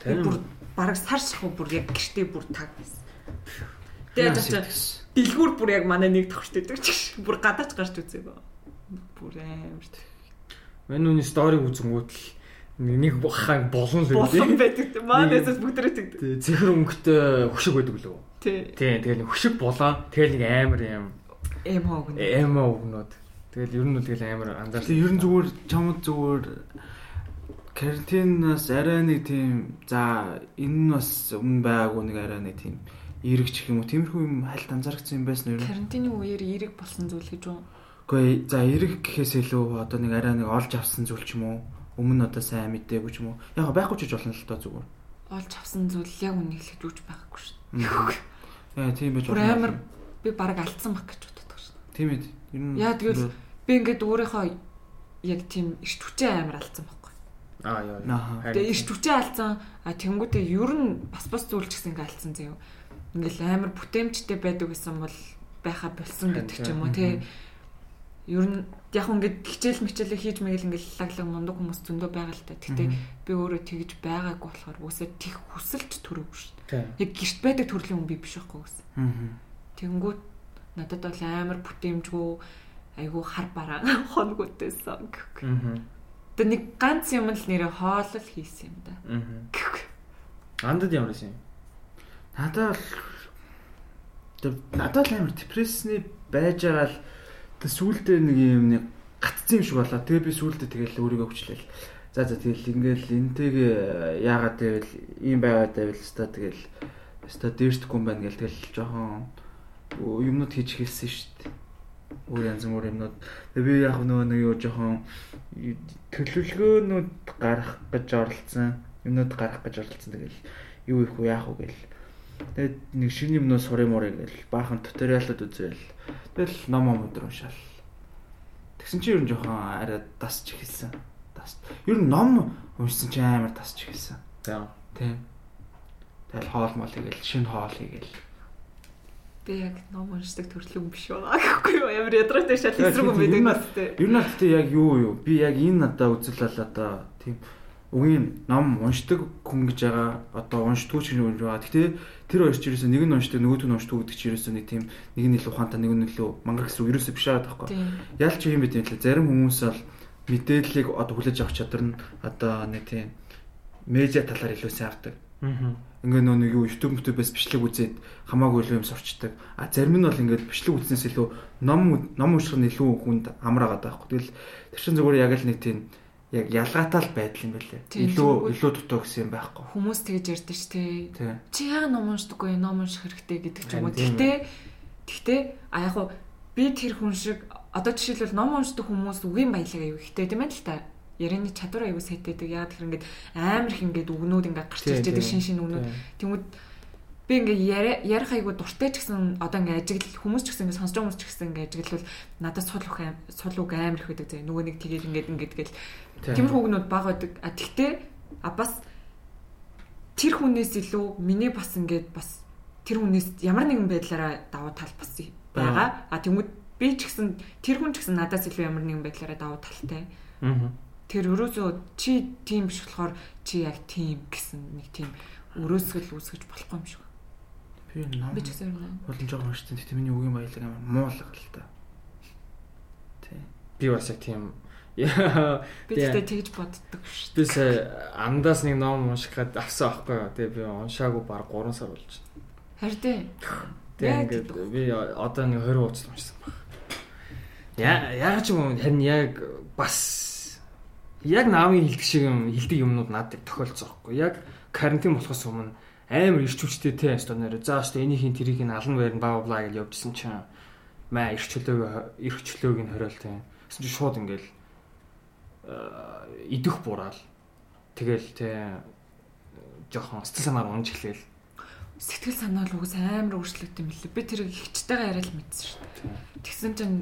Би бүр бараг сар шахуу бүр яг гэртээ бүр таг байсан. Тэгээд очиж дэлгүүр бүр яг манай нэг тогтч идэг ч бүр гадаач гарч үзээгүй. Бүр амар. Мань нүний сториг үзэнгүүт л нэг хаан болон л үү. байдаг. Маанаас бүгдрээ тэгдэг. Тэг зэхэр өнгөтэй хөшиг байдаг лөө. Тий. Тийм тэгэл нэг хөшиг болоо тэгэл нэг амар юм Эм хоог нь. эмо өгнөд. Тэгэл ер нь бол тэгэл амар анзаар. Тэгээ ер нь зүгээр чамд зүгээр карантинаас арай нэг тийм за энэ нь бас өмнө байгаагүй нэг арай нэг тийм эргэж гэх юм уу тиймэрхүү юм хальт анзаарчихсан юм байсан ер нь? Карантины үеэр эерэг болсон зүйл гэж үү? Үгүй за эрэг гэхээс илүү одоо нэг арай нэг олж авсан зүйл ч юм уу өмнө одоо сайн мэдээгүй ч юм уу яг байхгүй ч гэж болно л доо зүгээр. Олж авсан зүйл яг үнийг л гэж байгаагүй шүү. Яа тийм байж Бүр амар би бараг алдсан баг гэж боддог шүү. Тийм ээ. Ер нь Яа тэгэл би ингээд өөрийнхөө яг тийм эрт хүчээ амар алдсан байхгүй. Аа яа. Тэгээ эрт хүчээ алдсан. А тэнгуүтээ ер нь бас бас зүйл ч гэсэн ингээд алдсан заяа. Ингээл амар бүтээмжтэй байдаг гэсэн бол байха болсон гэдэг ч юм уу тий. Ер нь яг ингээд хичээл мичээлээ хийж мэгэл ингээд лаглаг мундаг хүмүүс зөндөө байгаа л та. Гэтэ би өөрөө тэгж байгаагүй болохоор үсээ тех хүсэлж төрөөгүй шүү. Тийм. Яг гэрт байдаг төрлийн хүн би биш байхгүй. Аа. Тэнгүүт надад бол амар бүтээмжгүй айгүй хар бараа. Аа. Тэгээ нэг ганц юм л нэрээ хоолол хийсэн юм да. Аа. Андад ямар юм? Надад л тэг- надад л амар депрессний байж байгаа л тэг сүултээ нэг юм нэг гатцсан юм шиг болоо. Тэгээ би сүултээ тэгэл өөрийгөө хүчлээл. За за тэгэл ингээл энтэйгээ яагаад гэвэл ийм байгаад байвал өстой тэгэл өстой дээрсдэхгүй юм байна гэл тэгэл жоохон юмнууд хийж хэлсэн шүү дээ. Өөр янз бүр юмнууд. Тэгээ би яг нөгөө нэг юу жоохон төлөвлөгөөнүүд гарах гэж оролцсон. Юмнууд гарах гэж оролцсон. Тэгэл юу их вэ яах вэ гэл. Тэгээд нэг шинэ юмнууд сурын мурыг гэл баахан туториалууд үзэл. Тэгэл ном ном өдр уншаал. Тэгсэн чинь ер нь жоохон арай дасч эхэлсэн. Дас. Ер нь ном уншсан чинь амар дасч эхэлсэн. Тийм. Тийм. Тэгэл хоол мол хийгээл шинэ хоол хийгээл. Би яг ном уншдаг төрлийн хүн биш байгаа гэхгүй юу? Амар ядратай шал эсрэг юм байдаг настай. Ер нь гэхдээ яг юу юу би яг энэ надаа үзэл одоо тийм үгийн ном уншдаг хүн гэж байгаа одоо уншдгүй ч юм байгаа. Гэхдээ тэр хоёр ч ерөөсөө нэг нь уншдаг нөгөөд нь уншдаг гэдэг чи ерөөсөө нэг тийм нэг нь илүү ухаантай нэг нь илүү мангар гэсрүү ерөөсөө биш байгаа байхгүй. Тийм. Ялч юм бид юм лээ. Зарим хүмүүс бол мэдээллийг одоо хүлээж авах чадвар нь одоо нэг тийм медиа талаар илүү сайн авдаг. Аа. Ингээ нөө нэг юу YouTube YouTube-ээс бичлэг үзээд хамаагүй л юм сурчдаг. А зарим нь бол ингээд бичлэг үзнээс илүү ном ном унших нь илүү хүнд амар байгаа байхгүй. Тэгэл тэр чин зүгээр яг л нэг тийм яг ялгаатай л байдал юм байлээ. Илүү илүү дутуу гэсэн юм байхгүй. Хүмүүс тэгж ярьдэн ш тий. Тий. Чи яа ном уншдаггүй ном унших хэрэгтэй гэдэг ч юм уу. Гэхдээ гэхдээ а яг хуу би тэр хүн шиг одоо жишээлбэл ном уншдаг хүмүүс үгийн баялаг аюу ихтэй тийм ээ л та. Ярианы чадвар аюу сайтай гэдэг. Яг тэр ингээд амар их ингээд үгнүүд ингээд гарч ирж байгаа шин шин үгнүүд. Тэнгүүд би ингээ яри- ярих айгу дуртай ч гэсэн одоо ингээ ажиглал хүмүүс ч гэсэн ингээ сонсож байгаа хүмүүс ч гэсэн ингээ ажиглал надад сул ух аим сул уг амар их байдаг зэ нөгөө нэг тэгээд ингээд ингээд гэл. Тиймэрхүү үгнүүд баг байдаг. А тэгтээ а бас тэр хүнээс илүү миний бас ингээд бас тэр хүнээс ямар нэгэн байдлаараа давуу тал бас байгаа а тэгмүүд би ч гэсэн тэр хүн ч гэсэн надаас илүү ямар нэгэн байдлаараа давуу талтай. Аа. тэр өрөөсөө чи тийм биш болохоор чи яг тийм гэсэн нэг тийм өрөөсгөл үүсгэж болохгүй юм шиг Би ном би ч гэсэн юм болон жоохон уншсан. Тэгтээ миний үгийн баялаг амар муулга л та. Тий. Би бас яг тийм Яа, би тэгтээ тэгж боддог шүү би сая андаас нэг ном уншихад авсан аахгүй юу. Тэгээ би уншаагүй баг 3 сар болж байна. харин тий Тэгээ ингээд би одоо нэг 20 хуудас уншсан баг. Яа яг ч юм харин яг бас яг наамын хилдэг шиг юм хилдэг юмнууд надад тохиолдсон байхгүй. Яг карантин болохоос өмнө амар ирч хүчтэй те нэр. За өстө энийхин тэрийг нь алан байр нь баа бла гэж явжсэн чинь маа ирч чөлөөг ирч чөлөөг нь хориол те. Гэсэн чинь шууд ингээл э, идэх бураал. Тэгэл те жоохон сэтгэл санаар унж эхлээл. сэтгэл санаа л угс амар өөрчлөгдөв юм лээ би тэр ихчтэйгээ яриад мэдсэн шүү дээ тэгсэн чинь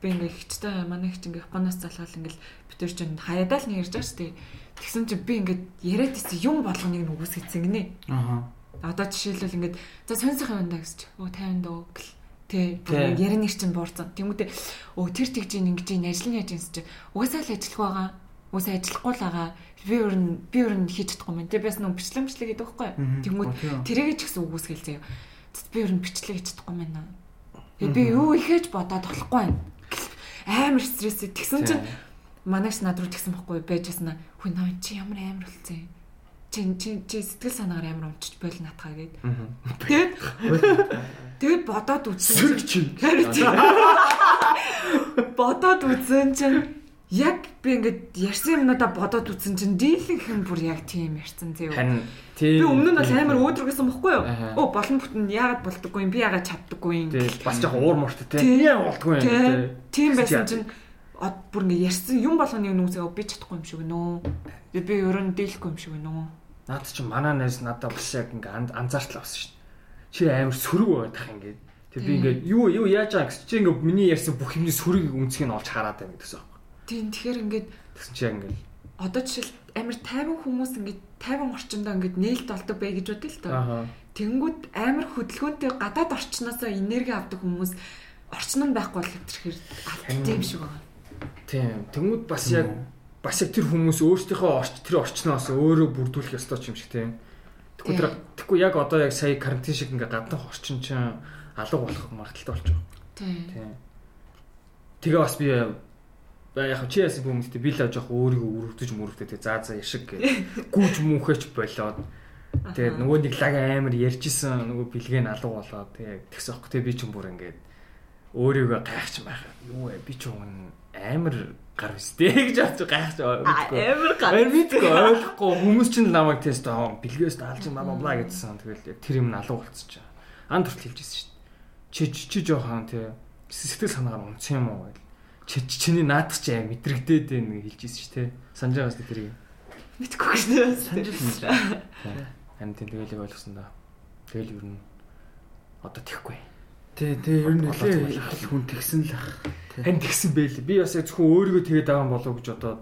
би ингээ ихчтэй манай ихч ингээ Японоос залгаал ингээл бид тэр чинь хаяадаа л нэг ярьж байгаа шүү дээ тэгсэн чинь би ингээ яриад ирсэн юм болгоныг нь үгүйсгэсэн гинэ Аха. Одоо жишээлбэл ингээд за сонсох юм даа гэж. Өө 50 дөө гэл. Тэ Тий. ярины чинь буурсан. Тэмүүтэ өө тэр тэгж ин ингэж ин ажил нь яаж юм чи. Угаасаа л ажиллах байгаа. Угаасаа ажиллахгүй л байгаа. Би өөр нь би өөр нь хийж чадахгүй юм. Тэ бас нэг бичлэг бичлэг гэдэг байхгүй. Тэнгүүд Оо, тэрийг ч гэсэн үгүйсгэл заяа. Тэд би өөр нь бичлэг хийж чадахгүй. Тэгээ би юу ихэж бодоод болохгүй. Амар стресстэй. Тэгсэн чинь манайш над руу тэгсэн байхгүй байж ясна. Хүн наа чи ямар амар болсон юм. Чи чи чи сэтгэл санаагаар амар өмчөж бойл натхаа гээд. Тэгээд тэгээд бодоод үзсэн. чи. Харин чи- Бодоод үзсэн чинь яг би ингээд ярьсан юмнуудаа бодоод үзсэн чинь дийлэнх юм бүр яг тийм ярьсан. Харин Би тийм өмнө нь бол амар өөдрөгсөн бохгүй юу? Оо болон бүтэн яагаад болдоггүй юм? Би яагаад чаддаггүй юм? Бас жоохон уур муртай те. Тий. Яа болтгүй юм. Тийм байсан чинь од бүр ингээ ярьсан юм болгоны нүсээ би чадахгүй юм шиг нөө. Би би ерөн дийлэхгүй юм шиг нөө. Наад чи манай найз надад бас яг ингээ ан- анзаарчлаа авсан шин. Чи амар сөрөг байдаг ингээд. Тэг би Тий. ингээд юу юу яаж байгаа гэсэн чи ингээ миний ярьсан бүх юмний сөрөгийг үнцгийг нь олж хараад байна гэсэн. Тийм тэгэхээр ингээд Тэгсэн чи ингээ одоо жишээл амар тайван хүмүүс ингээд тайван орчиндөө ингээд нээлт олдог бай гэж бодъё л доо. Тэнгүүд амар хөдөлгөөнтэй гадаад орчноосоо энерги авдаг хүмүүс орчин нь байхгүй бол тэрхээр алдсан юм шиг байна. Тийм. Тэнгүүд бас яг бас яг тэр хүмүүс өөрсдийнхөө орч тэр орчноос өөрөө бүрдүүлэх ёстой юм шиг тийм. Тэгэхгүй тэр тэгэхгүй яг одоо яг сая карантин шиг ингээ гаднах орчин чинь алга болох магадaltaй болж байгаа. Тийм. Тийм. Тэгээ бас би ба яг чи яасан хүмүүстээ би л жоох өөрийгөө өрөвдөж мөрөвдөж тэгээ заа заа яшиг гэ гүүж мүхэч болоод тэгээ нөгөө нэг лаг амар ярьжсэн нөгөө бэлгээ нь алга болоод тэгээ тэгс аахгүй тэгээ би ч юм бүр ингээд өөрийгөө гайхаж байх юу вэ би ч юм амар гар өстэй гэж бодож гайхаж Амар Амар мэдгүй ойлгохгүй хүмүүс чинь намайг тест бэлгээс даалж бла бла гэдсэн. Тэгэл яг тэр юм болцсон чинь. Анд хүртэл хэлжсэн шүү дээ. Чи чи жоохон тий сэтгэл санаагаар унцсан юм уу гэл. Чи чи- чиний наадах чи мэдрэгдээд байна гэж хэлжсэн шүү дээ. Санаж байгаас тэрийг. мэдгүй л мэдээ. Харин тийм тэгэл ойлгосон да. Тэгэл ер нь одоо тэхгүй. Тий, тий, ер нь нэлээ их хүн тэгсэн л ах. Харин тэгсэн байлээ. Би бас яг зөвхөн өөрийгөө тэгээд байгаа юм болов уу гэж одоо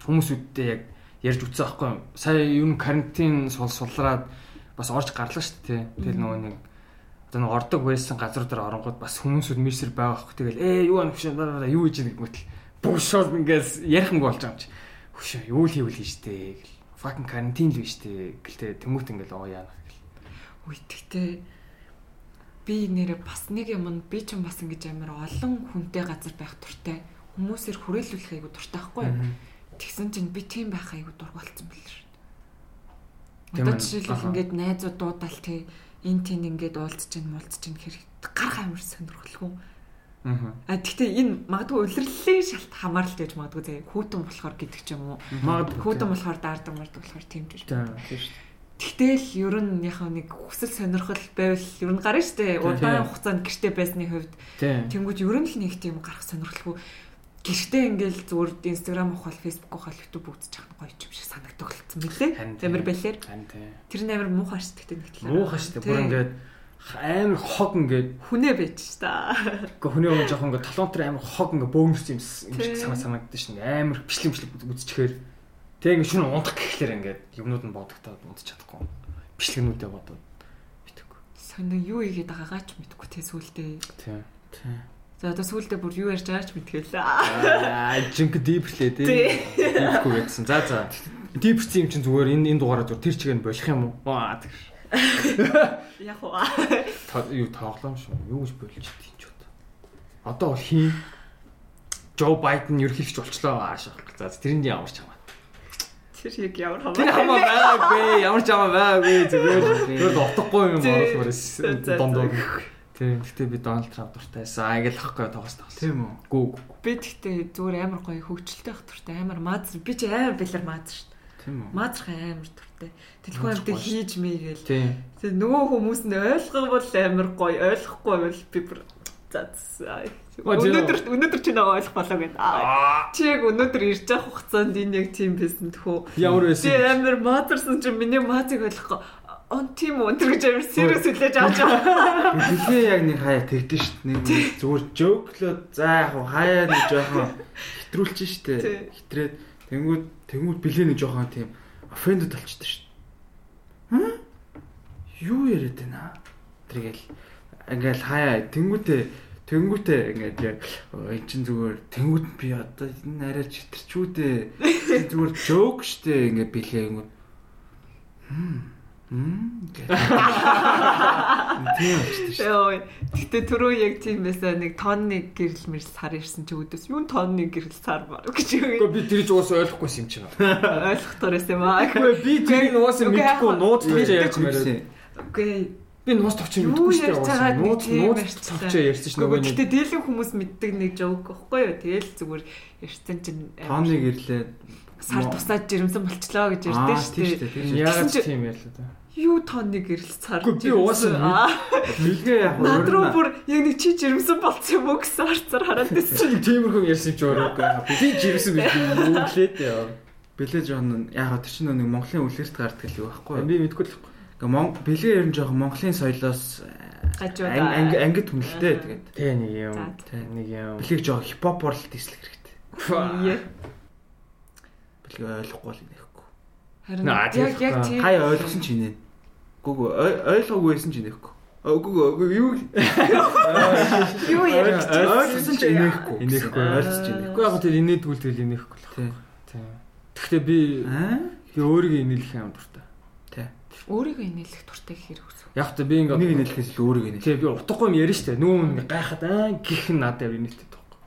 хүмүүсүүдтэй яг ярьж үтсэн аахгүй юу. Сая ер нь карантин сул сулраад бас орж гарлаа шүү дээ. Тэгэл нөгөө нэг одоо нэг ордог байсан газар дээр оронгууд бас хүмүүсүүд мэрсэр байгаа аахгүй. Тэгэл ээ юу ань хөшөө юу хийж нэг мэтэл бүгшол ингээс ярих юм болж байгаа юм чи. Хөшөө юу л хийвэл хийж дээ гэл. Fucking карантин л биш дээ. Гэлтэй тэмүүт ингээл оо яана гэл. Үгүй тэгтээ би нэрээ бас нэг юм нь би ч юм бас ингэж амар олон хүнтэй газар байх туртай. Хүмүүсээр хүрээлүүлэх айгу дуртай байхгүй юу? Тэгсэн чинь би тийм байх айгу дургуйлцсан байл шүү. Одоо Тийм жишээлбэл ингээд найзууд дуудаал тий энэ тийм ингээд уулзж чинь муулзж чинь хэрэг гарах амар сонирхолгүй. Аа. Тэгтээ энэ магадгүй улирлын шалт хамаарал гэж магадгүй зэ хүүтэн болохоор гэдэг ч юм уу. Магадгүй. Хүүтэн болохоор даардаг мардаг болохоор тийм ч Тийм. юм. Тийм шүү дээ. Тэгтэл ер нь яг нэг хүсэл сонирхол байвал ер нь гарна штэ. Удаан хугацаанд гэрте байсны хувьд тэнгууд ер нь л нэг тийм гарах сонирхолгүй. Гэртээ ингээл зүгээр Instagram ухаал, Facebook ухаал, YouTube үзэж байгаа гоё юм шиг санагддаг болсон мөлий. Харин тийм. Тэр амар муухай штэ гэдэг нэг талаараа. Муухай шүү дээ. Бүр ингээд амар хог ингээд хүнээ байж та. Гэхдээ хүний өмнө жоохон ингээд толонтор амар хог ингээд бөөгнөрс юм санагдаж шин амар бичлэг бичлэг үзчихээр тэг ингээд шүн унтах гэхлээр ингээд юмнууд нь бодогдоод унтчих чадахгүй. Бичлэгнүүдээ бодоод битггүй. Сонио юу игээд байгаагаа ч мэдэхгүй те сүултээ. Тийм. За одоо сүултээ бүр юу ярьж байгаа ч мэдгээл. Аа жинк дипрлээ Тий. тий. Дипгүй гэсэн. За за. Дипрсэн юм чинь зүгээр энэ энэ дугаараа зүгээр тэр чигээр нь болох юм уу? Аа тэг. Яг уу. Та- юу тоглоом шүү. Юу гэж болж идэв ч удаа. Одоо бол хин Жо Байден ерөнхийлөгч болчлоо аашаа. За тэрэнд ямар ч хамаа. Тэр яг ямар хамаа. Тэр хамаа байгаагүй. Ямар ч хамаа байгаагүй. Зүгээр зүгээр утгагүй юм за, дондоо. Тийм. Гэтэ би Дональд Трамп дуртай байсан. Аа ингээл ахгүй тоогоос тоглосон. Тийм үү? Гүү. Би тэгтээ зүгээр амар гоё хөвгчлөлтэй ах туртай амар мааз би ч амар бэлэр мааз шүү. Тийм үү? Маазрах амар туртай. Телефон гоё хийж мэйгээл. Тийм. Тэгээ нөгөө хүмүүс нь ойлгох бол амар гоё ойлгохгүй бол би бүр за? Өнөөдөр өнөөдөр чи нөгөө ойлгох болоо гэдэг. Аа. Чи яг өнөөдөр ирж явах хугацаанд энэ яг тийм байсан тхүү. Ямар байсан Би амар маазарсан чи миний маазыг ойлгохгүй. Он тийм үү өнтер гэж амар serious хүлээж авч байгаа. Билээ яг нэг хаяа тэгдэж шít нэг зүгээр жөөглөө за яг хаяа нэг жоохон хэтрүүлчих Тий. штэ. Хитрээд тэнгүүд тэнгүүд билээ нэг жоохон тийм offended болчихдээ шít. Хм? Юу яриад байна? Тэргээл ингээл хаяа тэнгүүтээ тэнгүүтээ ингээд яг энэ чин зүгээр тэнгүүд би одоо энэ арай читэрчүүдээ зүгээр жоок штэ ингээд билээ ингээд хм дээ. Гэтэ түрүү яг тийм байсан нэг тонны гэрэл мэрс сар ирсэн чи өдөөс юу тонны гэрэл сар мар гэж Гэхдээ би тэр ч уус ойлгохгүйсэн юм чинь. ойлгохтоор байсан юм аа. Гэхдээ би тэрийг уус Үгүй, яг мэдэхгүй нууц мэдээгүй тавьж ярьж мэрээ. Үгүй Би нууц тавьчих Юу мэдэхгүй шүү дээ. Нууц нууц тавьчих ярьсан шүү Нөгөө нэг. дийлэн хүмүүс мэддэг нэг жоок байхгүй юу? Тэгэл зүгээр ярьсан чинь Тооны гэрлээ. сар тусаад жирэмсэн болчлоо гэж ярьдээ шүү дээ. Яагаад тийм ярьлаа та. Юу тонны гэрэл сар. Үгүй, би угаасаа жирэмсэн. Аа, Билгээ яг өөрөө бүр яг нэг чи жирэмсэн болцсон юм уу гэсэн харцаар хараад байсан. Тиймэрхүү ярьсан ч өөрөө би жирсэн би юу гэлээд яа. билээ жоон яг тэр чинь нэг Монголын үлгэрт гардаг л юу байхгүй. Би мэдгүй л. Ингээ билээ ер нь жоох Монголын соёлоос Гажууд. анги анги ангид хүнэлтэй тэгээд Тэ нэг юм. Нэг юм. билег жоох хипхопор л дийслэх хэрэгтэй. Билээ ойлгохгүй л нэхгүй. Харин яг яг тийм. Хаяа ойлгосон ч инээ. Гүг ойлгоогүй байсан ч инээхгүй. Үгүй үгүй юу Юу ярьж ойлгосон ч ойлгосон ч инээхгүй. Тэгэхгүй яг тэр инээдгүүл тэгэл инехгүй л. Тий. Тийм. Гэхдээ би Аа? би өөрийгөө инээлэх юм дуртай. Тий. өөрийгөө инээлэх туртай хэрэг үсв. Яг та би ингээ Энийг инээлэхээс л өөрийг инээлэх. Тий би утгагүй юм ярьж штэ. Нүүн ингээ гайхаад аа гих надад инээдэг байхгүй.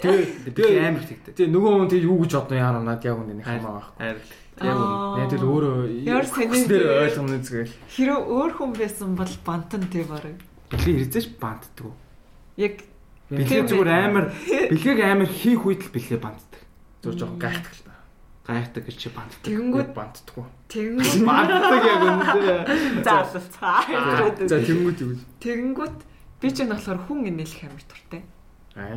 Тэгээ Тэгээ амар тэгдэг. Тэгээ нөгөө хүн тэг юу гэж бодно яарам над яг үнэ хамаа байхгүй. Хайр. Яг үнэ. Тэгэл өөрөө дээр. ойлгоно зүгээр. Хэрэв өөр хүн байсан бол бантан тий бараг. Билээ хэрэгзэж банддаг. Яг Билээ зүгээр амар билег амар хийх үед л билээ банддаг. Зүр жоохон гайхдаг л. Гайхдаг гэж чи банддаг. тэгэнгүүт бантдаггүй. тэгэнгүүт Бантдаг яг үнэ. заалцаа. За тэнгууд юу? Тэгэнгүүт би ч энэ болохоор хүн инээлэх амар туртай. Аа.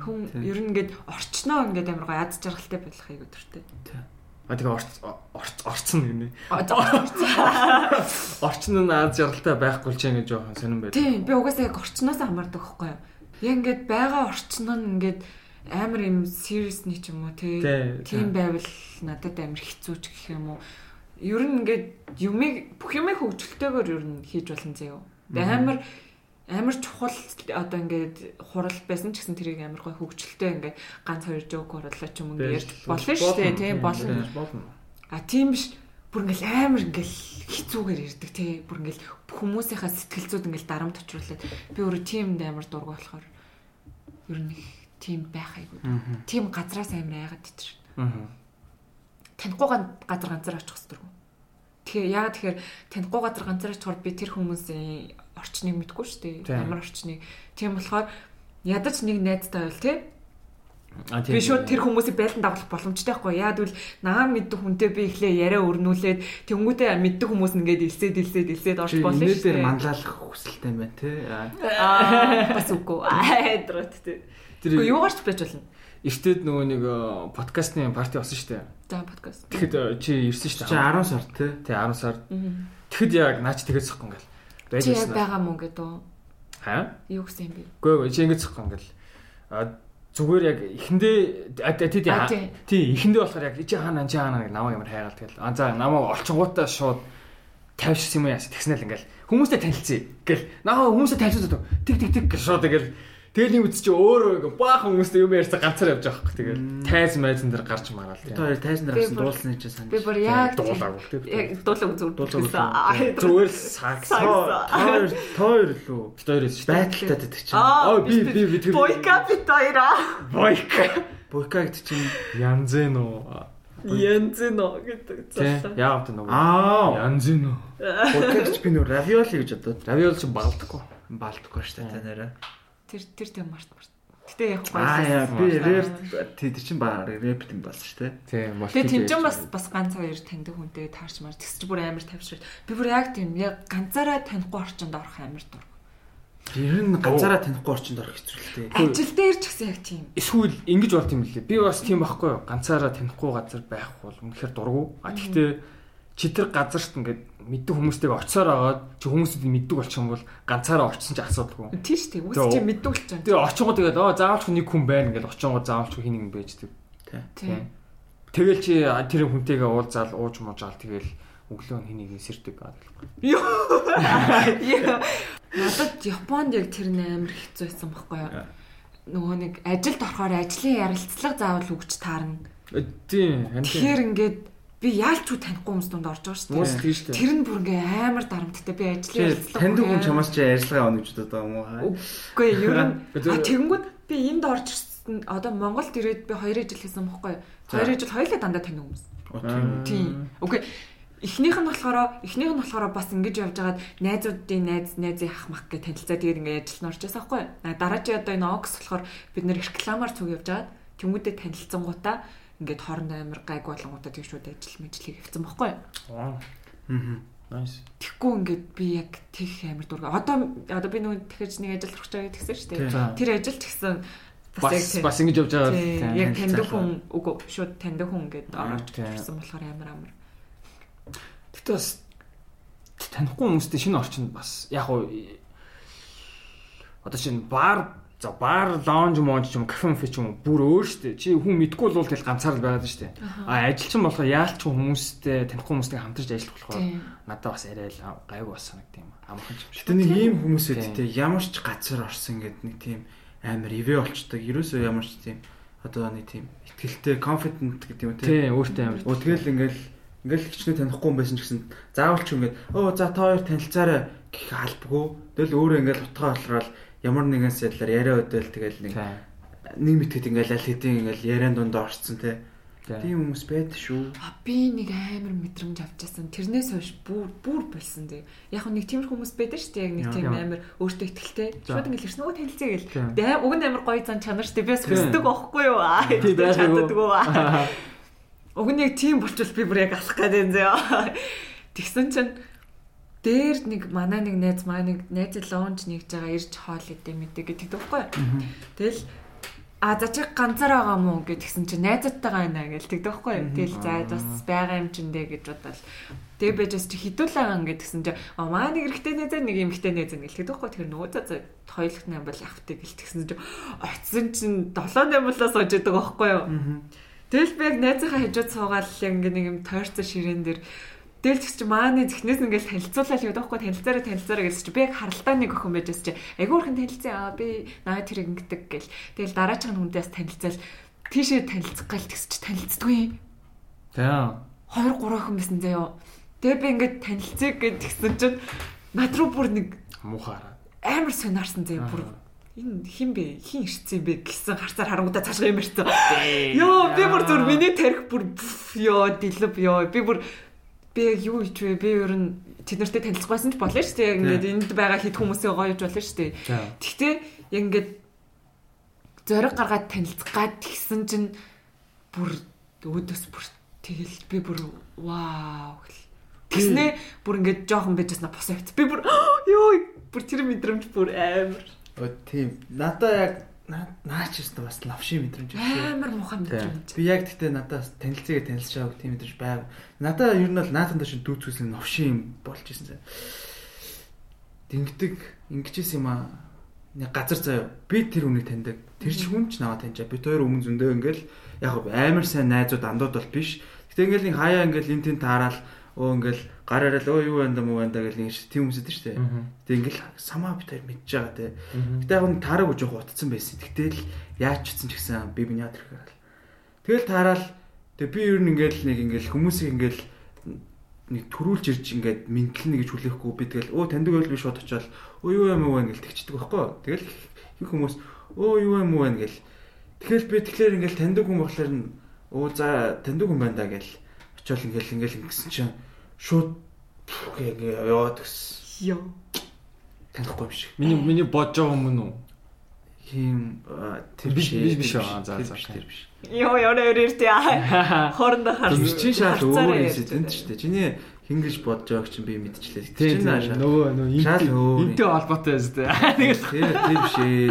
Хүн Тий. ер нь ингээд орчноо ингээд амар гоё ад жаргалтай байх айгу туртай. А тэгээ орц орц орцсон гинэ. За. Орчин нь аз жаргалтай байхгүй ч ингэ жоохон сонирн байд. Тийм би угаасаа яг орчноос хамаардаг байхгүй юу. Яг ингээд байгаа орчин нь ингээд амар юм serious нэг ч юм уу тий. Тий. Тийм байвал надад амар хэцүү ч гэх юм уу. Ер нь ингээд юмыг бүх юмыг хөгжөлтөөр ер нь хийж болно заяо. Тэгээ амар амар чухал одоо ингээд хурал байсан ч гэсэн тэрийг амар гой хөгжөлтөө ингээд ганц хоёр жоок хурлаа ч юм ингээд ярьж болно шүү дээ тийм болно. А тийм биш бүр ингээл амар ингээл хэцүүгээр ирдэг тий бүр ингээл хүмүүсийнхаа сэтгэл зүйд ингээл дарамт очруулаад би өөрөө тиймд амар дург болохоор ер нь тийм байх айгуу тийм газраас амар айгаад итэр Аа. танихгүй га- газар ганцаар очих хэвээр Тэгэхээр яагаад тэгэхээр танихгүй газар ганцаараа чухал би тэр хүмүүсийн орчныг мэдгүй шүү дээ. Ямар орчныг. Тийм болохоор ядаж нэг найзтай байл. А Би шууд тэр хүмүүсийг байлдан дагуулах боломжтой байхгүй. Яад үл наа мэддэг хүнтэй би ихлэ яриа өрнүүлээд тэнгуүтэй мэддэг хүмүүс нэгээд илсээд илсээд илсээд орч болно шүү дээ. манлайлах хүсэлтэй юм байна тий. Аа. Аа бас үгүй. Айдрот тий. Тэр Гэхдээ юугаарч байж болно. эртээд нөгөө нэг э, подкастны парти болсон шүү дээ. За подкаст. Тэгэхэд э, чи ирсэн шүү Чи дээ. 10 сар тий. Тэ 10 сар. Тэгэхэд яг наач тэгээд зохгүй ингээл. Байж Чи яг ирсэн. байгаа мó гэдэг. Хаа? Юу гэсэн юм бэ? Үгүй ээ чи ингэж зохгүй ингээл. А зүгээр яг эхэндээ тий тий тий. тий эхэндээ болохоор яг чи хаана чи хаана гэж намайг ямар хайгаал тэгэл. А за намайг олчингуудаа шууд тавьчихсан юм яа тэгснэл ингээл хүмүүстэй танилцъя гэл наа хүмүүстэй танилцуулдаг тэг тэг тэг гэж шууд тэгэл тэгэл нэг үз чи өөрөө ингээ баахан хүмүүстэй юм ярьсан ганцаар явж байгаа хөөх тэгэл тайз майзан дээр гарч мараал тий. Тэр тайзан дээр Би авсан бүр- дуулсны чи санаж. Би бүр яг дуулаагүй тий. яг дуулаг зүр Дуулаагүй. дуулсан. зүгээр сакс Сакс. Тоор тоор лүү. хоёр шүү дээ. Байталтай гэдэг чинь. Аа би би би тэр Бойка бит хоёроо. бойк Буйка гэдэг чинь янзэн уу Янз нөө гэдэг тий заллаа. яавд нөгөө Аа. буйка гэж би нөр равиоли гэж бодоод равиол чи балдаггүй балтгүй шүү дээ нэрэ. Тэр тэр тийм март март. Гэтэ яг Аа гоё. яа би рэр тэр чинь баг рэп юм болсон шүү дээ. тий Тэгээ тэмцэн бас бас ганц хоёр таньдаг хүнтэй таарч маар тэгс чи бүр амар тавьшрал. Би бүр яг тийм яг ганцаараа танихгүй орчинд орох амар дур. Тэр нь ганцаараа танихгүй орчинд орох хэцүү л дээ. Ажил дээр ч гэсэн яг тийм. эсвэл ингэж болт юм лээ. Би бас тийм байхгүй юу. Ганцаараа танихгүй газар байх бол үнэхээр дургу. А тэгтээ чи тэр газарт ингээд мэддэг хүмүүстэйг очиоор агаад чи хүмүүсүүдийг мэддэг болчих юм бол ганцаараа очисон ч асуудалгүй. Тийм шүү дээ. Үс Тэгээ, чи мэддэг л ч юм. Тэгээ очингоо тэгээд аа заавалч нэг хүн байна гэж очингоо заавалч хин нэг байждаг. Тийм. Тэгэл чи тэр хүнтэйгээ уулзаал ууж муужаал тэгэл өглөө хэнийг сэрдэг. Юу. Яа. Надад Японд яг тэр амар хэцүү байсан байхгүй юу? Нөгөө нэг ажилд орохоор ажлын ярилцлага заавал өгч таарна. Тийм. харин тийм. Тэгэхээр ингээд би яалч үү танихгүй хүмүүс донд орж байгаа шүү Хүмүүс дээ. тийм шүү дээ. Тэр нь бүр ингээ амар дарамттай би Чи ярилцлага таньдаг хүн чамаас чи ярьцлага авах гэж бодоод байгаа юм уу? Үгүй ер нь тэгэнгүүт би энд орж ирсэн одоо Монголд ирээд би 2 жил хийсэн байхгүй юу? 2 жил хоёулаа дандаа таних хүмүүс. Тийм. Үгүй эхнийх нь болохоор эхнийх нь болохоор бас ингэж явж байгаад найзуудын найз найзын ах мах гэж танилцаа тэгээд ингээ ажилд нь орж байсан байхгүй дараагийн одоо энэ окс болохоор бид нэр рекламаар цуг явж байгаад тэмүүдэд танилцсангуудаа ингээд хоорондоо амар гайг болонгуудаа тэг шүүд ажил мэжлийг хэвцэн байхгүй юу? Аа. Nice. Тэгэхгүй ингээд би яг тех амар дурга. Одоо одоо би нөгөө тэгэхэж нэг ажил орох гэж тэгсэн шүү дээ. Тэр ажил ч гэсэн Бас бас ингэж явж байгаа. Яг таньдаг танилцуулаа. хүн үгүй шууд таньдаг хүн орж тийм. ирсэн болохоор амар амар. Гэтэ бас танихгүй хүмүүстэй шинэ орчинд бас яг уу одоо чинь бар за бар лаунж монж ч юм кафе мфе ч юм бүр өөр штэ чи хүн мэдгүй бол тэгэл ганцаар л байгаад штэ а ажилчин болохоор яалч хүмүүстэй танихгүй хүмүүстэй хамтарч ажиллах болохоор надад бас арай л гайгүй бас санагдсан юм амархан юм шиг Гэтэ нэг ийм хүмүүс Тийм. үүдтэй ямар ч газар орсон гэдэг нэг тийм амар ивэ болчдаг. Ерөөсөө ямар ч тийм одоо нэг тийм ихтгэлтэй confident гэдэг юм тийм. тий өөртөө амар Оо тэгэл ингээл ингээл хичнээн танихгүй хүн байсан ч гэсэн заавал ч ингээд оо за та хоёр танилцаарай гэх албагүй. Тэгэл өөрөө ингээл утгаа болохоор ямар нэгэн сэтлэр яриа өдөөл тэгэл нэг нэг мэтгэд ингээл аль хэдийн ингээл яриан дунд орцсон те. тий Тийм хүмүүс байд шүү. А би нэг амар мэдрэмж авчихсан. Тэрнээс хойш бүр бүр болсон дээ. Яг нэг тиймэр хүмүүс байдаг шүү дээ. Яг нэг тийм амар өөртөө ихтэй. Шууд ингээл ирсэн нөгөө танилцъя гэл. Тийм. Тэгээ уг нь амар гоё зан чанар шүү дээ. Би бас Тийм. хүсдэг байхгүй юу? Аа. тий чаддаггүй. байгаагүй Уг нь яг тийм болчвол би бүр яг алах гэдэг юм зөө. Тэгсэн чинь дээр нэг манай нэг найз маа нэг найз лоунж нэгж байгаа ирж хоол идэ мэдээ гэдэг юу? Тэгэл а за чи ганцаар байгаа мó гэдгсэн чи найзуудтайгаа байна байхгүй юу? Тэгэл за бас байгаа юм чин дээ гэж бодвол Тэгээ байж бас чи хідүүлээгаа гэдгсэн чи а маа нэг эрэгтэй найз нэг эмэгтэй л тэгдэг байхгүй тэр нөгөө за хоёулах нам бол явахтай гэлтгсэн чи очисон чин 7 8-аас сууж идэг байхгүй юу? Тэгэл би яг найзынхаа хажууд суугаад ингээ нэг юм тойрцоо ширээн дээр Тэгэл чи мааны зихнээс ингээл танилцуулаад яваад байхгүй танилцаараа танилцаараа гэсэн чи би яг харалтаа нэг охин байж бас чи. Айгуурхан танилцсан аа би наа тэр ингэдэг гэл. Тэгэл дараач нь хүндээс танилцал тийшээ танилцах гал тэгс чи танилцдгүй. тий 2 3 охин байсан заяо. Тэгээ би ингээд танилцъя гэдгсэн чинь над руу бүр нэг муухаараа амар сонаарсан заяа бүр. Энэ хин бэ? Хин ирсэн бэ гэсэн харцаар харангуудаа цаашгаа юм ирсэн. Йоо би бүр зүр миний тарих бүр ёо дэлб ёо. Би бүр би яг юу хийж вэ? Би ер нь тэд нартэй танилцахгүйсэн ч болно шүү дээ. Яг ингээд энд байгаа хэд хүмүүсээ гоё гэж болно шүү дээ. Гэхдээ яг ингээд зориг гаргаад танилцах гад тэгсэн чинь бүр өөдөөс бүр тэгэл би бүр вау гэл. Тэгснэ бүр ингээд жоохон байжсна бос явц. Би бүр ёо бүр тэр мэдрэмж бүр амар Өө тийм. Надаа яг наач өстө бас лавши мэдрэмж амар муухай мэдрэмж. Би яг гэхдээ надаас танилцыгээ танилцж байгааг тийм мэдрэмж байв. Надаа ер нь бол наатанда шин дүүцгүйсэн новшин юм болж исэн. Дингдэг ингэжсэн юм аа. Нэг газар заяа. Би тэр хүнийг таньдаг. Тэр ч хүн ч наваа таньжаа. Бид хоёр өмнө зөндөө ингээл яг амар сайн найзууд андууд бол биш. Гэтэ ингээл нэг хаяа ингээл эн тэн таарал өө ингээл гар арал өө юу байна да муу байна да гэл нэг тийм хүмүүс идэв штэ. Гэтэ ингээл самаа хоёр мэдж байгаа те. Гэтэ яг нь таараагүй жоох утцсан байсан. Гэтэл яаж ч утсан ч гэсэн би биний яд ирэхээр. Тэгэл таарал тэг би ер нь ингээл нэг ингээл хүмүүсийг ингээл нэг төрүүлж ирж ингээд мэдлэнэ гэж хүлээхгүй би тэгэл өө таньдаг байл биш бод очоод өө юу юм уу ингээл тэгчдэг байхгүй. Тэгэл их хүмүүс өө юу юм уу ингээл тэгэл би тэгэхээр ингээл таньдаг хүн болохоор нь өө за таньдаг хүн байна да гэл очоод ингээл ингээл ингэсэн чинь шууд ингээ яваад гэсэн Йоо. танихгүй юм шиг. Миний миний бодож байгаа юм уу? Хим тэр Биш, биш аа, за, тэр за, тэр биш. Йоо ёо өрөөтэй аа. Хоорондоо харсан. Тэр чинь шал өөр ярьж инцидент байдаг. шүү дээ. Чиний хингэж бодож байгааг чинь би мэдчихлээ. Тийм чинь тийм шал- нөгөө нөгөө Шал өөр. интэй холбоотой байж тээ. Тэр тэр биш ээ.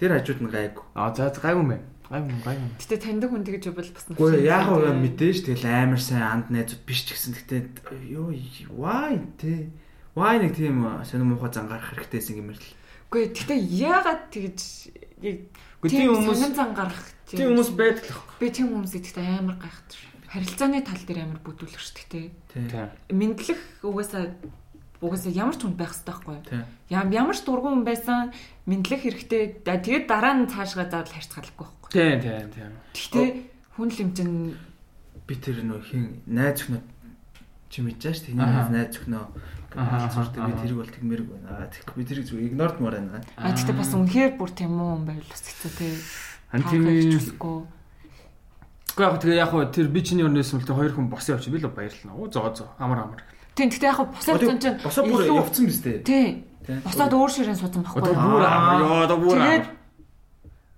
Тэр хажууд нь гайгүй. А за за, гайгүй мэн. Гайгүй гайгүй. Гэтэ таньдаг хүн тэгж бол бас Гэхдээ яг уу мэдээж тэгэл амар сайн анд найзууд биш ч гэсэн гэхдээ ёо why те why нэг тийм сонир муухай зан гарах хэрэгтэйсэн юм л. Үгүй гэтэ яагаад тэгж яг Гэхдээ тийм хүмүүс сонин зан гарах тийм хүмүүс байдаг л би тийм хүмүүс идэхтэй амар гайхдаг. Харилцааны тал дээр амар бүдүүлэх шүү дээ. Тийм. Тийм. Мэдлэх угаасаа угаасаа ямар ч хүн байх хэрэгтэй байхгүй юу? Ямар ч дургуун хүн байсан мэдлэх хэрэгтэй. Тэгээд дараа нь цаашгаа заавал харьцгаалахгүй байхгүй юу? Тийм тийм тийм. Гэхдээ хүн лимжин Би тэр нөө хин найз өхнөө чи мэдэж ш тэний найз өхнөө Аха, сурдаг би тэрийг бол тэгмэрэг байна. Тэгэхгүй би тэрийг зүг игнорд маар байна. а тэгтээ бас үнэхээр бүр тийм үү юм байвал бас хэцүү те. Ан Таахыг тийм хүсэхгүй. Гэхдээ яг тэгээ яг хөө тэр би чиний өрнөөс мөлтөө хоёр хүн босон явчих би л баярлана. Оо зоо зоо амар амар. Тийм тэгтээ яг хөө босоод зан чинь Босоо бүр явцсан биз дээ. Тийм. Тийм. Босоод өөр ширээн суусан байхгүй юу? бүр амар ёо одоо бүр амар.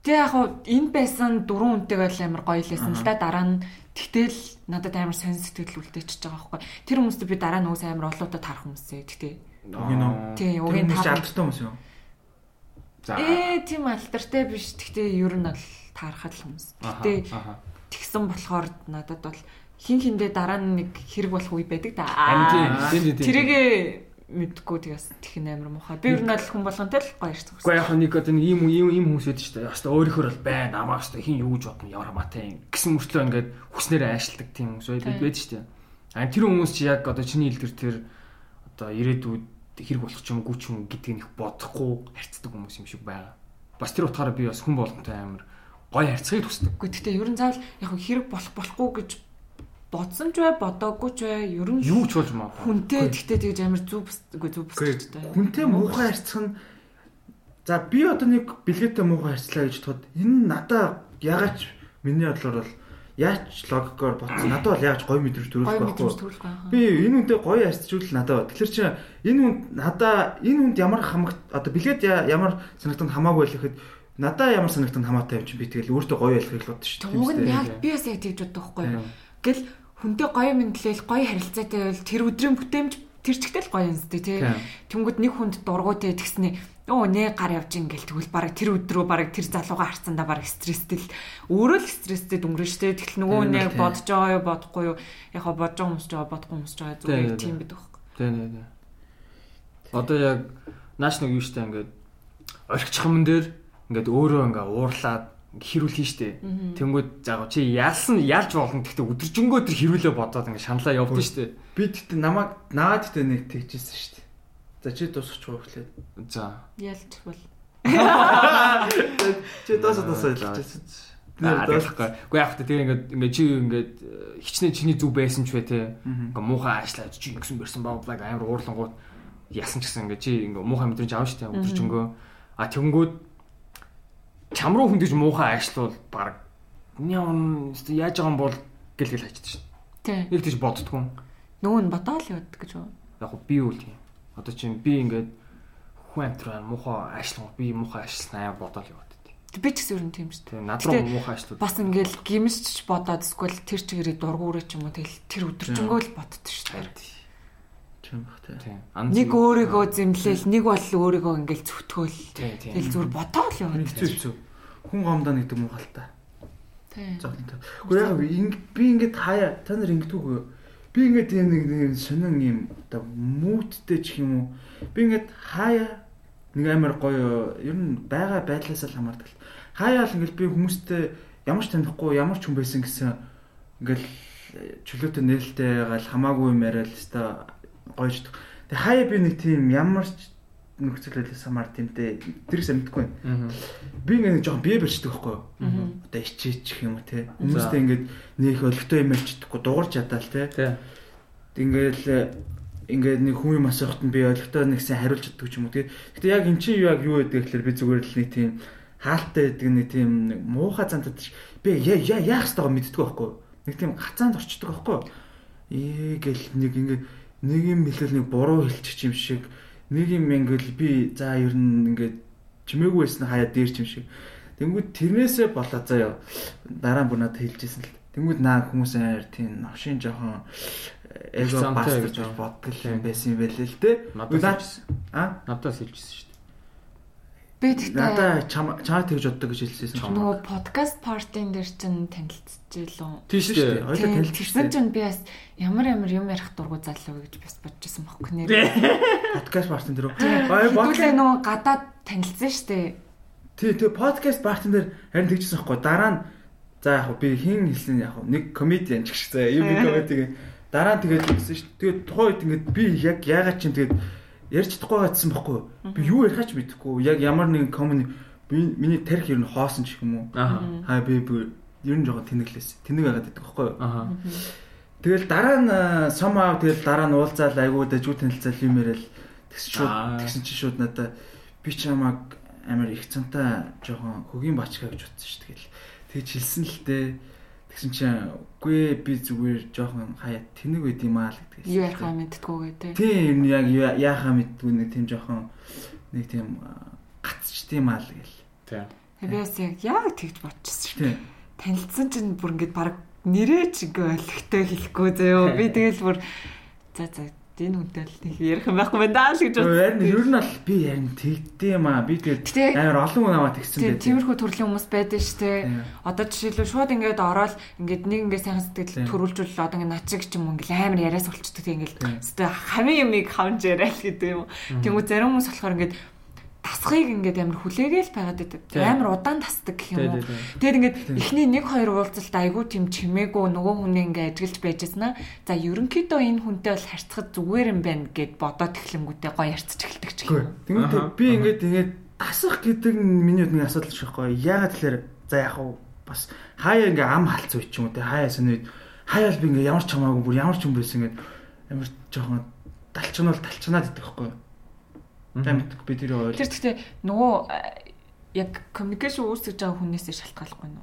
тэг яг хуу энэ байсан дөрөв үнтэйгээ л амар гоё лээсэн л да дараа нь тэгтэл надад амар сонь сэтгэл үлдээчихэж байгаа байхгүй. Тэр хүмүүст би дараа нь уус амар олоодоо тарах хүмүүсээ тэгтээ. Үгүй нөө. Тий, Тэр угийн хүмүүс юу? За. Ээ тийм алдартай биш. Тэгтээ ер нь бол таархад л хүмүүс. Тэгтээ тэгсэн болохоор надад бол хин хиндэ дараа нь нэг хэрэг болох үе байдаг да. Тийм. Тэрийгээ мэдгүй тэгээс тхэн амар муухай. Би ер нь бол хүн болгонтэй л гоё ирсэн. Гэхдээ яг нэг одоо нэг ийм ийм ийм хүмүүс байдаг шүү дээ. Хаста өөрөөхөр бол байна. Намаа хаста хин юу гэж бодно ямар хамаатай юм. Гэсэн мөртлөө ингээд хүснээр аашилдаг тийм хүмүүс байдаг байдаг шүү дээ. А тэр хүмүүс чи яг одоо чиний хэлдэр тэр одоо ирээдүйд хэрэг болох ч юм уу ч юм гэдгийг их бодохгүй харьцдаг хүмүүс юм шиг байгаа. Бас тэр утгаараа би бас хүн болгонтой амар гоё харьцахыг хүсдэг. Үгүй тэгтээ ер нь заавал яг хэрэг болох болохгүй гэж бодсон ч бай бодоогүй ч бай ер нь Юу ч болж магадгүй. хүнтэй тэгтээ тэгж амар зүв үгүй зүв таа. Хүнтэй муухай харьцах нь за би одоо нэг бэлгээтэй муухай харьцлаа гэж бодоход энэ надаа ягаад миний бодлоор бол яаж логикоор бодсон надад бол яаж мэдрэмж Гой төрүүлэх мэдрэмж байхгүй. төрүүлэх байх. Би энэ хүнтэй гоё харьцажүүл надад. Тэгэхээр чи энэ хүн надаа энэ хүнд ямар хамаг одоо бэлгээд ямар санагтанд хамаагүй байх гэхэд надаа ямар санагтанд хамаатай юм чи би тэгэл өөртөө гоё ялахыг л бодсон шүү Уг нь дээ. яг би бас яг тэгж боддог байхгүй. Гэл хүнтэй гоё мэдлэл гоё харилцаатай байвал тэр өдрийн бүтээмж тэр чигтэл гоё юм зү тий. Тэнгүүд нэг хүнд дургуйтэй тэгснэ Оо нэ гар явж ингээл тэгвэл баг тэр өдрөө баг тэр залууга харцсандаа баг стресстэй л өөрөө л стресстэй дүнgrэн штэ тэгэл нөгөө тийм. бодож байгаа юу бодохгүй юу яг хаа бодож байгаа хүмүүс ч байгаа бодохгүй хүмүүс ч байгаа Тийм, зүгээр тийм. байдаг байхгүй Тийм тийм тийм. Одоо яг нааш нэг юу штэ ингээд орхичхамн дээр ингээд өөрөө ингээ уурлаад хэрүүлэн штэ. Тэнгүүд заа чи яалсан ялж болно гэхдээ өдөржингөө тэр хэрүүлээ бодоод ингээ шаналаа явдсан штэ. Би тэгтээ намайг наад тэгтээ нэг тэгжсэн дээ. За чи дуусчихгүй эхлээд. За. ялж бол Чи дуусаа дуусаа хэлчихсэн. Тэгэхгүй. Уу яг та тэр ингээд ингээ чи ингээд хичнээн чиний зүг байсан ч бай те. Ингээ муухай аашлаад чи ингэсэн бэрсэн баа благ амар уурлангууд ясан ч гэсэн ингээ чи ингээ муухай мэдрэмж авна штэ өдөржингөө. А тэнгүүд чам руу хүндэж муухай аашлуул баг няун яаж байгаа юм бол гэл гэл хачдаг штэ. тий Нэг тийж боддгоо. Нөгөө нь бодоол яваад гэж үү? Яг би үл тийм. Одоо чинь би ингээд хүн амтраа муухай ажиллах би муухай ажилласан аа бодоол яваад. Би ч гэсэн ер нь тийм шүү дээ. Над руу муухай ажиллаад. Бас ингээл гимсч бодоод эсвэл тэр чигээрээ дургуурэ ч юм уу тэгэл тэр өдөржингөө л боддог шүү дээ. Тийм бах тий. Нэг өөрийгөө зэмлээл, нэг бол өөрийгөө ингээл зүтгөөл. Тэгэл зүгээр бодоол яваад. Хэцүү хэцүү. Хүн гомдоо нэгдэг муухалтай. Тийм. Зогттой. Гэхдээ яг би ингээд хаяа та нар ингэдэггүй. Би ингээд юм нэг нэг сонин юм оо мүүттэй ч юм уу. Би ингээд хаяа нэг амар гоё ер нь байгаа байдлаас л хамаардаг. Хаяа л ингээд би хүмүүстэй ямар ч танихгүй ямар ч хүн байсан гэсэн ингээд чөлөөтэй нээлттэй гал хамаагүй юм яриад л та гоёждаг. Тэг хаяа би нэг тийм ямар ч нөхцөл байдлаас хамаар сайн мэдэхгүй байна. Би ингээд жоохон бие барьчдаг байхгүй юу? Одоо ичээч юм уу те. Хүмүүстэй ингээд нэг өлегтэй юм ярьчихдаггүй дуурч ядаал те. Ингээл ингээд нэг хүн юм асуухт нь би өлегтэй нэгсэн хариулж чаддаг юм уу те. Гэтэ яг эн чинь юу яг юу гэдэг гэхэлэр би зүгээр л нэг тийм хаалттай гэдэг нэг тийм муухай зантад би яа яах ёстойгоо мэддэг байхгүй юу? Нэг тийм хацаанд орчдөг байхгүй юу? Ээ гэл нэг ингээд нэг юм хэлэл нэг буруу хэлчих юм шиг нэг юм ингээл би за ер нь ингээд чимээгүй байсан хаяа дээр ч юм шиг. Тэнгүүд тэрнээсээ болоо заяа дараа бүр надад хэлжсэн л. Тэнгүүд наа хүмүүс аяар тийм новшин жоохон эго Зантай бас гэж бодгол юм байсан юм байлээ л те. Надад А надаас хэлжсэн шүү дээ. Би тэгтээ надаа чам чамаа тэгж боддог гэж хэлсэн. нөгөө подкаст партийн дээр чинь танилцчихлоо. Тийм шүү дээ. Тийм, танилцсан. Тэгсэн чинь би бас ямар ямар юм ярих дургу залуу гэж бас бодчихсон байхгүй нэр. Подкаст партн дээр. Аа бодлоо. Хэдүүлээ нөгөө гадаад танилцсан штэ. Тий, тий подкаст партн дээр харин тэгжсэн байхгүй. Дараа нь за яг би хин хэлсэн яг нэг комедиан ч гэж заа. Юм нэг комеди дараа нь тэгээд хэлсэн шүү. Тэгээд тухайн үед ингээд би яг яагаад чинь тэгээд ярьж чадахгүй гацсан байхгүй. Би юу ярихаач мэдэхгүй. Яг ямар нэгэн би миний тарих ер нь хоосон ч юм уу. Аа. Би бүр ер нь жоохон тэнэглээс. Тэнэг байгаад байдаг байхгүй. Аа. Тэгэл дараа нь somehow тэгэл дараа нь уулзаал айгуу дэжүү танилцал юм яриад тэгсэн шууд тэгсэн чи шууд надаа би ч намайг амар их цантаа жоохон хөгийн бачгаа гэж утсан шүү тэгэл тэгж хэлсэн л дээ тэгсэн чи үгүй би зүгээр жоохон хаяа тэнэг байд юм аа л гэдэг Юу ярихаа мэдтгүүгээ те. тийм яг я- яахаа мэдгүй нэг тийм жоохон нэг тийм а, гацч тийм аа л гэл Тийм. Тэгээ би бас яг яг тэгж бодчихсон шүү. тийм Танилцсан чинь бүр ингээд баг нэрээ ч ингээ ойлгохтой хэлэхгүй заяо. Би тэгэл бүр за за энэ хүнтэй л нэг ярих юм байхгүй байна л гэж харин ер нь бол би ярин тэгдэм юм аа. Би тэгээд амар олон хүн аваад тэгсэн байдаг. тиймэрхүү төрлийн хүмүүс байдаг шүү дээ. Одоо жишээлбэл шууд ингээд ороод ингээд нэг ингээд сайхан сэтгэл төрүүлжүүл одоо ингээд начиг ч юм уу ингээд амар яриас болчдөг тийм ингээд өстой хамын юмыг хавж яриа л гэдэг юм. Тэнгүү зарим хүмүүс болохоор ингээд тасхыг ингээд амар хүлээгээл байгаад байдаг. Амар удаан тасдаг гэх юм уу. Тэгээд ингээд эхний 1 2 уулзалт айгүй тийм чимээгүй нөгөө хүнээ ингээд ажиглаж байжсна. За ерөнхийдөө энэ хүнтэй бол харьцахад зүгээр юм байна гэд бодоод эхлэнгүүтээ гоё ярьцж эхэлдэг ч юм. Аха. би ингээд ингээд тасах гэдэг нь миний хувьд нэг асуудал шүү байхгүй. Яагаад тэгэхээр за яг уу бас хаяа ингээ ам халц үе ч юм уу те хаяа сониуд хаяа л би ингээ ямар ч хамаагүй бүр ямар ч юм байсан ингээд ямар жоохон талчнал талчнаад идэх байхгүй. Тэмдэг би тэр ойл. Тэр гэхдээ нөгөө э, яг коммуникашн үүсгэж байгаа хүнээсээ шалтгааллахгүй нь.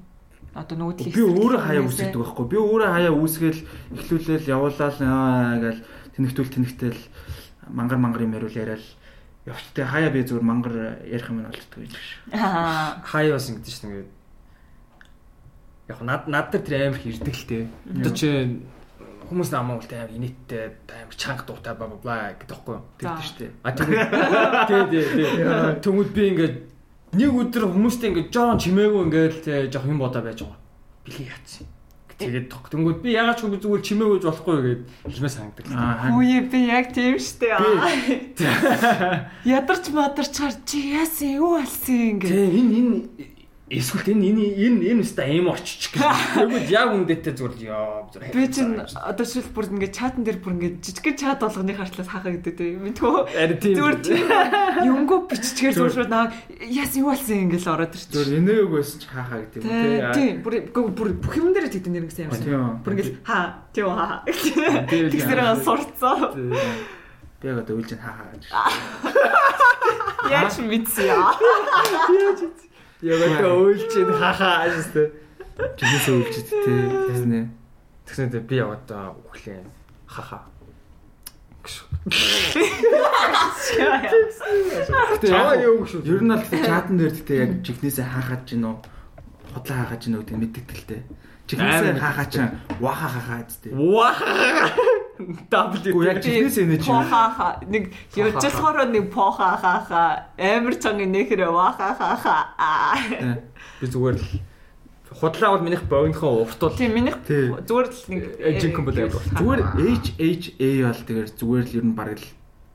Одоо нөгөө Би өөрөө хаяа үүсгдэг байхгүй. Би өөрөө хаяа үүсгээл эхлүүлээл явуулаад аа гээл тэнэгтүүл тэнэгтэл мангар мангар юм яриул яриад явчтай хаяа би зүгээр мангар ярих юм болтдог юм шиг. Аа. хай бас ингэдэж шүү дээ. Яг над над тэр амар их ирдэг л те. Одоо чи хүмүүс намайг л амар инээдтэй амар чанга дуутай бла бла гэдэг байхгүй юу? Тэгдэж штэ. А тэгвэл тий тий тий. Тэнгүүд би ингээд нэг өдөр хүмүүстэй ингээд жоон чимээгүй ингээд те жоох юм бодоо байж байгаа. Били яатсан. Тэгээд тэнгүүд би ягаад ч хүн зүгээр чимээгүйж болохгүй гэгээд хэлмээ харин Үе би яг тийм штэ. Ядарч мадарчаар чи яасан юу алсын ингээ. Тэ энэ энэ эсвэл энэ энэ энэ энэ өстой аим оччих гэх. Тэгвэл яг үндэтэй зүгээр ёо зүгээр. Би чинь одоо шил бүр ингээ чатан дээр бүр ингээ жижигхэн чат болгоны хартлаас хаахаа гэдэг тийм мэдгүй. Зүгээр юмгоо биччихээр зүгээр шууд наа яасан юу алсын ингээл ороод ирчих. Зүгээр энээг байсан ч хаахаа гэдэг юм тийм бүр бүр бүх юм дээр тэгдэг нэр гэсэн юм. Бүр ингээл ха тийм ха. Тэгсэрээ сурцсан. Би яг одоо үйлж хаахаа гэж. Яаж мэдсэн яа. Яг одоо өөлчийн хахаа ажистэй. Жинээс үйлж тий. Тэснэ. Тэгснээр би яг одоо үхлээ. Хаха. Яг юу шүү. ер нь гэтэ чатан дээр гэтэ яг чихнээсээ хаахаж гин үү? Худлаа хаахаж гин үү гэдэг мэддэгтэй. Чихнээсээ Амар хаахаж чинь ваха хаахаа гэдэг. Ваа. W. Уу яг чихнээсээ нэ чи. Похаха нэг явжлахороо нэг похахаха амар чанга нэхрэ вахахаха. Э, Би зүгээр л худлаа бол минийх богинохоо уртуул. Тийм минийх зүгээр л нэг Жинкэн бол амар. Зүгээр HHA бол тэгэхээр зүгээр л ер нь баг л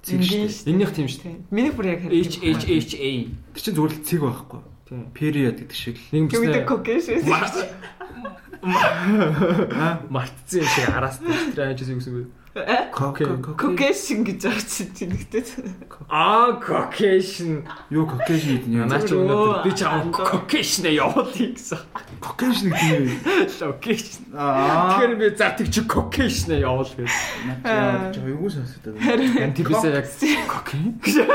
цэг шүү дээ. Энийх тийм шүү дээ. Минийх бүр яг H H H A. Тэр чинь зүгээр л цэг байхгүй. Тийм. Period гэдэг шиг л. Нэг Кэмэдэ биснэ кокеш. Мартцсан юм шиг араас тэр ажиж юу гэсэн бэ? Кока Кокеш гэж чи тэнэгтэй. Аа, Caucasian. юу Caucasian гэдэг юм. Наа чи өнөөдөр би ч аа Caucasian явуулъя гэсэн. Caucasian гэдэг юм. Caucasian. Аа. Тэгэхээр би за тэг чи Caucasian явуул гэж. Наа чи юу сонсоод байна? Антибисаа яг Caucasian.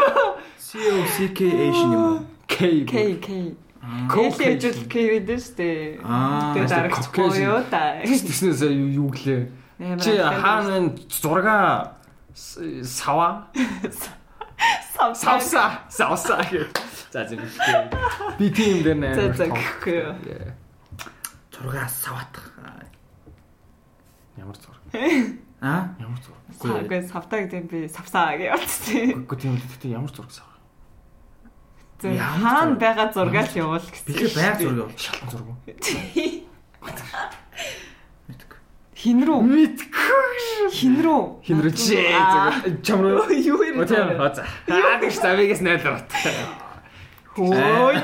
C O C K Asian юм уу? K. К К. Caucasian. Кэлэж К гэдэг штэ. Аа. Тэр Caucasian. дарагч боёо та. Тэснээс юу гэлээ. Чи хаана зурга сава савса савса. За зөв. Би тийм дээр нэ. За за гэхгүй. Зургаа саватах. Ямар зураг? Аа? Ямар зураг? Савгүй савтаа гэдэг би савсаа гэж явуулчихсан. Үгүй тийм л гэхдээ ямар зураг сав? Хаана зураг? байгаа зургаа л явуул гэсэн. Бэлээ байг зураг. Шалган зураг уу? Мэдгүй. Хин рүү? Мэдгүй. Хин рүү? Хин рүү чи зураг чам руу. Юу юм тийм. Аа за. Аа тэгш завигээс найлрат. Хөөй.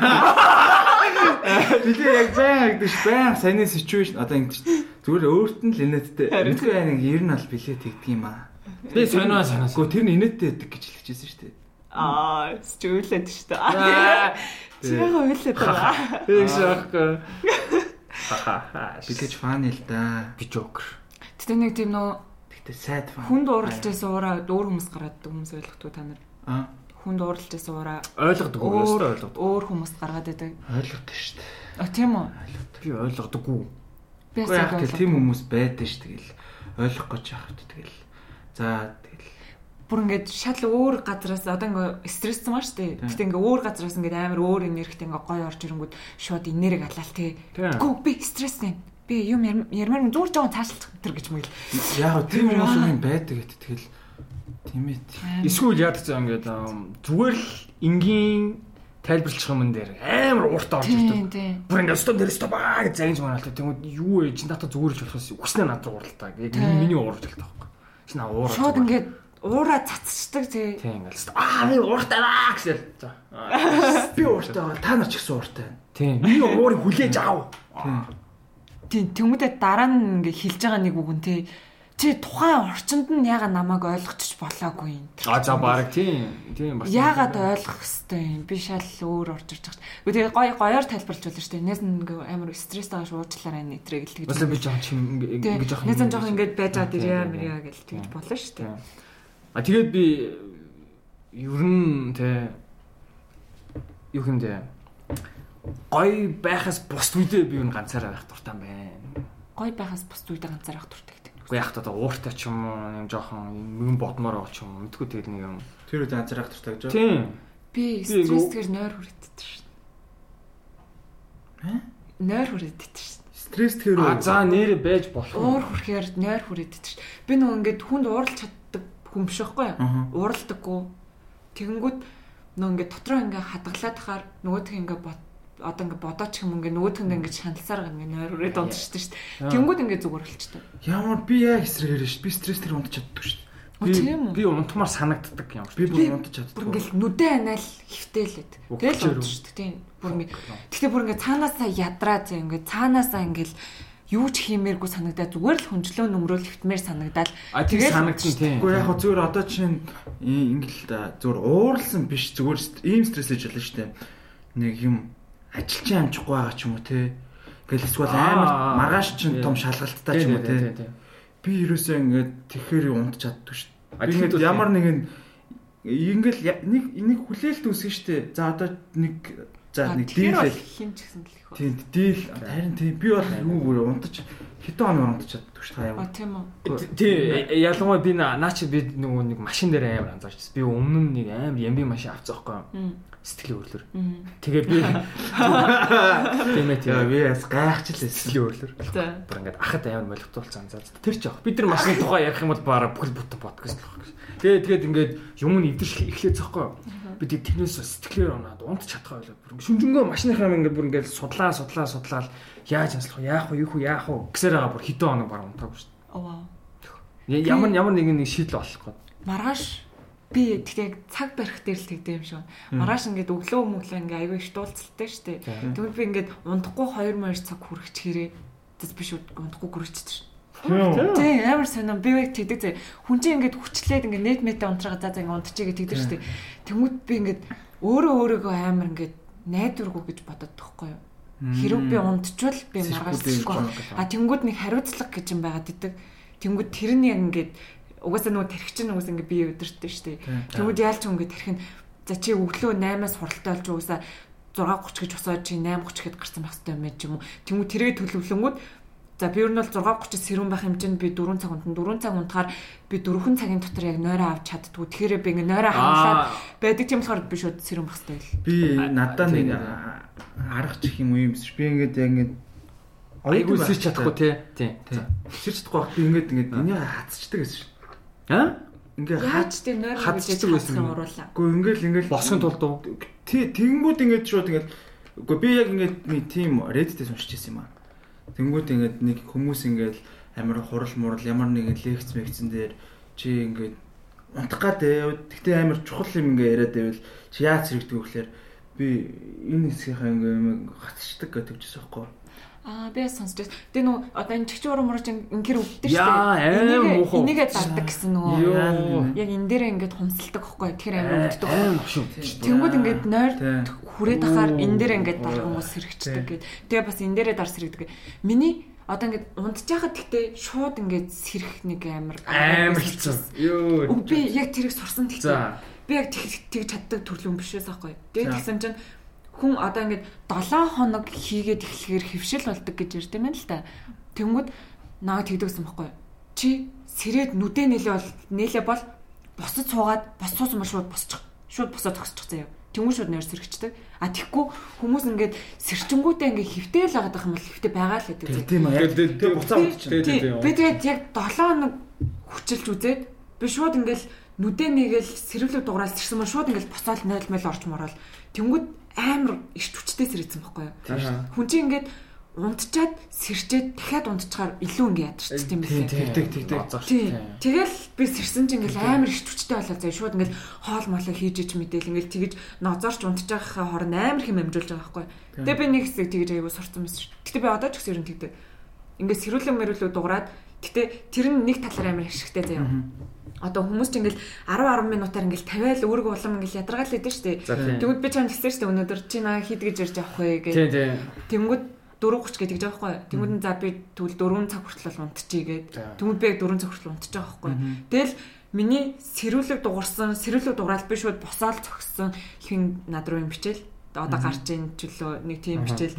Бэлээ яг байг гэдэг ш байг саяны situation одоо ингэ зүгээр өөрт нь л инээдтэй. Мэдгүй яг нэг ер нь бол бэлээ тэгдэг юм аа. Би сонио санаас. Гэхдээ тэр нь инээдтэй байдаг гэж хэлчихсэн шүү дээ. Аа, стүүлээд штэ. Аа. Чи яг ойлоод байгаа. Тэг шахах. Хаха. Бэлээж фан л да. Би жокер. Тэгтээ нэг тийм нөө Гэхдээ сайд фан. хүнд уралж байсан ураа өөр хүмүүс гараад хүмүүс ойлгохгүй та нар. Аа. Хүнд уралж байсан ураа Ойлгодог уу? өөр Өөртөө ойлгодог. өөр хүмүүс гаргаад байдаг. Ойлгодог шүү дээ. А тийм үү? Би ойлгодоггүй. Би яг тийм хүмүүс байдаг ш тэгэл ойлгох гэж яахад тэгэл. За бүр ингээд шал өөр газараас одоо ингээ стресстэй маш тий. Тийм. Гэтэ ингээ өөр газараас ингээд амар өөр энергитэй ингээ гоё орж ирэнгүүт шууд энерги алаал тий. Тийм. Гү би стресстэй. Би юм ярм- ярмаар зүгээр жоохон цаашлах тэр гэж мэл. яг тийм хүмүүс юм байдаг гэт тэгэл тийм ээ. Эсвэл яадаг заа ингээд зүгээр л энгийн тайлбарлах юм дээр амар ууртаа орж ирдэг. Бүр ингээд стон дээр стop аа гэж загинж манаалтай. Тэгмэд юу вэ? Чин дата зүгээрж болохоос үснэ над руу уралдаа. Яг миний уурж хэлдэг байхгүй. Чин аа уурж. Шууд ингээд уура цацчдаг тий. тийм ингээд аа би ууртаа гэсэн. За. Би ууртай байгаа. Та нар ч гэсэн ууртай байна. Тийм. Миний уурыг хүлээж аав. Тийм тэмүүдэд дараа нь ингээ хэлж байгаа нэг үг нь тий. Чи тухайн орчинд нь яга намайг ойлгочих болоогүй юм. А за баг тийм. Тийм бас. Яагаад ойлгох хэвтэй юм? Би шал өөр орж ирж байгаа шүү. Тэгээ гой гоёор тайлбарлаж болно шүү дээ. Нээс ингээ амар стресс байгаа шуучлаарай нэтрэг л тэгж. Бас би жоох чим ингэж жоох. Нээс нь жоох ингээд байж байгаа тийм, мэрья гэж тэгж болно шүү дээ. А тэгээд би ер нь те юу юм дээ. Гой байхаас бус үедээ би юу ганцаараа байх дуртай байна. Гой байхаас бус үедээ ганцаар авах дуртай гэдэг. Уу яг та ууртай ч юм уу юм жоохон юм бодмоор байгаа ч юм уу мэдгүй тэгээд нэг юм. Тэр үед анзаарах дуртай гэж. Тийм. Би стрессгээр нойр хүрээддэг шүү дээ. Хэ? Нойр хүрээддэг шүү дээ. Стресс тэр А за нэрэ байж болох. Уур хүрхээр нойр хүрээддэг шүү. Би нөгөө ингээд хүнд ууралж чаддаг хүн биш байхгүй юу? Аа. Ууралдаггүй. Тэгэнгүүт нөгөө ингээд дотроо ингээд хадгалаад тахаар нөгөөх ингээд бод одоо ингээд бодооч юм ингээд нөгөөх нь ингээд шаналсаар ингээд нойр хүрээд унтчихдаг шүү дээ. Тэнгүүд ингээд зүгээр болчтой. Ямар би яг эсрэгээр ш. Би стресс тэр унтч чаддаг ш. Оо тийм үү? Би унтмаар санагддаг юм. Би Би бүр унтч чаддаг. Бүр ингээд нүдэн анаал хөвтээлээд. Тэгэл Өгчээр үү? унтчихдаг тийм. Бүр ингээд Гэхдээ бүр ингээд цаанаасаа ядраа зэ ингээд цаанаасаа ингээд юу ч хиймээргүй санагдаад зүгээр л хүнчлөө нөмрөөл хөвтмээр санагдаад А тийм санагдсан тийм. Гэхдээ яг хөө зүгээр одоо чинь ингээл зүгээр ууралсан биш зүгээр ийм стрессэж болно шүү дээ. Нэг юм ажилчин амжихгүй байгаа ч юм уу те. Ингээл эсвэл амар Аа, маргааш чинь том шалгалттай ч юм уу те. Би ерөөсөө ингээд тэгэхэр унт чаддаг шүү дээ. Би ямар нэгэн ингээл нэг нэг хүлээлт үүсгэн шүү дээ. За одоо нэг За нэг дийл дийлэл хин ч гэсэн л их ба. тийм дийл харин тийм би бол юу бүр унтаж хэдэн хоног унтчихад төгш А хаяа. тийм үү. Тий ялангуяа би наа чи би нөгөө нэг машин дээр амар анзаарч би өмнө нь нэг амар ямби машин авцсан байхгүй юу? Сэтгэлийн өрлөр. Тэгээ би тийм ээ Яа тийм би бас гайхчихлээ. сэтгэлийн өрлөр. За. Бүр ингээд ахад амар молигдуулсан заа. Тэр ч яах. Бид нар машины тухай ярих юм бол бараг бүхэл бүтэн подкаст л баг. Тэгээ тэгээд ингээд юм нь эвдэрч эхлэх захгүй юу? Би тэг тэрнээс сэтгэлээр унаад унт чадхаа байлаа. Бүр шүнжэнгөө машиныхаа ингээд бүр ингээд судлаа судлаа судлаад яаж анслах вэ? Яах вэ? Юу хөө яах вэ? гэсээр байгаа бүр хэдэн хоног бараг унтаагүй шүү дээ. Ямар ямар нэгэн нэг шийдэл олох гээд. Маргааш би тэгтээ цаг барих дээр л тэгдэв юм шиг. Маргааш ингээд өглөө мөглөө ингээ аягүй их дуулцалтай штэ. Тэгвэл би ингээд унтахгүй 2 морь цаг хүрэх чирээ. Тэс биш унтахгүй гүрчтэй ш. Тийм амар сонирн би яг тэгдэг зэ. Хүн чинь ингээд хүчлээд ингээд нет мэтэ унтрага за за ингээд унтчихъя гэдэг штэ. Тэнгүүд би ингээд өөрөө өөрийгөө амар ингээд найдваргүй гэж бодоод тахгүй юу. Хэрэг би унтчвал би маргааш Зэрэггүй зэрэггүй. А тэнгүүд нэг хариуцлага гэж юм байгаад идэг. Тэнгүүд тэр нь яг ингээд угаасаа нөгөө тэрхчин угаасаа ингээд бие өдөртөө штэ. Тэнгүүд яалч ингээд тэрхэн за чи өглөө 8-аас хуралтай болж угаасаа 6:30 гэж босоод чи 8:30 гэд гарсан байх хэрэгтэй юм байна ч юм уу. Тэнгүүд тэргээ төлөвлөнгүүд За би ер нь бол 6:30 сэрүүн байх хэмжээнд би 4 цаг унтна. 4 цаг унтахаар би 4 цагийн дотор яг нойроо авч чаддгүй. Тэгэхээр би ингээ нойроо хангалаад байдаг тийм болохоор би шууд сэрүүн байх хэрэгтэй л. Би надаа нэг тийм. арга чих юм уу юм биш. Би ингээд яг ингээд Айгуу сэрч чадахгүй тий. Тий. Сэрч чадахгүй байх. Би ингээд ингээд энийг хацчихдаг гэсэн шин. Аа? Тийм нойроо гэж хадчихдаг байсан юм. уруулаа. хаагүй ингээд ингээд Босхын тулд уу? Тий тэгэнгүүт ингээд шууд ингээд үгүй би яг ингээд нэг тийм Reddit-ээс уншиж байсан юм аа. Тэнгүүт ингээд нэг хүмүүс ингээд амар хурал мурал ямар нэгэн лекц мэгцэн дээр чи ингээд унтах гад тэгтээ амар чухал юм ингээд яриад байвал чи яаж зэрэгдэг вэ гэхээр би энэ хэсгийнхаа ингээд юм гацчдаг гэж төвчсөн байхгүй. Аа би сонсож байна. Тэгээ нөө одоо энэ чигч урам мурж инкэр өвддөг шүү Яа, амар муухай. Энийгээ дарддаг гэсэн нөгөө. Яг энэ дээр ингээд хумсалдаг байхгүй. Тэгэхээр амар өвддөг. Аим шүү. Тэнгүүд ингээд нойр хүрээд ахаар энэ дээр ингээд даргамус сэрэгчдэг гэд. Тэгээ бас энэ дээрээ дар сэрэгдэг. Миний одоо ингээд унтчихад гэхдээ шууд ингээд сэрэх нэг амар Амар хэцүү. Йоо. Би яг тэрийг сурсан гэхдээ би яг тэг тэг чаддаг төрлөн биш байсан байхгүй. Тэгээд За. тэгсэн чинь хүн одоо ингээд 7 хоног хийгээд эхлэхээр хөвшил болдог гэж ярьд юм л да. Тэнгүүд наа тэгдэгсэн байхгүй. Чи сэрээд нүдэ нэлээ бол нэлээ бол босож суугаад бос суусан бол шууд босчих. Шууд босоод зогсчих заяа. Тэнгүүд шууд нэр сэрэгчдэг. А тэгхгүй хүмүүс ингээд сэрчингүүтээ ингээд хөвтэй л байгаад байх юм бол хөвтэй байгаа л гэдэг. Тийм аа. Тэгээ буцаа. Тий, би тэгээд яг 7 хоног хүчилж үзээд би шууд ингээл нүдэ нэгэл сэрвлэг дугаараа сэрсэн мөн шууд ингээл босоол 0 мэл орч морол. Тэнгүүд амар иш хүчтэй сэрэгцэн байхгүй юу? Хүн чинь ингээд унтчаад сэрчээд дахиад унтчихаар илүү ингээ ядарч тийм Тийм билээ. тэгдэг тэгдэг. Тий. Тэгэл би сэрсэн чинь ингээл амар иш хүчтэй болоо заа шууд ингээл хоол молоо хийж ич мэдээл ингээл тэгэж нозоорч унтж байхаа хорон амар хэм амжуулж байгаа байхгүй. Тэгээ би нэг хэсэг тэгэж аягүй сурцсан шүү. Гэтэ би одоо ч гэсэн ерөн тэгдэг. Ингээ сэрүүлэн мэрүүлүү дуурайд гэтэ тэр нь нэг талаар амар ашигтай заяа. Одоо хүмүүс ч ингээл 10 10 минутаар ингээл тавиал өөргөө улам ингээл ядаргаал идэв штэ. Тэгвэл би чам хэлсэн штэ өнөөдөр чи наа хід гэж ярьж авах вэ гэж. Тэнгүүд 4:30 гэдэг жаахгүй байхгүй. Тэнгүүд за би тэгвэл 4 цаг хүртэл унтчихъя. За. Тэнгүүд би яг 4 цаг хүртэл унтчих байгаа байхгүй. Тэгэл миний сэрүүлэг дуурсан, сэрүүлэг дуурал би шууд босоол зогссон хин над руу юм бичээл. Одоо гарч ийн чөлөө нэг тийм бичээл.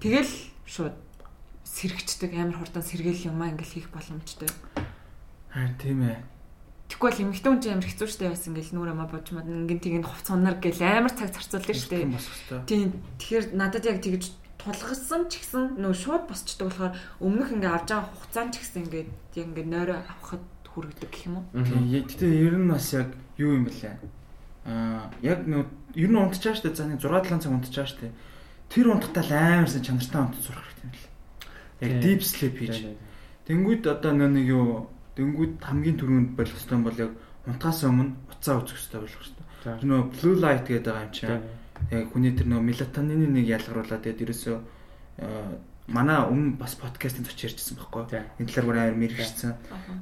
Тэгэл шууд сэрэгчдэг амар хурдан сэргээл юмаа ингээл хийх боломжтой. Харин тийм ээ. Тэгэхгүй бол эмэгтэй хүн чинь амар хэцүү шттэ бас ингээл нүрэ ма бодж мад ингээл тийг хувц унар гэл амар цаг зарцуулдаг штэ. Тийм. Тэгэхээр надад яг тэгж тулгасан ч гэсэн нөө шууд босчдөг болохоор өмнөх ингээ авч байгаа хугацаанд ч гэсэн ингээ яг ингээ нойроо авахд хүргэдэг гэх юм уу? Тийм гэтээ ер нь бас яг юу юм бэлээ. Аа яг нөө ер нь унтчаа штэ за нэг 6 7 цаг унтчаа штэ. Тэр унтахтаа л амарсан чанартай юм бэл. Яг deep sleep хийж. Тэнгүүд одоо нэг юу тэнгүүд хамгийн түрүүнд болох хэвээр бол яг унтахаас өмнө уцаа үзэх хэвээр болох. За. Тэр нөө blue light гэдэг байгаа юм чинь. Яг хүний тэр нөө мелатонины нэг ялгаруулаад тэгээд ерөөсөө аа, манай өмнө бас подкастын зоч ярьжсэн байхгүй. Энэ талаар бүр амар мэрэгчсэн.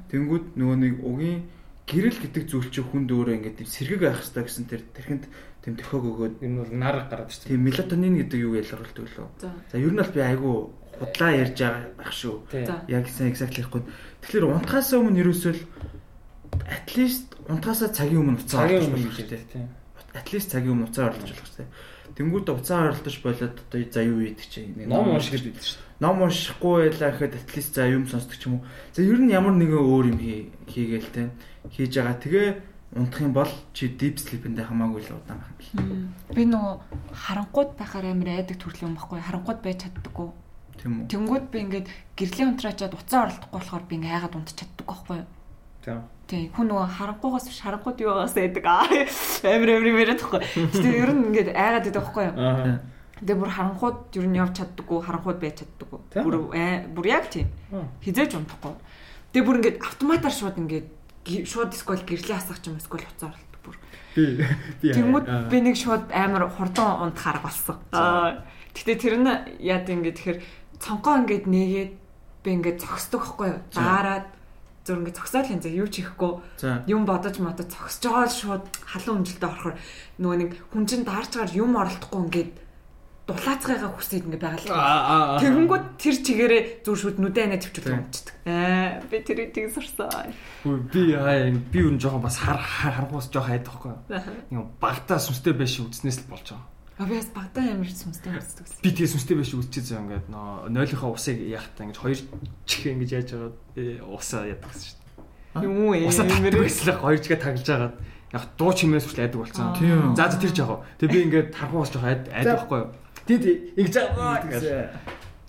Тэнгүүд нөгөө нэг угийн гэрэл гэдэг зүйл чинь хүнд өөрөө ингээд сэргэг байх хэрэгтэй гэсэн тэр тэрхэнд тийм төхөг өгөөд Энэ бол нар гараад шүү. тийм мелатонин гэдэг юу ялгаруулдаг лөө. За. За ер нь бол би айгүй худлаа ярьж байгаа байх шүү. Яг сайн exactly ярихгүй. Тэгэхээр унтахаас өмнө ерөөсөө л at least унтахаасаа цагийн өмнө уцаа Цагийн оруулах өмнө хэрэгтэй. хэрэгтэй. Тий. At least цагийн өмнө уцаа оруулах хэрэгтэй. Тэнгүүд уцаа оролдож болоод одоо за юу ийдэг чи нэг Ном унших гэдэг шүү ном уншихгүй байлаа гэхэд at least за юм сонсдог ч юм уу. За ер нь ямар нэгэн өөр юм хий хийгээл те хийж байгаа. Тэгээ унтах юм бол чи deep sleep-эндээ хамаагүй л удаан байх юм. Би нөгөө харанхууд байхаар амар айдаг төрөл юм баггүй. Харанхууд байж чаддаггүй. Тийм үү? Тэнгүүд би ингээд гэрлийн унтраачаад уцаа оролдохгүй болохоор би ингээд айгаад унтч чаддаг байхгүй юу? За. Тий, хүн нөгөө харанхуугаас биш харанхууд юу байгаас айдаг аа. Амар юм яриад байхгүй. Тэгээ ер нь ингээд айгаад байдаг байхгүй юу? Аа. Тэгээ бүр харанхууд ер нь явж чаддаггүй, харанхууд байж чаддаггүй. Тийм. Бүр аа, бүр яг тийм. Хизээж унтахгүй. Тэгээ бүр ингээд автоматар шууд ингээд шууд скол гэрлийн асах юм скол уцаа оролдог бүр. Би би Тэнгүүд би нэг шууд амар хурдан унт хараг болсон. Аа. Гэтэ тэр нь яа гэдэг тэгэхээр цонхоо ингээд нээгээд би ингээд цогсдог байхгүй юу? Заараад зүр ингээд цогсоод л энэ юу ч хийхгүй За. юм бодож модод цогсож байгаа л шууд халуун өмжилтэй орохоор нөгөө нэг хүн чинь даарчгаар юм оролдохгүй ингээд дулаацгайгаа хүсээд ингээд байгаа л. Тэгэнгүүт тэр чигээрээ зүр шүүд нүдэ анаа төвчүүлж унтчихдаг. Аа би тэрийг тийг сурсан. Хөөе би аа би юу н жоохон бас хар харангуус жоохон хайдаг байхгүй юу. Нэг багтаа сүнстэй байш үзснээс л болж байгаа. А би бас багтаа амар сүнстэй үздэг гэсэн. Би тэгээ сүнстэй байш үзчихээ зөө ингээд нөө нойлынхаа усыг яахтаа ингэж хоёр чих ингэж яаж байгаа э, усаа яадаг гэсэн шүү дээ. Усаа татдаг байсан л хоёр чигээ таглаж агаад яг дуу чимээс хүртэл айдаг болсон. За за тэр жаах. Тэгээ би ингээд харангуус жоохон айд айдаг байхгүй юу. Тэд ингэж аа гэж.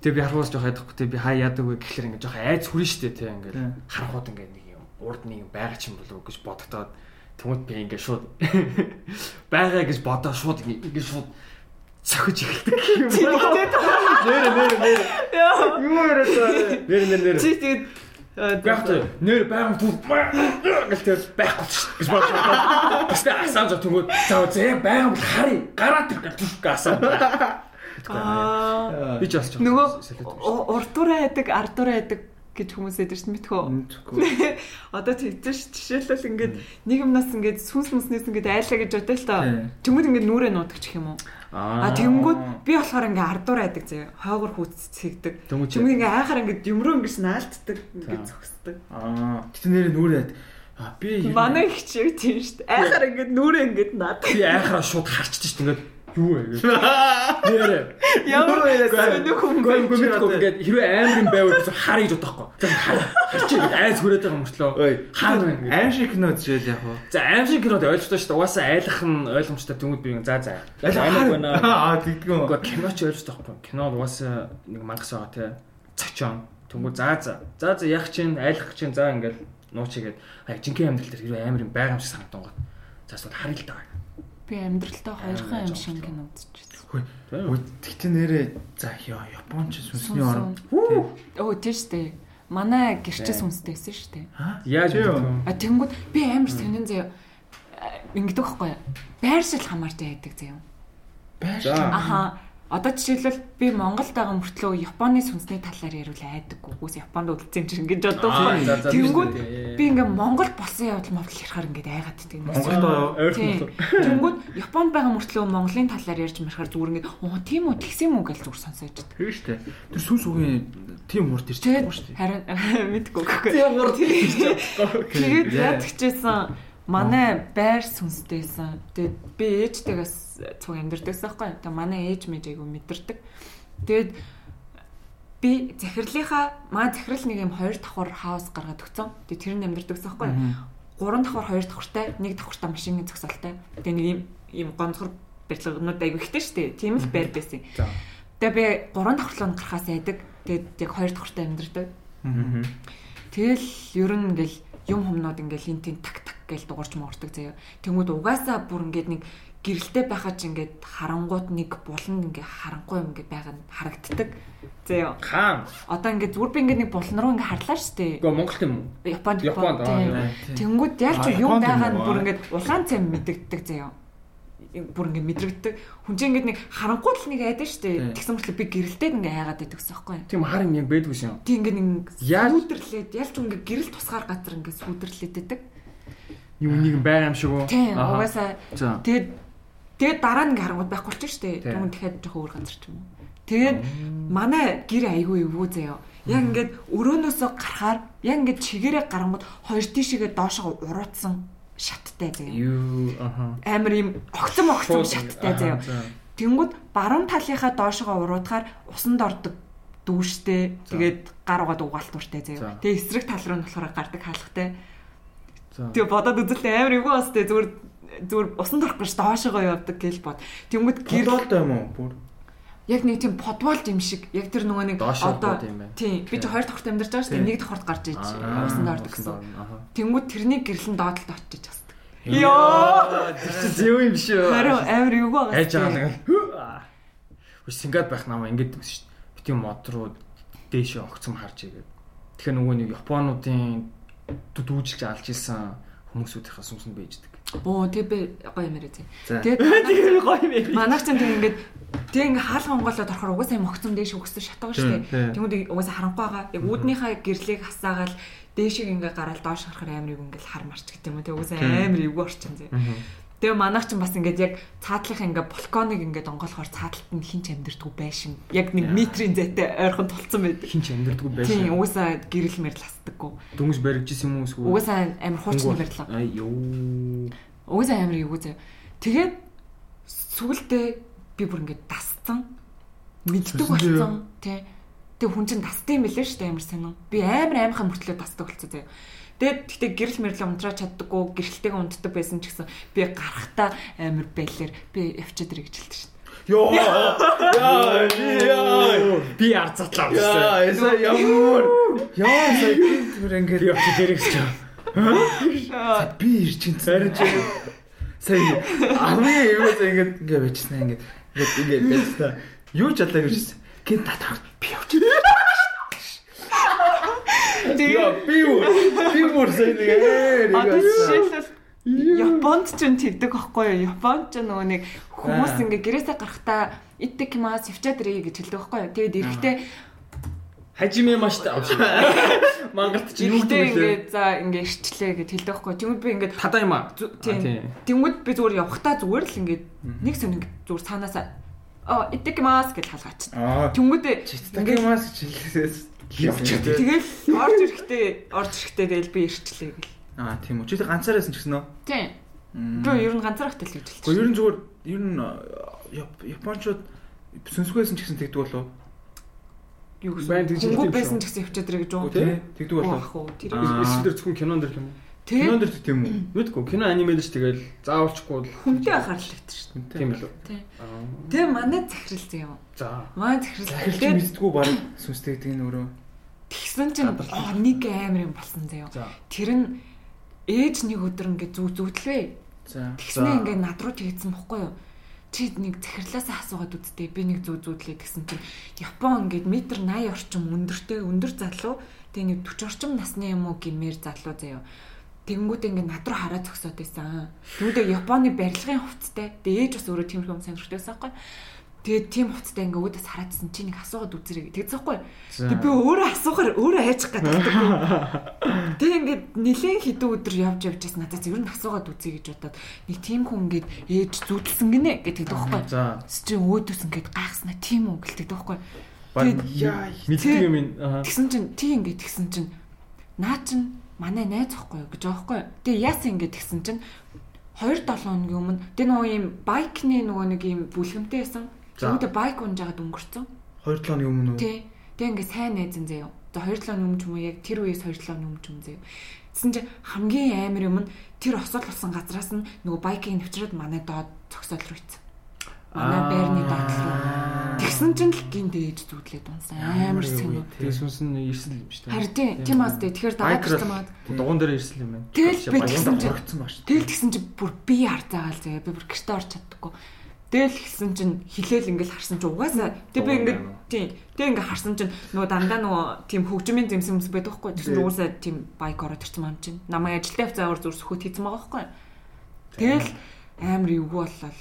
Тэгээ би харангуус жоохон айдахгүй тэгээ би хаа яадаг вэ гэхэлэр ингээд жоохон айц хүрэн штэ тэгээ ингээд Тийм. харангууд ингээд нэг юм урд нэг юм байгаа ч юм болов уу гэж бодогдоод Тэнгүүд би ингээд шууд байгаа гэж бодоо шууд ингээд шууд цохиж эхэлдэг юм. Нэр нэр нэр. Юу яриад байна? Нэр нэр нэр. Чи тэгээд тэ нэр байгаан түр гэлтэй байхгүй ч гэж бодож байна. Тэстэй асаан зов тэнгүүд за зэ байгаан бол харъя. Гараа тэр түр асаан. аа Би ч бас ч нөгөө урдуураа байдаг, ардуураа байдаг гэж хүмүүс мэдхүү. Үнэхгүй. Одоо тэгдэж ш жишээлбэл ингээд нэг юмнаас ингээд сүнс мүснээс ингээд айлаа гэж бодъё л тоо. Тийм. Тэнгүүд ингээд нүрээ нуудаг ч юм уу. А тэнгүүд би болохоор ингээд ардуураа байдаг заяа. Хойгор хүүццэгдэг. Тэнгүүд ингээд айхаар ингээд юмруу ингээд наалтдаг, ингээд зогсдог. Аа. Гэтэ нэр нүрээд а би Манай их чи юу тийм шүү дээ. Айхаар ингээд нүрээ ингээд наадаг. би айхараа шууд харчдаг шүү дээ. Ингээд юу вэ гэж. Нэрээ. Ямар хүн гүн чи мэдгүй одоо- ингээд хэрвээ амар юм байвал харъя гэж бодохгүй. За харчих гэж айц хүрээд байгаа мөртлөө. Вэ? ингээд. Аим шиг кино үзчихэл яг уу. За аим шиг кинод ойлгочтой шүү дээ. Угаасаа айлах нь ойлгомжтой тэнгууд би за за. Аймаг байна. Аа тэгдэггүй. Уу кино ч ойлгочтой байхгүй. Кинод угаасаа нэг мангас байгаа те. Цочон. Тэнгууд за за. За за яг чинь айлах чинь за ингээл нуучигээд жинхэнэ амьдрал дээр хэрвээ амар юм байгаа юм шиг санагдсан гот. За эсвэл харъя л даа. Би амьдралтаа хоёрхан юм шиг кино үзчихсэн. Ой, тэгтээ нэрээ за Японч сүнсний өн. Өө тийм шүү дээ. Манай гэрчээ сүнстэйсэн шүү дээ. Яаж вэ? А тэнгууд би амар сонин заяа ингэдэг байхгүй юу? Байршил хамаарч байдаг заяа. Байш. За. Аха. Одоо жишээлбэл би Монголд байгаа мөртлөө Японы сүнсний талаар ярил айдаггүй. Үгүй Японд үлдсэн юм чинь ингэж боддог. Тэнгүүд тийм шүү дээ. би ингээ Монголд болсон явдал мовдол ярихаар ингээд айгаад байдаг. Монголд. Тийм. Тэнгүүд Японд байгаа мөртлөө Монголын талаар ярьж марахаар зүгээр ингээд оо тийм үү тэгсэн юм уу гэж зүгээр сонсож байдаг. Тэр штэ. Тэр сүнс үгийн тийм урд Тэгээд байгаа штэ. харин мэдгүй гэхгүй. Тийм урд Тэгээд ядчихжсэн манай байр сүнстэйсэн. Тэгээд би ээжтэйгээс цуг амьдэрдэгсэн байхгүй. Тэгээд манай ээж мэж айгу мэдэрдэг. Тэгээд би захирлынхаа маа захирал нэг юм хоёр давхар хаус гаргаад өгсөн. Тэгээд тэр нь амьдэрдэгсэн байхгүй. Гурван давхар хоёр давхартай, нэг давхартай машины зогсоолтой. Тэгээд нэг юм юм гонцгор барилгынууд айгу ихтэй шүү дээ. Тийм л байр байсан. За. Тэгээд би гурван давхарлуу гарахаас айдаг. Тэгээд яг хоёр давхартай амьдэрдэг. Тэгэл ер нь ингээл юм хумнууд ингээл хин тин так так гээл дуурч муурдаг заяа. Тэнгүүд угаасаа бүр ингээд нэг гэрэлтэй байхад ч ингээд харангууд нэг булан ингээ харангүй юм ингээ байгаа нь харагддаг. Заяа. Хаан. Одоо ингээд зүгээр би ингээд нэг булан руу ингээ харлаа штэ. Гэхдээ Монголд юм уу? Японд Японд, тийм. тийм. Тэнгүүд ялч Аа, юм Японд байгаа нь бүр ингээд улаан цай мэдэгддэг заяа. Бүр ингээ мэдрэгддэг. Хүн чинь ингээд нэг харангуй л нэг айдаа штэ. Тийм. Тэгсэн мэт би гэрэлтэй ингээ хайгаад байдаг гэсэн юм байна. Тийм хар юм яг байдгүй шин. Тэг ингээ нэг Яаж- сүүдэрлээд ялч ингээ гэрэл тусгаар газар ингээ сүүдэрлээд байдаг. Юм нэг байгаа юм шиг үү? Тийм угаасаа тэгээд тэгээд дараа нь ингээ харангууд байхгүй болчих штэ. Тийм. Тэгвэл дахиад жоох өөр газар ч юм уу. Тэгээд манай гэр айгүй эвгүй заяа. Яг ингээд өрөөнөөсөө гарахаар яг ингээд чигээрээ гарангууд хоёр тишээгээ доошоо уруутсан шаттай заяа. Юу аха. Амар юм огцом огцом шаттай заяа. За. Тэнгүүд баруун талынхаа доошогоо уруудахаар усанд ордог дүүштэй. Тэгээд гар угаад угаалт уртай За. заяа. Тэгээ эсрэг тал руу нь болохоор гардаг хаалгатай. Тэгээ бодоод үзэлтэй амар эвгүй бас тэгээ зүгээр зүгээр усанд орох гэж доошогоо явдаг гэж бод. Тэнгүүд гэр Гэрэлтэй юм уу? Бүр. яг нэг тийм подвалт юм шиг яг тэр нөгөө нэг одоо юм тийм би ч хоёр давхарт амьдарч байгаа шүү дээ Тийм. нэг давхарт гарч иж Аа, усанд ордог гэсэн. Тэнгүүд тэрний гэрлэн доотлолд очиж хасдаг. Йоо. Тэр чи зэв юм шүү. Харин амар эвгүй байгаа. Байгаа нэг л Сингад байх намаа ингэж гэсэн шүү дээ. Бити мод руу дээшээ огцом харж игээд. Тэгэхээр нөгөө нэг Японуудын дүүжилж алж исэн хүмүүсүүдийнхээ сүнсэнд бийждэг. Оо тэг би гоё юм яриа зэ. Тэгээд Тэр гоё юм. манайх ч тийм ингээд тэг ингээ хаалга онголоод орохоор угаасаа юм огцом дээш өгсөн шатгаа шүү Тийм, дээ. Тэнгүүд угаасаа харанхуй байгаа. Яг үүднийхээ гэрлийг хасаагаал дээшийг ингээ гараад доош харахаар амар эвгүй ингээл хар марч гэдэг юм уу. Тэг угаасаа амар эвгүй орчин зэ. Тэгээ манайх ч бас ингээд яг цаатлах ингээ балконыг ингээ онгоолохоор цааталт нь хинч амьдрдггүй байшин. Яг нэг метрийн зайтай ойрхон тулцсан байдаг. Хинч амьдрдаггүй Тийм байсан. угаасаа гэрэл мэрл хасдаггүй. Дүнс баригжсэн юм уу эсвэл Угаасаа амар хуучны барилга. Ай ёо. Угаасаа амар эвгүй зэ. Тэгээд сүултээ би бүр ингээд дасцсан. Мэддэг юу? болсон. Тий. Тэг хүн чинь дасдаг юм билээ шүү дээ амар сонин. Би амар аймахаа мөртлөө дасдаг болсон зэ. Тэгээд гэхдээ гэрэл мэрлээ унтраад чаддаггүй гэрэлтэйгээ унтдаг байсан ч гэсэн би гарахтаа амар байлэр би явчаад ирэх гэж хэлдэг дээ. Йоо. Яа, яа. Би ард затлаа Яа, эсэ ямар. Яа, сая тэр ингээд Би очиж дээрээс ч. би ирж чинь царай чи. Сая авны юу зэ ингээд ингээд бичсэн ингээд ингээд ингээд бичсэн. Юу ч алаа гэж хэлсэн. Гин татах би явж. Яа, би юу? Би бүр сая нэг ээ. Одоо жишээлбэл Японд ч юм тэгдэг байхгүй юу? Японд ч нөгөө нэг хүмүүс ингээ гэрээсээ гарахтаа иттекимас явчаад ирээ гэж хэлдэг байхгүй юу? Тэгээд эрэхтэй Хажимэ маш. Мангарт чи юу гэдэг вэ? за ингээ ирчлээ гэж хэлдэг байхгүй? Тэгвэл би ингээ Тада юм аа. тийм. Тэнгүүд би зүгээр явахтаа зүгээр л ингээ нэг сониг зүгээр цаанаасаа оо иттекимас гэж халгаач. Аа. Тэнгүүд Ингээ мас жилээс явчихад. тэгэл орж ирэхтэй орж ирэхтэй тэгэл би ирчлээ гэл. Аа, тийм үү. Чи нь ч гэсэн үү? Тийм. Би ер нь ганцаархтай л гэж хэлчих. Гэхдээ ер нь зүгээр ер нь Яп- японочууд сүнсгүйсэн ч гэсэн тэгдэг болов. юу Байн тэгж гэсэн. хэлдэг байсан ч гэсэн явчаад ирээ гэж үү? Тэгдэг болов. Тэр. Эсвэл зөвхөн кинонд дэр юм уу? Кинонд Тэг дэр тийм үү? Мэдгүй кино анимэлж тэгэл заавалчгүй л хүнтэй өвтөр шүү дээ. тийм л үү. Тий. Аа. Тэгээ манай захирал зэ юм. За. Манай захирал. Захирч Тэгээд мэддгүү баг сүнстэйгдэг нь өөрөө. тэгсэн чинь нэг амар юм болсон зэ юм. Тэр нь ээж нэг өдөр ингээ зүү зүүдлээ. За. Тэгснээ ингээ над руу тэгсэн бохгүй юу? Чи нэг захирлаасаа асуугаад үзтээ. Би нэг зүү зүүдлээ гэсэн чинь Япон ингээд метр 80 орчим өндөртэй өндөр залуу тэгээ нэг 40 орчим насны юм уу гимээр залуу заяа. Тэгэнгүүт ингээ над руу хараад зогсоод байсан. Тэгвэл Японы барилгын хувцастай. Тэгээ ээж бас өөрөө тиймэрхүү юм сонирхдаг байсан байхгүй. Тэгээд тийм хувцастай ингээ өөдөөс хараадсэн чи нэг асуугаад үзэрэй тэгсэн байхгүй. Тэг би өөрөө асуухаар өөрөө хайчих гэдэг. Тэг ингээд нилээн хідэн өдөр явж явж бас надад ер нь асуугаад үзье гэж бодоод нэг тийм хүн ингээд ээж зүудэлсэн гинэ гэдэг байхгүй. Чи өөдөөс ингээд гайхснаа тийм үү гэлдэг байхгүй. Тэгээд яа, мэддэг юм. Тэгсэн чинь тий ингээд тэгсэн чинь наа чин манай найз ахгүй юу гэж аахгүй. Тэгээ яасан ингээд тэгсэн чинь 2 7 хоногийн өмнө тэр нөгөө юм байкны нөгөө нэг юм бүлгэмтэй байсан. Үүнтэй байк унж жагаад өнгөрцөн. 2 7 оны өмнө үү? Тий. Тэгээ ингээд сайн найз нь заяа. За 2 7 оны өмнө ч юм уу яг тэр үеэс 2 7 оны өмнө ч юм заяа. Тэгсэн чинь хамгийн амар юм нь тэр осол болсон газраас нь нөгөө байкийн нэвтрээд манай доод цогцол руу ицсэн. Манай Аа. байрны руу. Тэгсэн чинь л гинт ээж зүудлээд унсан. Амар сонь. Тэгээ сүнс нь ирсэл юм шүү дээ. Харин тий, тийм тий. Тэгэхээр дагаад ирсэн маад. Дугуун дээр ирсэл юм байна. Тэгэл би тэгсэн чинь тэгэл тэгсэн чинь бүр би харцаагаал заяа. Би бүр гэрте орч чаддаггүй. Тэгэл хэлсэн чинь хилээл ингээл харсан чинь угаасаа тэг би ингээд тий. Тэг ингээд харсан чинь нөгөө дандаа нөгөө тийм хөгжмийн зэмсэн юмс байдаг байхгүй. Чинь угаасаа тийм байк ороод ирсэн маань чинь. Намайг ажилтаа явцаагаар зүр сөхөт хийсэн байгаа байхгүй. Тэгэл амар эвгүй боллоо.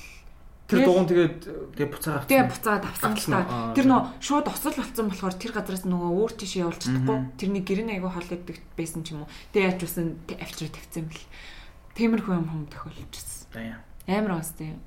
Тэр дугуун тэгээд Тэгээ буцаа авсан. Тэгээ буцаад авсан л та. Тэр нөө шууд осол болсон болохоор тэр газраас нөгөө өөр тийш явуулж чадахгүй. Тэрний гэрэн айгу холддог байсан ч юм уу. Тэгээ яаж үсэн авчраа тавьсан бэл. Тиймэрхүү юм хүм тохиолчихсон. Даяа. Амар бастай.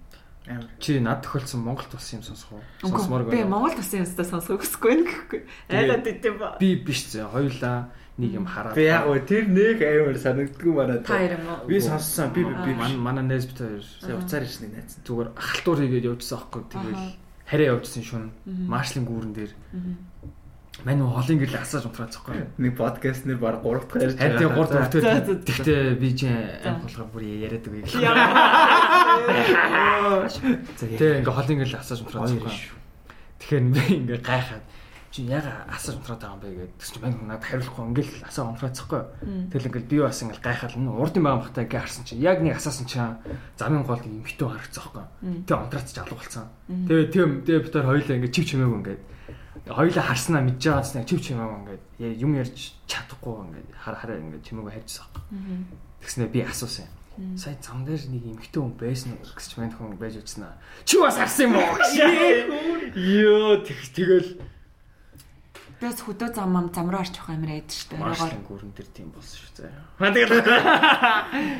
Амар. Чи над тохиолдсон Монгол тус юм сонсох уу? Сонсомоор би байна. Монгол тусын юмстай сонсох гэхгүй байх гэхгүй. Айлаад идэв. Би биш зэ. Хоёулаа нэг юм хараад. Би яг гоо тэр нэг амар санагддгүй уу? Би сонссон. Би би Манай манай найз бит хоёр сая уцаар ирсэн нэг найз. зүгээр халтуур хийгээд явжсан аахгүй тэгэл Аха. хараа явжсан шүн маршлын гүүрэн дээр мань нөө холын гэрэл асааж унтраад захгүй Нэг подкаст нэр баг 3 дахь ярьж харин тийм гурд За, за, за. өртөө тэгтээ би чинь амт болохоор бүр яриад үгүй гэх Тэг ингээ холын гэрэл асааж унтраад шүү. тэгэхээр би ингээ гайхаад чи яга асааж унтраад байгаа юм бэ гэдэг тэгс чи мань надад хариулахгүй ингээл асаа унтраад захгүй тэгэл ингээл би бас ингээл гайхаад н урдын байгаа махтай ингээ харсан чи яг нэг асаасан чи замын гол юм хитүү харагцсан байхгүй тэг унтраад чи алга болсон. Тэгээ тийм тэгээ бид хоёр хоёулаа ингээ чив чимээгүй ингээ хоёулаа харснаа мэдж байгаас нэг чив чимээгүй ингээ я- юм ярьж чадахгүй ингээ хар хараа ингээ чимээгүй хайжсан байхгүй тэгснэ би асуусан. Сая зам дээр нэг эмхтэн хүн байсан уу гэж ч мань хүн байж аа. Чи бас харсан юм уу? Йоо тэг тэгэл Бэс хөдөө зам ам зам руу орчих амар айд штэ. Орогоор Маршрутын гүрэн дээр тийм болсон шүү заяа. Ха тэгэл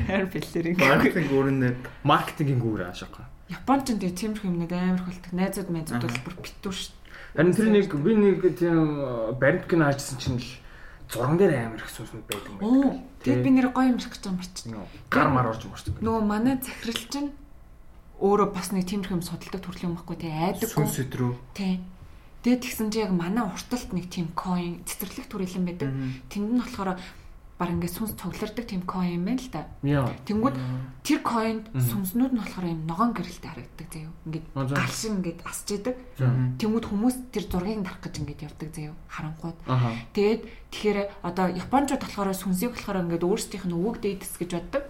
хэр бэлэрийг. Маркетинг өрнөд маркетингийн гүр аашаахгүй. Японч энэ тиймэрхүү юмнууд амар хөлтөг. Найзууд найзууд бол бүр битүү штэ. Харин тэр нэг би нэг тийм баримтг нь хаажсан чинь л зурган дээр амар их сүнснүүд байдаг юм байна. Тэгээд би нэр гоё юм шиг гэж юм барч. Гар мар орж морч. Нөгөө манай захирал чинь өөрөө бас нэг тиймэрхүү юм судалдаг төрлийн юм байхгүй тий айдаггүй. сүнс өдрөө. Тий. Тэгээд тэгсэн чи яг манай урталт нэг тийм coin цэцэрлэг төрөлн байдаг. Тэнд нь болохоор баг ингээд сүнс цуглардаг тийм coin байна л да. Тэнгүүд тэр coin сүнснүүд нь болохоор юм ногоон гэрэлтэй харагддаг заяа. Ингээд Аа, за. гал шиг ингээд асч идэг. Тэнгүүд хүмүүс тэр зургийг дарах гэж ингээд явдаг заяа. Харангууд. Тэгээд тэгэхээр одоо японочууд болохоор сүнсийг болохоор ингээд өөрсдийнх нь өвөг дээдэс гэж боддог.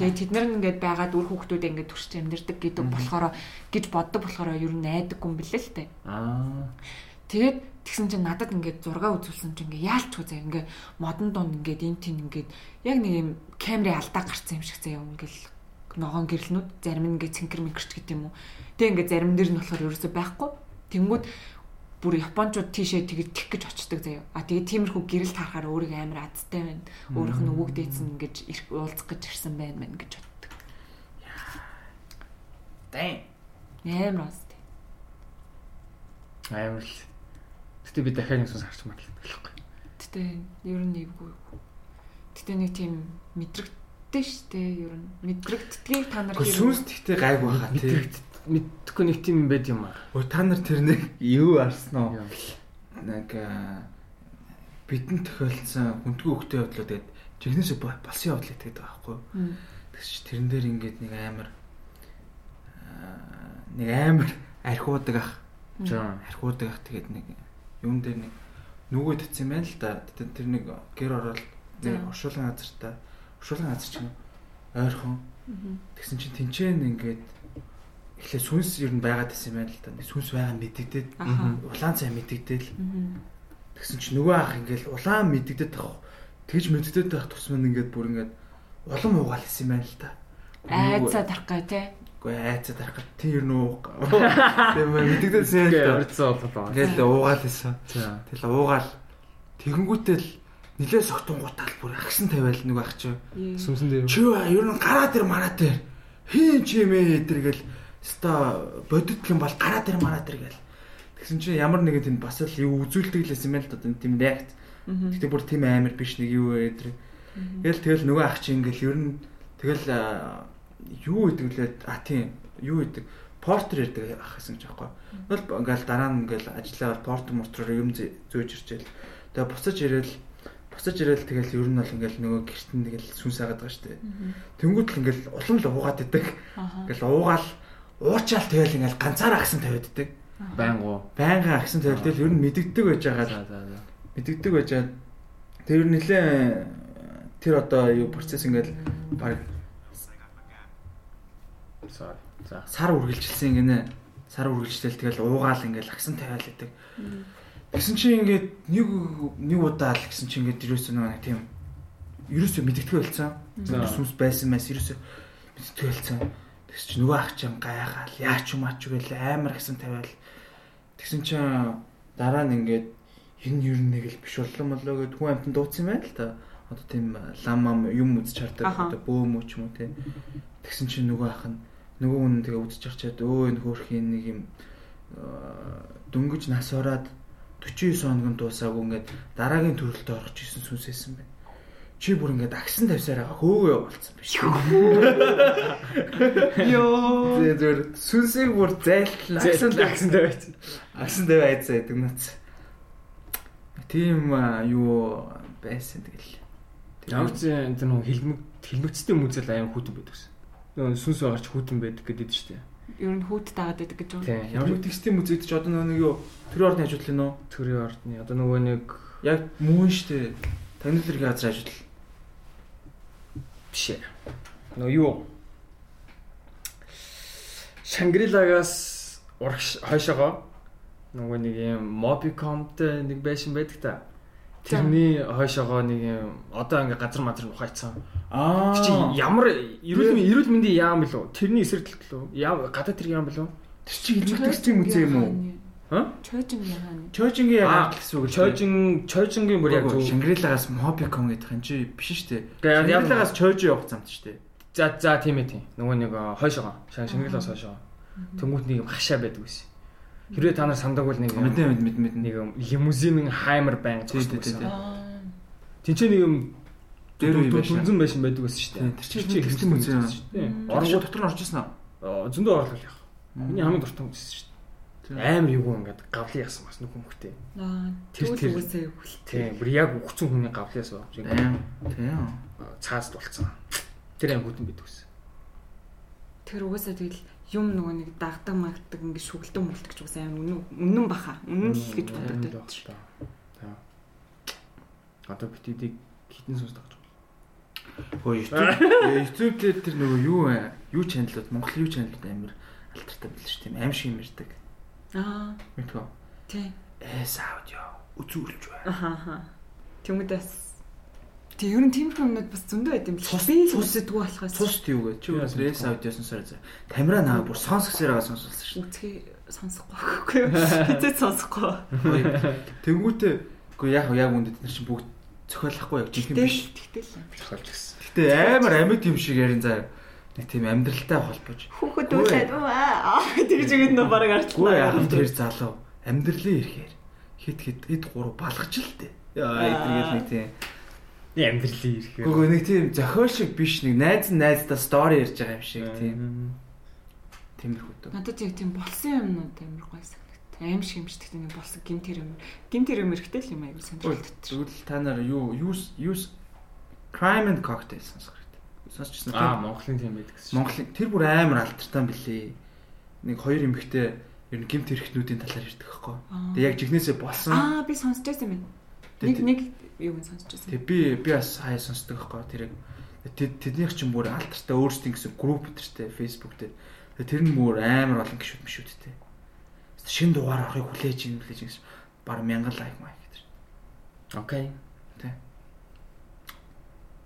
Тэгээд тэд нар ингээд байгаад үр хүүхдүүд ингээд төрч амьдэрдэг гэдэг болохоор гэж боддог болохоор ер нь найдаггүй юм бэлээ л тээ. Аа. Тэгээд тэгсэн чинь надад ингээд зураг үзүүлсэн чинь ингээд яалчгүй заяа ингээд модон дунд ингээд энэ тийм ингээд яг нэг юм камерын алдаа гарцсан юм шиг заяа ингээд ногоон гэрэлнүүд зарим нь ингээд цэнкэр мэнкэрч гэдэг юм уу. Тэг ингээд зарим нэр нь болохоор ерөөсөй байхгүй. Тэнгүүд бүр японочууд тийшээ тэгээд тих гэж очдөг заяа. А тэгээд тиймэрхүү гэрэл тарахаар өөрийгөө амар азтай байна. Өөрийнх нь өвөг дээдсэн ингэж ирэх- уулзах гэж ирсэн байна мэн гэж боддог. Дан. Амар азтай. Амар л. Гэтэ би дахиад нэг сүнс харч мадлаа болохгүй. Гэтэ ер нь эвгүй. Гэтэ нэг тийм мэдрэгдтэй штэ ер нь. Мэдрэгддгийг та нар Гэхдээ сүнс тэгтээ гайгүй хаа тий. Мэдрэхт мэдхгүй нэг тийм юм байд юм аа. Өө та нар тэр нэг юу арсан уу? Нэг бидэнд тохиолдсон хүндгүй хөхтэй явдлаа тэгээд жигнэсээ болсон явдал гэдэг байгаа байхгүй? Тэгс чи тэрэн дээр ингээд нэг амар нэг амар архиудаг ах архиудаг ах тэгээд нэг юун дээр нэг нүгөө татсан байна л да. Тэр тэр нэг гэр ороод нэг За. оршуулгын газартаа оршуулгын газар чинь ойрхон тэгсэн чинь тэнцэн ингээд эхлээ сүнс ер нь байгаад байсан юм байна л да. Сүнс байгаа мэддэгдээд Аха. улаан цай мэддэгдээл Мгм. тэгсэн чинь нөгөө ах ингээд улаан мэддэгдээд тах. Тэгж мэддэгдээд тах тусман ингээд бүр ингээд улам уугаал хэлсэн юм байна л да. Айцаа тарах гэ те. Үгүй айцаа тарах тийм ер нь ууг. Тийм мэддэгдээсэн юм л да. Орцсон болоо. Тэгэл уугаал. За. Тэгэл уугаал тэгэнгүүтэл нилээ согтун гутаал бүр агсан тавиал нөгөө ах чи. Сүмсэн дээр. Чи ер нь гараа дээр мараа дээр хийн чи мэ тэргээл ста бодит юм бол гараа дээр мараа дээр гэл. Тэгсэн чи ямар нэгэн тэнд бас л юу үзүүлдэг л байсан юм л да тийм реакц. Гэтэ бүр тийм амар биш нэг юу вэ тэр. Тэгэл тэгэл нөгөө ах чи ингээл ер нь тэгэл юу гэдэг лээ а тийм юу гэдэг портер ярьдаг ах гэсэн ч аахгүй. Тэгэл ингээл дараа нь ингээл ажиллаа портер мортроор юм зөө- зөөж ирчихэл. Тэгээ буцаж ирээл буцаж ирээл тэгэл ер нь бол ингээл нөгөө гэртэн тэгэл сүнс агаад байгаа штэ. Тэнгүүт л ингээл улам л уугаад идэг. Ингээл уугаал уучаал тэгэл ингээл ганцаараа агсан тавиад идэг. Байнгу. Байнга агсан тавиад тэгэл ер нь мэддэгдэг байж байгаа мэддэгдэг байж байгаа. Тэр ер нь нэлээ тэр одоо юу процесс ингээл баг Sorry. За. сар үргэлжилсэн гинэ. Сар үргэлжлэл тэгэл уугаал ингээл агсан тавиал идэг. Тэгсэн чинь ингээд нэг нэг удаа л гэсэн чинь ингээд ерөөсөө нэг тийм ерөөсөө мэддэгдэх байлцсан. За. Сүнс байсан мас ерөөсөө мэддэгдэх байлцсан. Тэгс чинь нөгөө ах чинь гайхаал яач юм аач гээл амар агсан тавиал. Тэгсэн чинь дараа нь ингээд энэ нь нэг л биш боллоо молоо гэд хүн амтан дууцсан юм байна л та. Одоо тийм лам ам юм үзэж хардаг одоо бөөм үү ч юм уу те. Тэгсэн чинь нөгөө ах нь нөгөө хүн тэгээ үзэж чарчаад өө энэ хөөрхийн нэг юм дөнгөж нас ороод 49 хоногт дуусаагүй ингээд дараагийн төрөлтөд орох гэсэн сүнсээсэн байна. Чи бүр ингээд агсан тавьсаар байгаа хөөгөө болцсон биш. Йоо. Зөв сүнсийг бүр зайлтал агсан агсан тавиач. агсан тавиа айцаа гэдэг нац. Тийм юу байсан тэгэл. Ямар ч энэ нэг хилмэг хилмэгцтэй мүзэл аим хүүтэн байдаг гэсэн. Нөгөө сүнс байгаарч хүүтэн байдаг гэдэг шүү дээ. Ер нь хүүт дагаад байдаг гэж Тийм. байна. Ямар текстийн үзэгд ч одоо нөгөө нэг юу төр орны ажил нөө төрийн ордны одоо нөгөө нэг яг мөн штэ танил хэрэг газар ажил. биш ээ. Нөгөө юу Шангрилагаас урагш хойшоогоо нөгөө нэг юм Mobicom-тэй нэг байшин байдаг та. Тэрний хойшоогоо нэг юм одоо ингээ газар мазар ухаацсан. Аа. Чи ямар эрүүл мэндийн эрүүл мэндийн яам билүү? Тэрний эсрэг лөө. Яам гадаад тэр яам билүү? Тэр чи хэлмэг текстийн музей юм уу? Ха? Чойжин яхаа. Чойжингийн яг Аа, ажил гэсэн үг л дээ. Чойжин Чойжингийн бүр яг зөв. Шангрилагаас Mobicom гэдэг юм чи биш штэ. Гэхдээ яг- Шангрилагаас Чойжин явах замт штэ. За за тийм ээ тийм. Нөгөө нэг э, хойшоогоо. Шан Шангрилагаас хойшоогоо. Тэнгүүт нэг юм хашаа байдаг байсан. Хэрвээ та нар сандаг бол нэг юм- Мэдэн мэд мэд нэг юм лимузин хаймер байн Тий, тий, тий, тий. Аа. Тинчээ нэг юм Дээр үе байсан. дүнзэн байшин байдаг байсан шүү дээ. Тэр чинь текстийн музей юм. Оронгоо дотор нь орж ирсэн аа. Зөндөө орлол яах. Миний хамгийн дуртай үзсэн шүү дээ. Амар юу ингээд гавлын ясан бас нүх хүмүүхтэй. Аа. Тэр- Тэр тэр- үгүйсээ хүлт. Тийм бүр яг өгцөн хүний гавлын ясан. Тийм. Тийм. Цаас дулцсан. Тэр аим хүтэн байдаг байсан. Тэр угаасаа тэгэл юм нөгөө нэг дагдаг магдаг ингэ шүглдэн мөлт гэж угаасаа амар үнэн үнэн баха. Үнэн л гэж боддог. За. Одоо бит эдийг хитэн сүнс Хөөе YouTube YouTube дээр тэр нөгөө юу вэ? Юу чаналууд Монгол юу чаналууд амар алтартай байл ш тийм аим шиг юм ярьдаг. Аа. Мэдгүй. Тий. Эс аудио үзүүлж байна. Ахаа. Тэмүүдэс. Тэг ер нь тиймэрхүү юмнууд бас зөндөө байд юм. Цус- Би үсэдгүй болохоос. Цус юу вэ? Чи өөрөө эс аудио сонсороо за. Камера наа бүр сонсгосоор байгаа сонсуулсан ш. Үцгээ сонсохгүй байхгүй юу? Хизээ сонсохгүй. Тэнгүүтээ үгүй яг яг үндэ тэд нар чинь бүгд цохиолохгүй яг жинхэнэ биш. Тэгтэл юм. Тохиолж гисэн. Гэтэ амар амьд юм шиг ярин заа. Нэг тийм амьдралтай холбож. Хүүхэд Үгүй. үлээд аа тэгж өгд нөө бараг Гүй яг артлаа. тэр залуу амьдралын ихээр хит хит хит гурав балгаж л тээ. Яа эдгээр нэг тийм. Амьдралын ирэх. Гүг нэг тийм зохиол шиг биш нэг найз найздаа стори ярьж байгаа юм шиг тийм. Тиймэрхүү дөө. Надад яг тийм болсон юмнууд амар гоё санагт. Аим шиг юм шиг тийм болсон гимт хэрэг. Гимт хэрэг мэрэгтэй л юм аягүй сонирхолтой. Тэгвэл та нар юу юу юу crime and cocktail сонсох хэрэгтэй. Сонсчихсан? Аа Монголын тийм байдаг гэсэн. Монголын тэр бүр амар алтартай юм билий. Нэг хоёр эмэгтэй ер нь гимт хэрэгтнүүдийн талаар ярьдаг. Аа. Тэгээ яг жигнэсээ болсон. Аа би сонсч байсан юм байна. Нэг нэг юу сонсч байсан. Тэг би би бас хаяа сонсдог тэрийг. Тэд тэднийх чинь бүр алтартай өөрсдийн гэсэн групп өдөртэй Facebook дээр. Тэр нь бүр амар олон гişүүд мишүүдтэй. Шин дугаар авахыг хүлээж ин хүлээж гэсэн баг мянган лайк маяг гэдэг. Окей.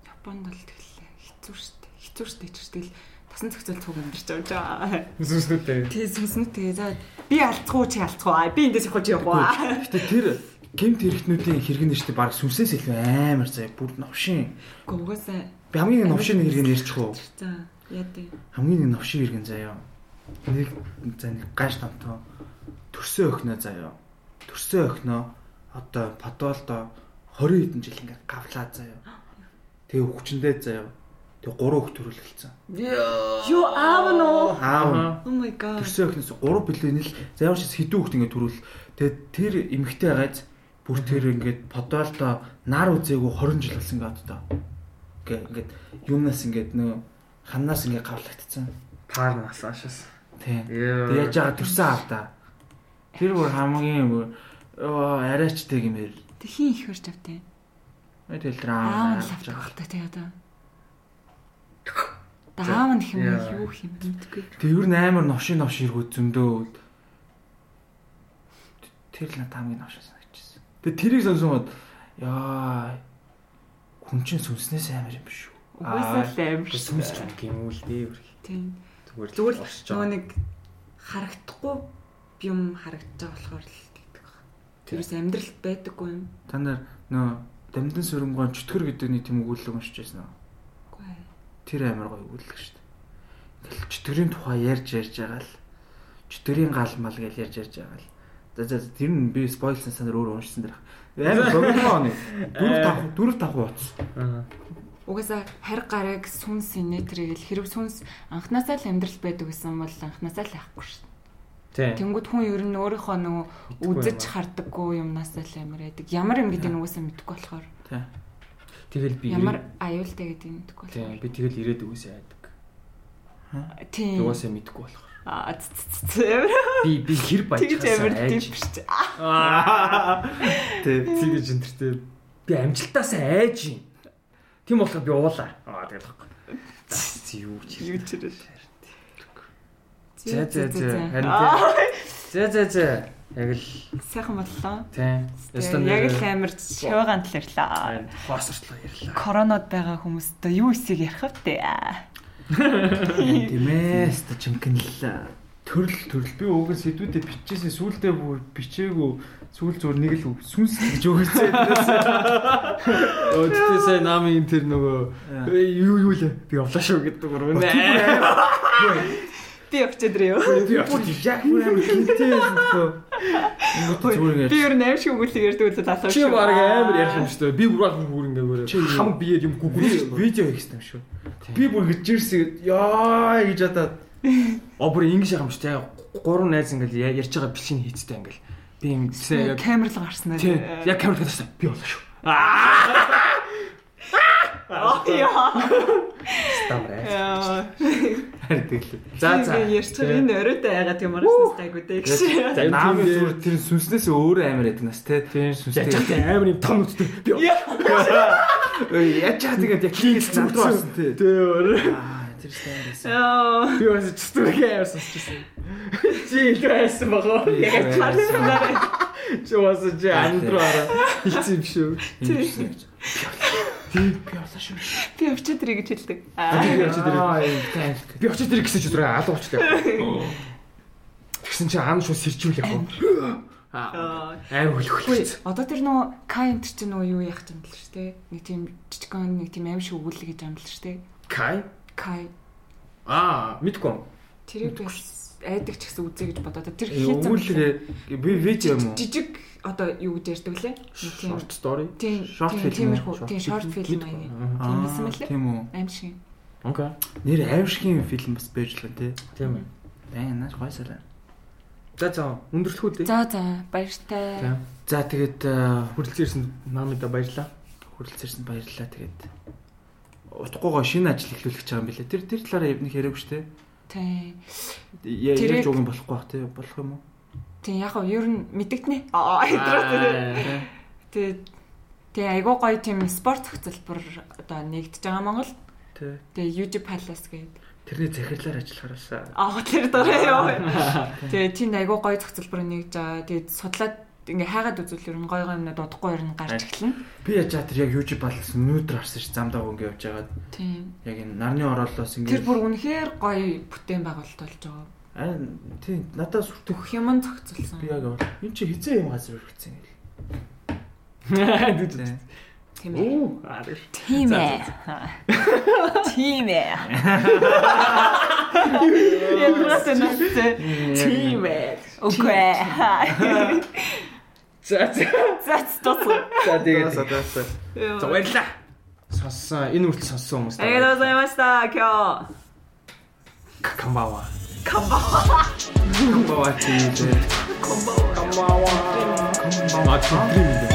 Японд бол тэгэлээ хэцүү шттэ. Хэцүү шттэ ч тэгэл тасан зохицол цуг амьдарч байгаа. Сүнснүүтэй. Тэгээ сүнснүүд тэгээ за би алцгүй чи. Аа, Би эндээс явах чи явах. Гэтэ тэр гимт хэрэгтнүүдийн хэрэг нь штэ баг сүнсээс илүү амар заяа бүр новшин. Гэхдээ угаасаа Би хамгийн новшин хэрэг нь ярьчих уу? за яа дээ. Хамгийн новшин хэрэг нь заяа. Нэг за нэг гаш тамтаа төрсөн өхнөө заяа. Төрсөн өхнөө одоо подолдо 20 хэдэн жил ингээд гавлаа заяа. Тэгээ хүчэндээ заяа. Тэгээ гурван хөх төрүүлэлцсэн. Юу аав нөө. Аав Oh my god. төрсөн өхнөөс 3 билээ нэл заавар шис хэдэн хөхт ингээд төрүүл. Тэгээ тэр эмэгтэй гайз бүр тэр ингээд подолдо нар үзээгүй 20 жил болсон гэдэг одоо. Ингээ ингээд юмнаас ингээд нөө ханаас ингээд гавлагдсан. Паар насаашаас. Тийм. Яа. Тэг яаж байгаа төрсөн аав та. Тэр бүр хамгийн бүр оо арайчтай гэмээр. Тэг хин их хурж автай. Тэгэл тэр аав нь лавт багтай тэг одоо. Даав нь хэм юу хэм мэдгүй. Тэг ер нь амар новшин новш иргүүд зөндөө. Тэр л надад хамгийн новшин санагдчихсан. Тэг тэрийг сонсоод яа хүн чинь сүнснээс амар юм биш үү? Угаасаа л аим шүү. Сүнс ч юм уу л дээ. Тийм. Зүгээр л нөгөө байгаа. нэг харагдахгүй юм харагдаж байгаа болохоор л гэдэг байна. Тэрс амьдралд байдаггүй юм. Та нар нөө дамдын сүрэнгон чөтгөр гэдэг нэг тийм өгүүлэл уншиж байсан уу? Үгүй ээ. Тэр амар гоё өгүүлэл шүү дээ. чөтгөрийн тухай ярьж ярьж байгаа л чөтгөрийн гал мал гэж ярьж ярьж байгаа л. За за за, тэр нь би спойлсан санаар өөр уншсан дэрх. Амар богино оны. Дөрөв тав дөрөв тав ууц. Аа. Угаасаа харь гараг сүнс инээтрийг л хэрэг сүнс анханасаа л амьдрал байдаг гэсэн бол анханасаа л яахгүй шүү. Тэнгүүд хүн ер нь өөрийнхөө нөгөө үзэж юм хардаггүй юмнасаа л амар байдаг. Ямар юм гэдэг нь угаасаа мэдэхгүй болохоор. Тэгэл би ямар аюултай гэдэг нь мэдэхгүй болохоор. би тэгэл ирээд үгүйсээ айдаг. Тийм. Угаасаа мэдгүй болохоор. Аа Би би хэр баяжхаасаа айж. тийм шүү дээ. Тий. Тэгэж энтертэй. Би амжилтаас айж юм. Тийм болохоор би уулаа. Аа тэгэл. За юу ч Юу ч ирэл. За за за. Харин Аа, За за за. Яг л Сайхан боллоо. тий. Ястан Яг л амар шавгаан тал ярьлаа. хоосортлоо ярьлаа. Коронод байгаа хүмүүстээ юу эсийг ярих вэ? Тимээс та чимкэнл төрөл төрөл би нь сэдвүүдээ бичижсэн сүулдэ бүр бичээгүй сүүл зур нэг л сүнс гэж өгөөсэй. Өө тэгтээ сая намын тэр нөгөө «Э, юу юу лээ би явлаа шүү гэдэг бүр үнэ. Би өгчөөд ирээ юу? Би бүр яг бүр амар. Ингээд зүгээр Би нь аим шиг үгүйлэг ярьдаг үзэл залуу Чи баг амар ярих юм шүү дээ. Би бүр баг бүр ингээ бүр хам биеэр юм гүгүрээ. видео хийсэн юм шүү. Би бүр гэж ирсэн яа гэж одоо О бүр ингэж юм шүү дээ. Гурван найз ингээл ярьж байгаа бичлэг хийцтэй ингээл. Би ингэсэн яг камер л гарсан тий яг камер тавьсан. Би болоо шүү. яа. Стамраа. Яа. л. За за. Ярьчих энэ оройтой яагаад юм араас гайгүй дээ гэж. За, тийм зүгээр тэр сүнснээс өөрөө амар яд нас те. Тийм Сүнстэй. сүнстэй амар юм том үттэй. Би Яаж чаа тэгээд яг хийх зам дуурсан те. тэр Аа тэр стайрээс. Яа. би бас зүтгэх амар сонсчихсан. Чи илүү хайсан байгаа. Яг талсан. Чи бас чи андраараа хэлсэн юм шүү. Тийм би болоо шүү. Би өгчөөд ирээ гэж хэлдэг. би. Аа юм тань. Би очиж ирэх гэсэн чи зүрх алуу болчихлоо. Тэгсэн чи аан шууд сэржүүл яг. Аа аим Үгүй хөлхөлж. одоо тэр нөө каент чи нөө юу яах юм бэл шүү дээ. Нэг тийм жижигхан нэг тийм аим шиг өгүүлэг гэж бэл шүү дээ. Кай. Кай. Аа мэдгүй. Тэрийг бас айдаг ч гэсэн үзье гэж бодоод тэр хийцэн Өгүүлээ би видео юм уу? жижиг одоо юу гэж ярьдаг лээ. Тийм Short story. тийм Short film тиймэрхүү тийм short film маяг. Тийм Аа, байсан мэлээ. Тийм үү. Аим шиг. Окей. Нэр аимшигын фильм бас байж л тий. Тийм ээ. Байн нааш гойсараа. За за өндөрлөхүү дээ. За за баяртай. За тэгээд э, Хүрэлцээрсэн намайда баярлаа. хүрэлцэрсэн баярлалаа тэгээд утгуугаа шинэ ажил эхлүүлэх гэж байгаа юм билээ. Тэр тэр талаараа нэг яриаггүй шүү дээ. Тийм. Я- Тэрийг- Ярьж уг юм болохгүй бах тий болох юм уу? Тийм яг нь ер нь мэдэгдэнэ. Аа хэдрээ. Аа. Тэгээ айгуу гоё тийм спорт хөтөлбөр одоо нэгдэж байгаа Монгол. Тий. Тэгээ YouTube Palace гэдэг. Тэрний захирлаар ажиллахаараасаа Аа тэр дараа яа. Тэгээ тийм айгуу гоё зохицолбор нэгж байгаа. Тэгээд судлаад ингээ хайгаад үзвэл ер нь гоё гоё юмнууд удахгүй ер нь гарч эхэлнэ. би яаж чаа тэр яг YouTube балс өнөөдөр харсан ш замдаа ингээ явж байгаа. Тийм. Яг энэ нарны ороолоос Тэр ингээ бүр үнэхээр гоё бүтээн байгуулалт болж байгаа. Харин тийм надад сүртөх юм зохицуулсан. Би яг энэ чи хизээ юм газар өргөцсөн юм. Тийм ээ. Оо, арай. Тийм ээ. Тийм ээ. Яг просто нэ. Тийм ээ. Окей. За за. За тооцоо. За тэгээд. За тооцоо. За баярлаа. Сонссон. Энэ үрт сонссон хүмүүс. Аягаа заяа мастаа. Кё. Камбава. 컴바와. 진짜 컴바와 컴바와. 컴바와. 아, 드림인데